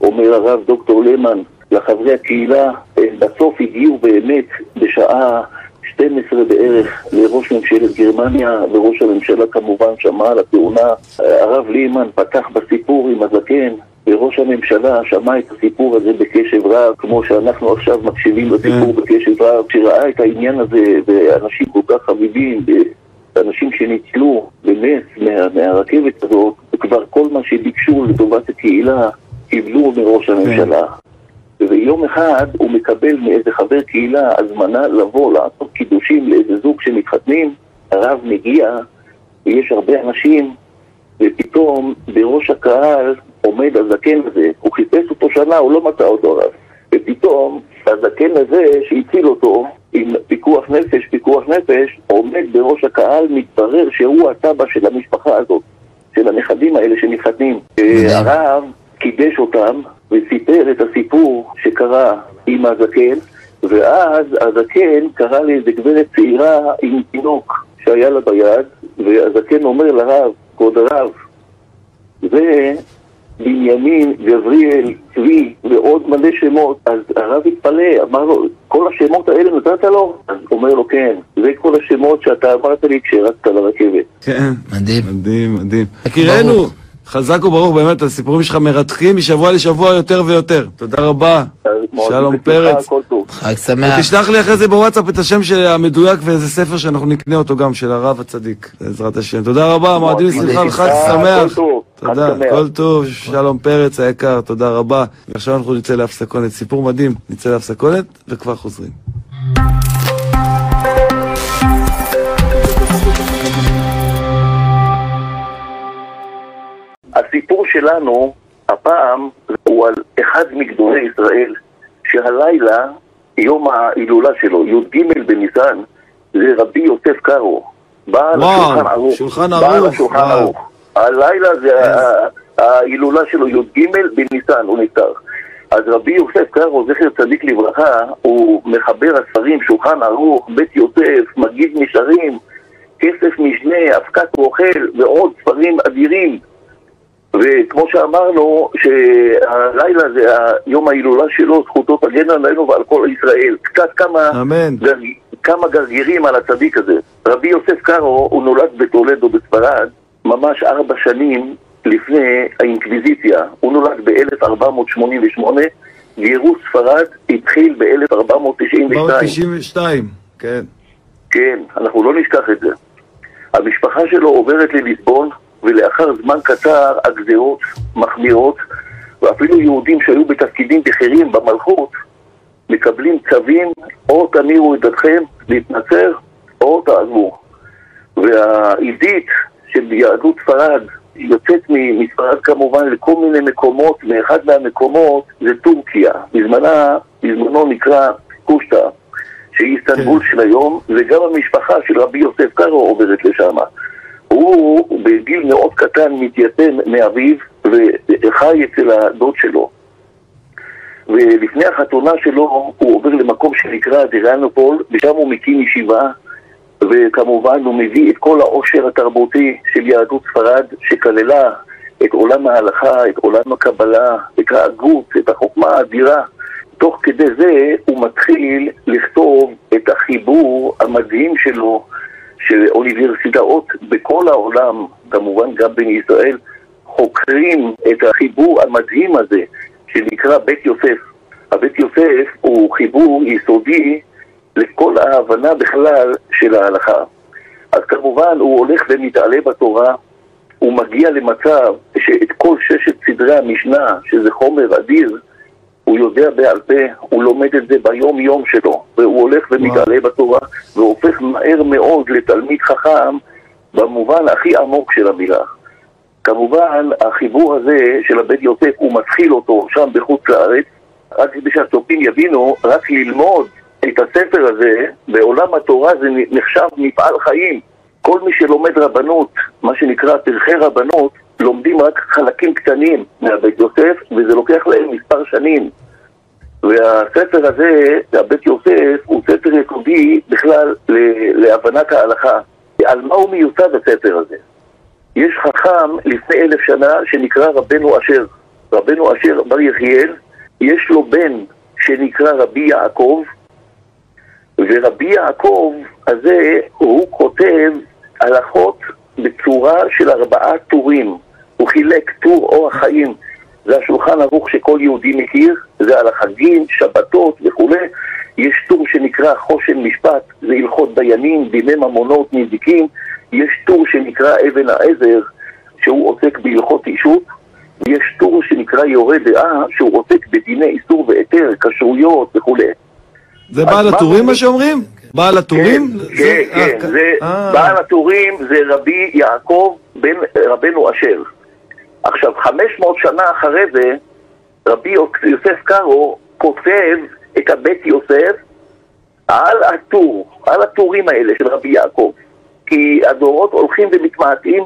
Speaker 7: אומר הרב דוקטור למן, לחברי הקהילה, בסוף הגיעו באמת בשעה 12 בערך לראש ממשלת גרמניה, וראש הממשלה כמובן שמע על התאונה. הרב לימן פתח בסיפור עם הזקן, וראש הממשלה שמע את הסיפור הזה בקשב רב, כמו שאנחנו עכשיו מקשיבים לסיפור
Speaker 10: כן.
Speaker 7: בקשב רב, שראה את העניין הזה, ואנשים כל כך חביבים, ואנשים שניצלו בנס מה, מהרכבת הזאת, וכבר כל מה שביקשו לטובת הקהילה, קיבלו מראש הממשלה. וביום אחד הוא מקבל מאיזה חבר קהילה הזמנה לבוא לעשות קידושים לאיזה זוג שמתחתנים, הרב מגיע ויש הרבה אנשים ופתאום בראש הקהל עומד הזקן הזה, הוא חיפש אותו שנה, הוא לא מצא אותו הרב ופתאום הזקן הזה שהציל אותו עם פיקוח נפש, פיקוח נפש, עומד בראש הקהל, מתברר שהוא הסבא של המשפחה הזאת, של הנכדים האלה שמתחתנים. הרב קידש אותם וסיפר את הסיפור שקרה עם הזקן, ואז הזקן קרא לאיזה גברת צעירה עם תינוק שהיה לה ביד, והזקן אומר לרב, כבוד הרב, זה בנימין, גבריאל, צבי ועוד מלא שמות, אז הרב התפלא, אמר לו, כל השמות האלה נתת לו? אז אומר לו, כן, זה כל השמות שאתה אמרת לי כשרצת לרכבת.
Speaker 10: כן. מדהים.
Speaker 11: מדהים, מדהים. יקירנו,
Speaker 6: חזק וברוך, באמת, הסיפורים שלך מרתחים משבוע לשבוע יותר ויותר. תודה רבה. שלום פרץ.
Speaker 8: חג שמח.
Speaker 6: תשלח לי אחרי זה בוואטסאפ את השם של המדויק ואיזה ספר שאנחנו נקנה אותו גם, של הרב הצדיק, בעזרת השם. תודה רבה, מועדים לשמחה וחג שמח.
Speaker 7: כל טוב. חג
Speaker 6: תודה,
Speaker 7: שמח.
Speaker 6: כל טוב, שלום פרץ היקר, תודה רבה. ועכשיו אנחנו נצא להפסקונת, סיפור מדהים, נצא להפסקונת וכבר חוזרים.
Speaker 7: הסיפור שלנו, הפעם, הוא על אחד מגדולי ישראל, שהלילה, יום ההילולה שלו, י"ג בניסן, זה רבי יוסף קארו. בעל השולחן ערוך.
Speaker 6: שולחן
Speaker 7: בעל
Speaker 6: ערוך,
Speaker 7: השולחן
Speaker 6: וואו.
Speaker 7: ערוך. הלילה זה ההילולה שלו, י"ג בניסן, הוא נפטר. אז רבי יוסף קארו, זכר צדיק לברכה, הוא מחבר הספרים, שולחן ערוך, בית יוסף, מגיד נשארים, כסף משנה, אבקת רוכל ועוד ספרים אדירים. וכמו שאמרנו, שהלילה זה יום ההילולה שלו, זכותו תגן עלינו ועל כל ישראל. קצת כמה. גר, כמה גרגירים על הצדיק הזה. רבי יוסף קארו, הוא נולד בטולדו בספרד, ממש ארבע שנים לפני האינקוויזיציה. הוא נולד ב-1488, גירוש ספרד התחיל ב-1492.
Speaker 6: 492, כן.
Speaker 7: כן, אנחנו לא נשכח את זה. המשפחה שלו עוברת לליסבון, ולאחר זמן קצר הגזרות מחמירות, ואפילו יהודים שהיו בתפקידים בכירים במלכות, מקבלים צווים, או תמירו את דתכם להתנצר, או תעזבו. והעידית של יהדות ספרד יוצאת מספרד כמובן לכל מיני מקומות, ואחד מהמקומות זה טורקיה. בזמנה, בזמנו נקרא קושטא, שהיא איסטנבול
Speaker 6: כן.
Speaker 7: של היום, וגם המשפחה של רבי יוסף קארו עוברת לשם. הוא בגיל מאוד קטן מתייתם מאביו וחי אצל הדוד שלו. ולפני החתונה שלו הוא עובר למקום שנקרא דירנופול, ושם הוא מקים ישיבה, וכמובן הוא מביא את כל העושר התרבותי של יהדות ספרד, שכללה את עולם ההלכה, את עולם הקבלה, את ההגות, את החוכמה האדירה. תוך כדי זה הוא מתחיל לכתוב את החיבור המדהים שלו של אוניברסיטאות בכל העולם, כמובן גם בישראל, חוקרים את החיבור המדהים הזה שנקרא בית יוסף. הבית יוסף הוא חיבור יסודי לכל ההבנה בכלל של ההלכה. אז כמובן הוא הולך ומתעלה בתורה, הוא מגיע למצב שאת כל ששת סדרי המשנה, שזה חומר אדיר, הוא יודע בעל פה, הוא לומד את זה ביום יום שלו, והוא הולך ומתעלה בתורה, והופך מהר מאוד לתלמיד חכם במובן הכי עמוק של המילה. כמובן, החיבור הזה של הבית יוסף, הוא מתחיל אותו שם בחוץ לארץ, רק כדי שהצופים יבינו, רק ללמוד את הספר הזה, בעולם התורה זה נחשב מפעל חיים. כל מי שלומד רבנות, מה שנקרא פרחי רבנות, לומדים רק חלקים קטנים מהבית יוסף, וזה לוקח להם מספר שנים. והספר הזה, הבית יוסף, הוא ספר יסודי בכלל להבנת ההלכה. על מה הוא מיוסד הספר הזה? יש חכם לפני אלף שנה שנקרא רבנו אשר. רבנו אשר בר יחיאל, יש לו בן שנקרא רבי יעקב, ורבי יעקב הזה, הוא כותב הלכות בצורה של ארבעה טורים. הוא חילק טור אורח חיים, זה השולחן ערוך שכל יהודי מכיר, זה על החגים, שבתות וכולי. יש טור שנקרא חושן משפט, זה הלכות דיינים, דיני ממונות, נזיקים. יש טור שנקרא אבן העזר, שהוא עוסק בהלכות אישות. ויש טור שנקרא יורה דעה, שהוא עוסק בדיני איסור והיתר, כשרויות וכולי.
Speaker 6: זה בעל הטורים מה שאומרים? בעל הטורים?
Speaker 7: כן,
Speaker 6: זה-
Speaker 7: כן,
Speaker 6: אה,
Speaker 7: כן, זה
Speaker 6: אה.
Speaker 7: בעל הטורים זה רבי יעקב בן רבנו אשר. עכשיו, 500 שנה אחרי זה, רבי יוסף קארו כותב את הבית יוסף על הטור, על הטורים האלה של רבי יעקב. כי הדורות הולכים ומתמעטים,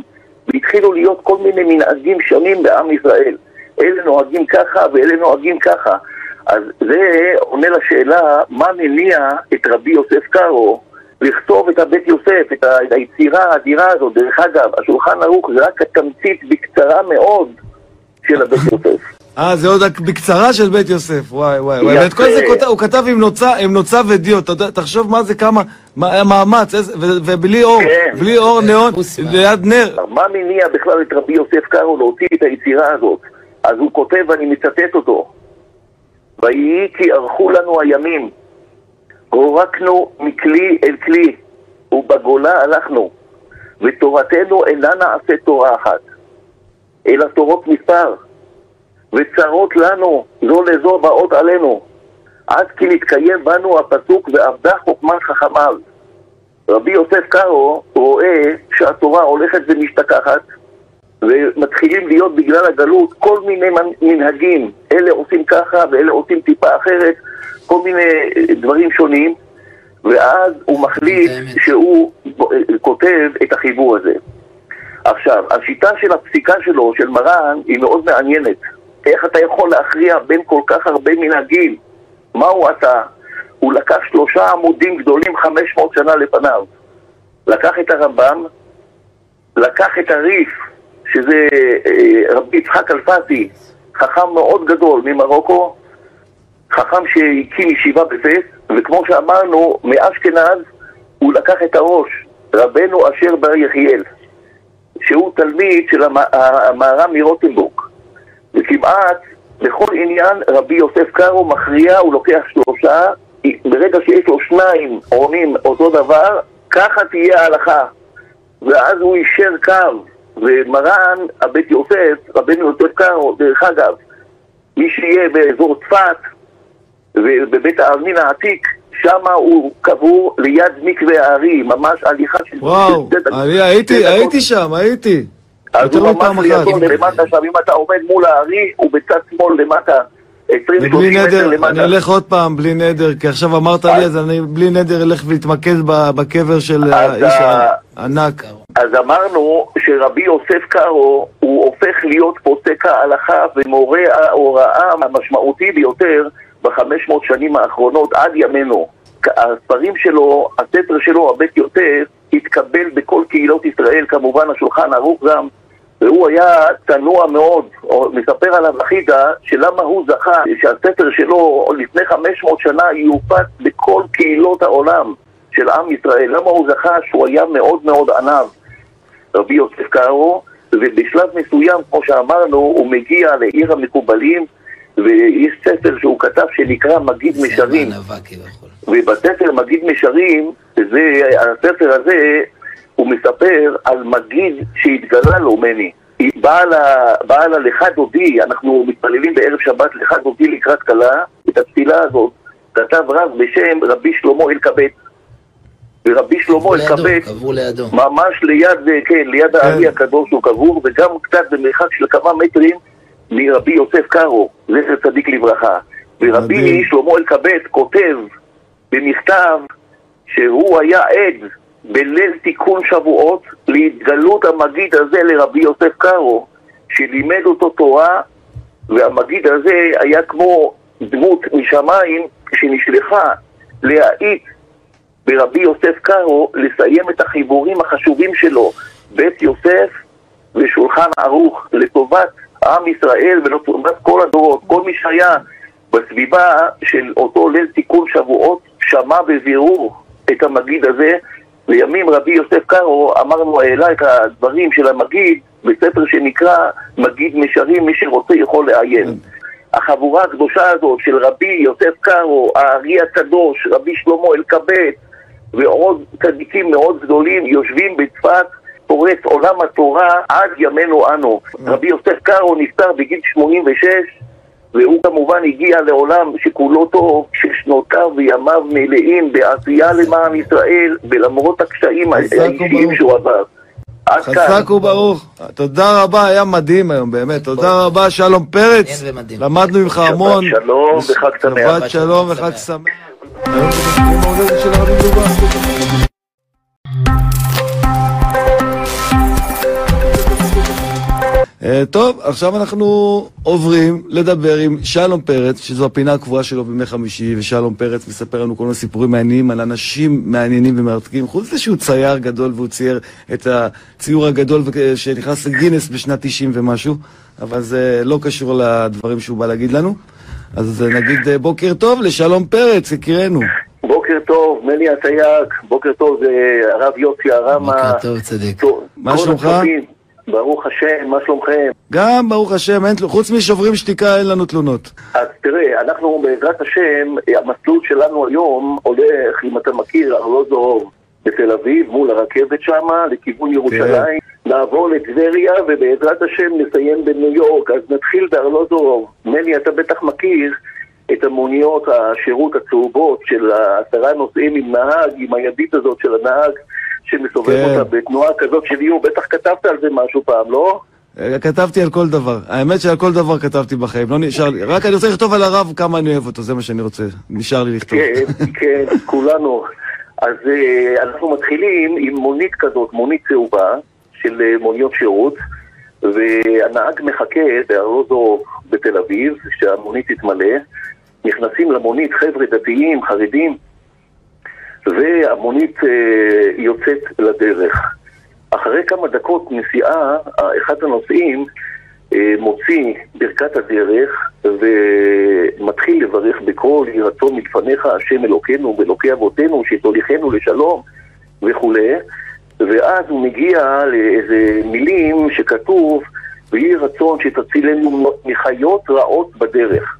Speaker 7: והתחילו להיות כל מיני מנהגים שונים בעם ישראל. אלה נוהגים ככה ואלה נוהגים ככה. אז זה עונה לשאלה מה מניע את רבי יוסף קארו לכתוב את הבית יוסף, את היצירה האדירה הזאת. דרך אגב, השולחן ערוך זה רק התמצית בקצרה מאוד של הבית יוסף.
Speaker 6: אה, זה עוד בקצרה של בית יוסף, וואי וואי. וואי. ואת כל זה כותב- הוא כתב עם נוצה- עם נוצה ודיו, תחשוב מה זה כמה, מה- מאמץ, איזה- ו- ובלי אור,
Speaker 7: כן.
Speaker 6: בלי אור ניאון, ליד נר.
Speaker 7: מה מניע בכלל את רבי יוסף קארו להוציא את היצירה הזאת? אז הוא כותב, ואני מצטט אותו: ויהי כי ארכו לנו הימים, הורקנו מכלי אל כלי, ובגולה הלכנו, ותורתנו אינה נעשית תורה אחת, אלא תורות מספר, וצרות לנו זו לזו באות עלינו, עד כי נתקיים בנו הפסוק ועבדה חוכמת חכמיו. רבי יוסף קארו רואה שהתורה הולכת ומשתכחת ומתחילים להיות בגלל הגלות כל מיני מנ- מנהגים, אלה עושים ככה ואלה עושים טיפה אחרת, כל מיני דברים שונים ואז הוא מחליט שהוא כותב את החיבור הזה. עכשיו, השיטה של הפסיקה שלו, של מרן, היא מאוד מעניינת. איך אתה יכול להכריע בין כל כך הרבה מנהגים? מה הוא עשה? הוא לקח שלושה עמודים גדולים 500 שנה לפניו. לקח את הרמב"ם, לקח את הריף, שזה אה, רבי יצחק אלפסי, חכם מאוד גדול ממרוקו, חכם שהקים ישיבה בפס, וכמו שאמרנו, מאשכנז הוא לקח את הראש, רבנו אשר בר יחיאל, שהוא תלמיד של המ- המהר"ם מרוטנבורג. וכמעט בכל עניין רבי יוסף קארו מכריע, הוא לוקח שלושה, ברגע שיש לו שניים עונים אותו דבר, ככה תהיה ההלכה. ואז הוא יישר קו, ומרן, הבית יוסף, רבנו יוסף קארו, דרך אגב, מי שיהיה באזור צפת ובבית העלמין העתיק, שם הוא קבור ליד מקווה הארי, ממש הליכה של...
Speaker 6: וואו. אני הייתי. הייתי שם, הייתי.
Speaker 7: אז הוא
Speaker 6: מפעם
Speaker 7: ממש. לידו למטה שם, אם אתה עומד מול הארי, הוא בצד שמאל למטה, 20-30
Speaker 6: ובלי
Speaker 7: מטר
Speaker 6: נדר. אני אלך עוד פעם בלי נדר, כי עכשיו אמרת לי, אז אני בלי נדר אלך ואתמקד בקבר של האיש הענק.
Speaker 7: אז אמרנו שרבי יוסף קארו הוא הופך להיות פוסק ההלכה ומורה ההוראה המשמעותי ביותר בחמש מאות שנים האחרונות עד ימינו. הספרים שלו, הספר שלו, הבית יוסף, התקבל בכל קהילות ישראל, כמובן השולחן ערוך גם, והוא היה צנוע מאוד, או מספר עליו אחידה, שלמה הוא זכה שהספר שלו לפני 500 שנה יופץ בכל קהילות העולם של עם ישראל. למה הוא זכה שהוא היה מאוד מאוד עניו, רבי יוסף קארו, ובשלב מסוים, כמו שאמרנו, הוא מגיע לעיר המקובלים, ויש ספר שהוא כתב שנקרא מגיד משרים. ובספר מגיד משרים, זה, הספר הזה, הוא מספר על מגיד שהתגלה לו מני. בעל, ה- בעל הלכה דודי, אנחנו מתפללים בערב שבת לך דודי לקראת כלה, את התפילה הזאת כתב רב בשם רבי שלמה אלקבץ. ורבי שלמה אלקבץ. ממש ליד, כן, ליד הארי הקדוש הוא קבור, וגם קצת במרחק של כמה מטרים מרבי יוסף קארו, זכר צדיק לברכה. ורבי. שלמה אלקבץ כותב במכתב שהוא היה עד בליל תיקון שבועות להתגלות המגיד הזה לרבי יוסף קארו, שלימד אותו תורה, והמגיד הזה היה כמו דמות משמיים שנשלחה להאיט ברבי יוסף קארו לסיים את החיבורים החשובים שלו, בית יוסף ושולחן ערוך, לטובת עם ישראל ולטובת כל הדורות. כל מי שהיה בסביבה של אותו ליל תיקון שבועות שמע בבירור את המגיד הזה. לימים רבי יוסף קארו, אמרנו, העלה את הדברים של המגיד בספר שנקרא מגיד משרים, מי שרוצה יכול לעיין. החבורה הקדושה הזאת של רבי יוסף קארו, הארי הקדוש, רבי שלמה אלקבץ ועוד צדיקים מאוד גדולים יושבים בצפת, פורץ עולם התורה עד ימינו אנו. רבי יוסף קארו נפטר בגיל 86 והוא כמובן הגיע לעולם שכולו טוב, ששנותיו וימיו מלאים בעשייה למען ישראל ולמרות הקשיים האישיים. שהוא עבר.
Speaker 6: חזק וברוך. תודה רבה, היה מדהים היום, באמת. תודה רבה, שלום פרץ. למדנו ממך
Speaker 7: שבת
Speaker 6: המון.
Speaker 7: שלום וחג שמח.
Speaker 6: שבת שלום וחג שמח. טוב, עכשיו אנחנו עוברים לדבר עם שלום פרץ, שזו הפינה הקבועה שלו בימי חמישי, ושלום פרץ מספר לנו כל מיני סיפורים מעניינים על אנשים מעניינים ומרתקים. חוץ מזה שהוא צייר גדול והוא צייר את הציור הגדול שנכנס לגינס בשנת 90 ומשהו, אבל זה לא קשור לדברים שהוא בא להגיד לנו. אז נגיד אה, בוקר טוב לשלום פרץ, יקירנו.
Speaker 7: בוקר טוב, מני הסייג, בוקר טוב, זה הרב יוסי הרמה.
Speaker 10: בוקר טוב, צדיק.
Speaker 6: מה שלומך?
Speaker 7: ברוך השם, מה שלומכם?
Speaker 6: גם, ברוך השם, אין, חוץ משוברים שתיקה אין לנו תלונות.
Speaker 7: אז תראה, אנחנו בעזרת השם, המסלול שלנו היום הולך, אם אתה מכיר, ארלוזורוב בתל אביב, מול הרכבת שמה, לכיוון ירושלים, נעבור לטבריה, ובעזרת השם נסיים בניו יורק. אז נתחיל בארלוזורוב. מני, אתה בטח מכיר את המוניות השירות הצהובות של העשרה נוסעים עם נהג, עם הידית הזאת של הנהג, שמסובב
Speaker 6: כן.
Speaker 7: אותה בתנועה כזאת של איום. בטח כתבת על זה משהו פעם, לא?
Speaker 6: אה, כתבתי על כל דבר. האמת שעל כל דבר כתבתי בחיים, לא נשאר לי. רק אני רוצה לכתוב על הרב כמה אני אוהב אותו, זה מה שאני רוצה. נשאר לי לכתוב.
Speaker 7: כן, כן, כולנו. אז אה, אנחנו מתחילים עם מונית כזאת, מונית צהובה של אה, מוניות שירות, והנהג מחכה בארלוזו בתל אביב, שהמונית תתמלא. נכנסים למונית חבר'ה דתיים, חרדים, והמונית אה, יוצאת לדרך. אחרי כמה דקות נסיעה, אחד הנוסעים אה, מוציא ברכת הדרך ומתחיל לברך בקול יהי רצון מלפניך השם אלוקינו ואלוקי אבותינו שתוליכנו לשלום וכולי ואז הוא מגיע לאיזה מילים שכתוב ויהי רצון שתצילנו מחיות רעות בדרך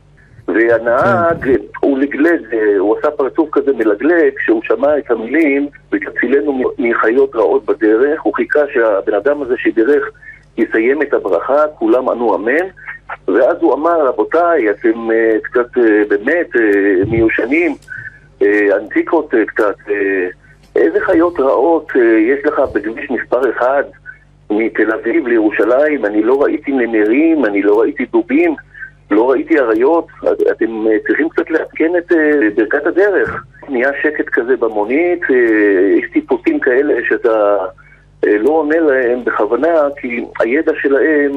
Speaker 7: והנהג, הוא לגלג, הוא עשה פרצוף כזה מלגלג, כשהוא שמע את המילים, ותצילנו מחיות רעות בדרך, הוא חיכה שהבן אדם הזה שבירך יסיים את הברכה, כולם ענו אמן, ואז הוא אמר, רבותיי, אתם אה, קצת אה, באמת אה, מיושנים, אה, אנטיקות אה, קצת, אה, איזה חיות רעות אה, יש לך בכביש מספר אחד מתל אביב לירושלים, אני לא ראיתי נמרים, אני לא ראיתי דובים, לא ראיתי אריות, אתם אה, צריכים קצת לעדכן את אה, ברכת הדרך. נהיה שקט כזה במונית, אה, יש טיפוסים כאלה שאתה לא עונה להם בכוונה, כי הידע שלהם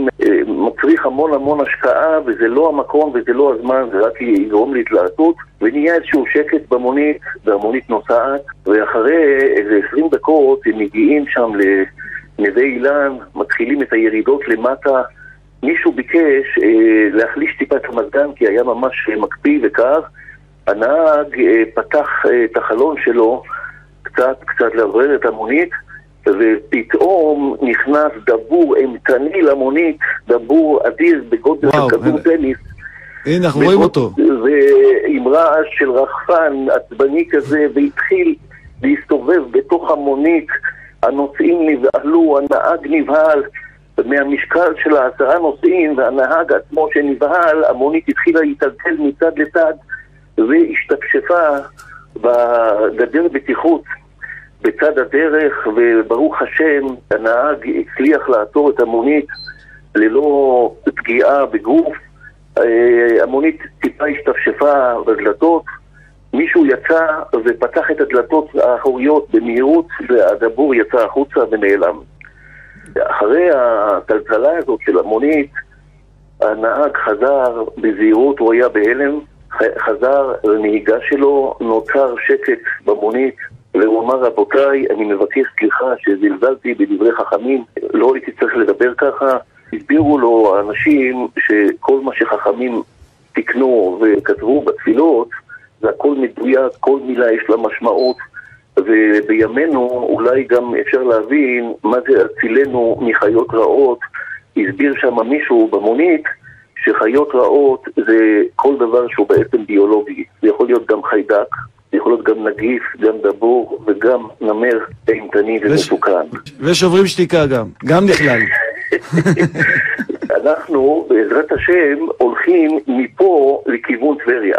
Speaker 7: מצריך המון המון השקעה, וזה לא המקום וזה לא הזמן, זה רק יגרום להתלהטות, ונהיה איזשהו שקט במונית, והמונית נוסעת, ואחרי איזה 20 דקות הם מגיעים שם לנווה אילן, מתחילים את הירידות למטה. מישהו ביקש אה, להחליש טיפה את המזגן כי היה ממש אה, מקפיא וקר. הנהג אה, פתח אה, את החלון שלו קצת, קצת לעורר את המונית, ופתאום נכנס דבור אימתני למונית, דבור אדיר בגודל
Speaker 6: וואו,
Speaker 7: של כדור. טניס.
Speaker 6: הנה, אנחנו רואים אותו.
Speaker 7: ועם רעש של רחפן עצבני כזה, והתחיל להסתובב בתוך המונית. הנוסעים נבהלו, הנהג נבהל מהמשקל של העשרה נוסעים, והנהג עצמו שנבהל, המונית התחילה להתעגל מצד לצד, והשתפשפה בגדר בטיחות בצד הדרך, וברוך השם, הנהג הצליח לעצור את המונית ללא פגיעה בגוף. אה, המונית טיפה השתפשפה בדלתות, מישהו יצא ופתח את הדלתות האחוריות במהירות, והדבור יצא החוצה ונעלם. אחרי הטלטלה הזאת של המונית, הנהג חזר בזהירות, הוא היה בהלם, חזר לנהיגה שלו, נוצר שקט במונית, והוא אמר, רבותיי, אני מבקש סליחה שזלזלתי בדברי חכמים, לא הייתי צריך לדבר ככה. הסבירו לו האנשים שכל מה שחכמים תיקנו וכתבו בתפילות, זה הכל מדויק, כל מילה יש לה משמעות. ובימינו אולי גם אפשר להבין מה זה הצילנו מחיות רעות. הסביר שם מישהו במונית שחיות רעות זה כל דבר שהוא בעצם ביולוגי. זה יכול להיות גם חיידק, זה יכול להיות גם נגיף, גם דבור וגם נמר אימתני ומסוכן.
Speaker 6: ושוברים שתיקה גם. גם נכלל.
Speaker 7: אנחנו בעזרת השם הולכים מפה לכיוון טבריה.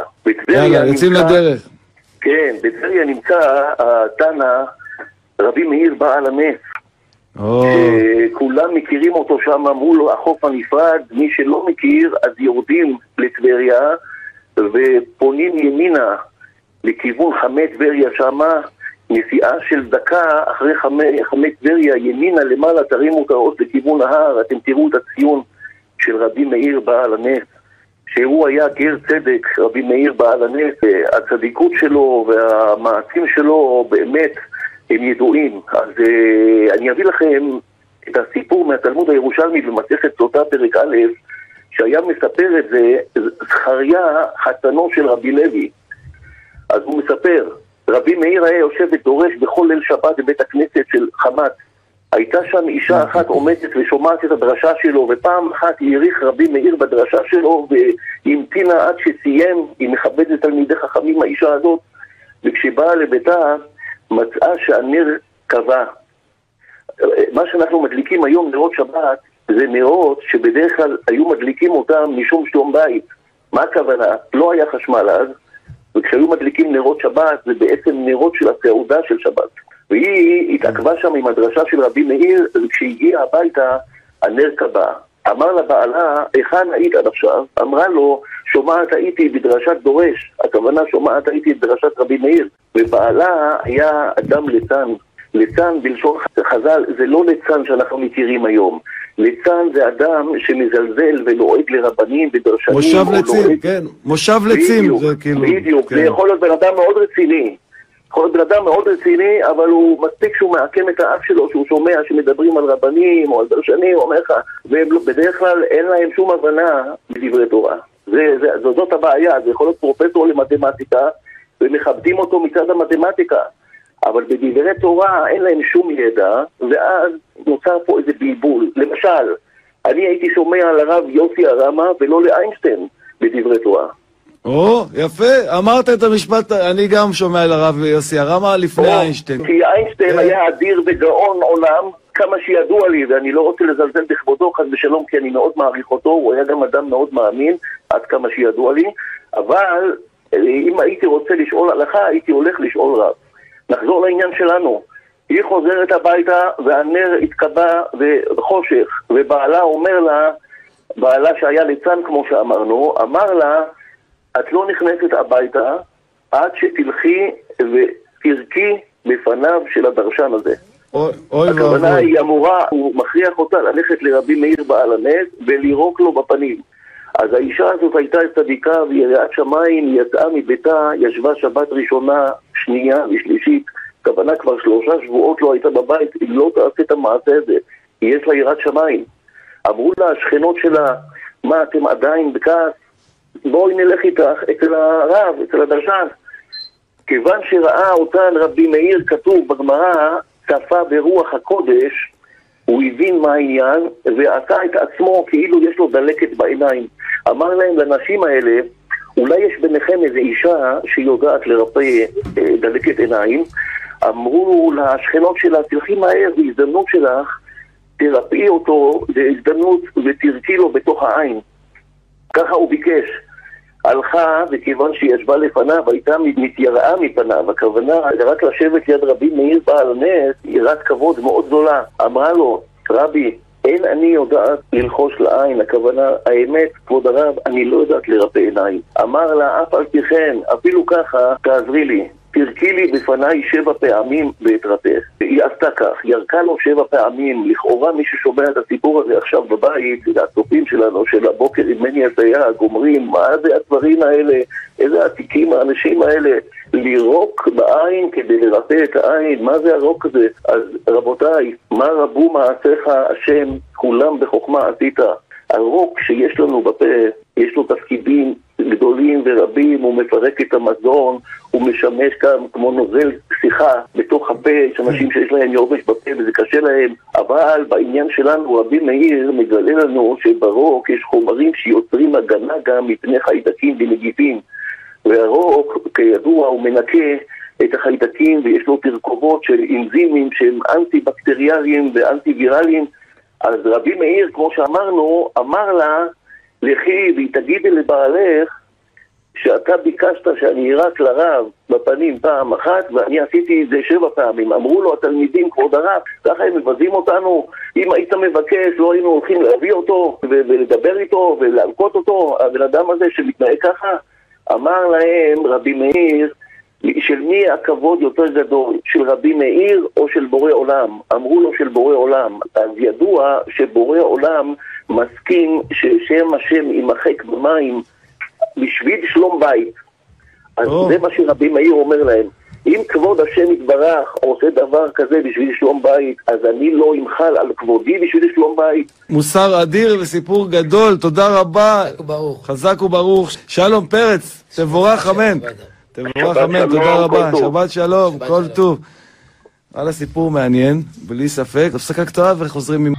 Speaker 6: יאללה, יוצאים לדרך.
Speaker 7: כן, בטבריה נמצא התנא רבי מאיר בעל הנס. כולם מכירים אותו שם מול החוף הנפרד, מי שלא מכיר אז יורדים לטבריה ופונים ימינה לכיוון חמי טבריה שמה, נסיעה של דקה אחרי חמי, חמי טבריה, ימינה למעלה תרימו את האות לכיוון ההר, אתם תראו את הציון של רבי מאיר בעל הנס, שהוא היה גר צדק, רבי מאיר בעל הנס, הצדיקות שלו והמעשים שלו באמת הם ידועים. אז uh, אני אביא לכם את הסיפור מהתלמוד הירושלמי במסכת סוטה פרק א', שהיה מספר את זה זכריה, חתנו של רבי לוי. אז הוא מספר, רבי מאיר היה יושב ודורש בכל ליל שבת בבית הכנסת של חמת. הייתה שם אישה אחת עומדת ושומעת את הדרשה שלו, ופעם אחת העריך רבי מאיר בדרשה שלו והמתינה עד שסיים, היא מכבדת תלמידי חכמים האישה הזאת, וכשבאה לביתה מצאה שהנר קבע. מה שאנחנו מדליקים היום נרות שבת זה נרות שבדרך כלל היו מדליקים אותם משום שלום בית. מה הכוונה? לא היה חשמל אז, וכשהיו מדליקים נרות שבת זה בעצם נרות של הסעודה של שבת. והיא התעכבה שם עם הדרשה של רבי מאיר, וכשהגיעה הביתה הנר קבע. אמר לה בעלה, היכן היית עד עכשיו? אמרה לו, שומעת הייתי בדרשת דורש, הכוונה שומעת הייתי בדרשת רבי מאיר, ובעלה היה אדם ליצן. ליצן בלשון חז"ל זה לא ליצן שאנחנו מכירים היום. ליצן זה אדם שמזלזל ולועג לרבנים ודרשנים.
Speaker 6: מושב לצים, כן, מושב לצים זה כאילו...
Speaker 7: בדיוק,
Speaker 6: כן.
Speaker 7: זה יכול להיות בן אדם מאוד רציני. יכול להיות בן אדם מאוד רציני, אבל הוא מספיק שהוא מעקם את האף שלו, שהוא שומע שמדברים על רבנים או על דרשנים, הוא אומר לך, ובדרך כלל אין להם שום הבנה בדברי תורה. זה, זה, זו, זאת הבעיה, זה יכול להיות פרופסור למתמטיקה, ומכבדים אותו מצד המתמטיקה. אבל בדברי תורה אין להם שום ידע, ואז נוצר פה איזה בלבול. למשל, אני הייתי שומע על הרב יוסי הרמה ולא לאיינשטיין בדברי תורה.
Speaker 6: או, יפה, אמרת את המשפט, אני גם שומע על הרב יוסי הרמה לפני איינשטיין.
Speaker 7: כי איינשטיין
Speaker 6: כן.
Speaker 7: היה אדיר וגאון עולם, כמה שידוע לי, ואני לא רוצה לזלזל בכבודו, חס ושלום, כי אני מאוד מעריך אותו, הוא היה גם אדם מאוד מאמין, עד כמה שידוע לי, אבל אה, אם הייתי רוצה לשאול הלכה, הייתי הולך לשאול רב. נחזור לעניין שלנו. היא חוזרת הביתה והנר התקבע בחושך, ובעלה אומר לה, בעלה שהיה ליצן כמו שאמרנו, אמר לה, את לא נכנסת הביתה עד שתלכי ותרקי בפניו של הדרשן הזה.
Speaker 6: אוי אוי
Speaker 7: הכוונה
Speaker 6: ואבוי.
Speaker 7: היא אמורה, הוא מכריח אותה ללכת לרבי מאיר בעל הנס ולירוק לו בפנים. אז האישה הזאת הייתה צדיקה ויראת שמיים, היא יצאה מביתה, ישבה שבת ראשונה, שנייה ושלישית, הכוונה כבר שלושה שבועות לא הייתה בבית, אם לא תעשה את המעשה הזה, יש לה יראת שמיים. אמרו לה השכנות שלה, מה אתם עדיין בכעס? בואי נלך איתך אצל הרב, אצל הדרשן. כיוון שראה אותן רבי מאיר כתוב בגמרא, צפה ברוח הקודש, הוא הבין מה העניין ועשה את עצמו כאילו יש לו דלקת בעיניים. אמר להם לנשים האלה, אולי יש ביניכם איזו אישה שיודעת לרפא אה, דלקת עיניים. אמרו לשכנות שלה, תלכי מהר, בהזדמנות שלך, תרפאי אותו בהזדמנות ותרקי לו בתוך העין. ככה הוא ביקש. הלכה, וכיוון שהיא ישבה לפניו, הייתה מתייראה מפניו, הכוונה רק לשבת ליד רבי מאיר בעל נס, יראת כבוד מאוד גדולה. אמרה לו, רבי, אין אני יודעת ללחוש לעין, הכוונה, האמת, כבוד הרב, אני לא יודעת לרפא עיניים. אמר לה, אף על פי כן, אפילו ככה, תעזרי לי. תרקי לי בפניי שבע פעמים ואתרפא. היא עשתה כך, ירקה לו שבע פעמים, לכאורה מי ששומע את הסיפור הזה עכשיו בבית, הצופים שלנו של הבוקר עם מני הסייג, אומרים, מה זה הדברים האלה, איזה עתיקים האנשים האלה, לירוק בעין כדי לרפא את העין, מה זה הרוק הזה? אז רבותיי, מה רבו מעשיך השם, כולם בחוכמה עשית. הרוק שיש לנו בפה, יש לו תפקידים גדולים ורבים, הוא מפרק את המזון, הוא משמש כאן כמו נוזל שיחה בתוך הפה, יש אנשים שיש להם יובש בפה וזה קשה להם, אבל בעניין שלנו רבי מאיר מגלה לנו שברוק יש חומרים שיוצרים הגנה גם מפני חיידקים ונגיפים, והרוק כידוע הוא מנקה את החיידקים ויש לו תרכובות של אנזימים שהם אנטי-בקטריאליים ואנטי-וירליים אז רבי מאיר, כמו שאמרנו, אמר לה, לכי והיא תגידי לבעלך שאתה ביקשת שאני אירק לרב בפנים פעם אחת ואני עשיתי את זה שבע פעמים. אמרו לו התלמידים, כבוד הרב, ככה הם מבזים אותנו, אם היית מבקש לא היינו הולכים להביא אותו ולדבר איתו ולהלקות אותו, הבן אדם הזה שמתנהג ככה. אמר להם רבי מאיר, של מי הכבוד יותר גדול, של רבי מאיר או של בורא עולם? אמרו לו של בורא עולם. אז ידוע שבורא עולם מסכים ששם השם יימחק במים בשביל שלום בית. אז
Speaker 6: או.
Speaker 7: זה מה שרבי מאיר אומר להם. אם כבוד השם יתברך עושה דבר כזה בשביל שלום בית, אז אני לא אמחל על כבודי בשביל שלום בית.
Speaker 6: מוסר אדיר וסיפור גדול, תודה רבה.
Speaker 10: ברוך.
Speaker 6: חזק וברוך. שלום פרץ, תבורך אמן. תבורך אמן, תודה רבה. שבת שלום, כל. טוב. וואלה, סיפור מעניין, בלי ספק. הפסקה קצרה וחוזרים עם...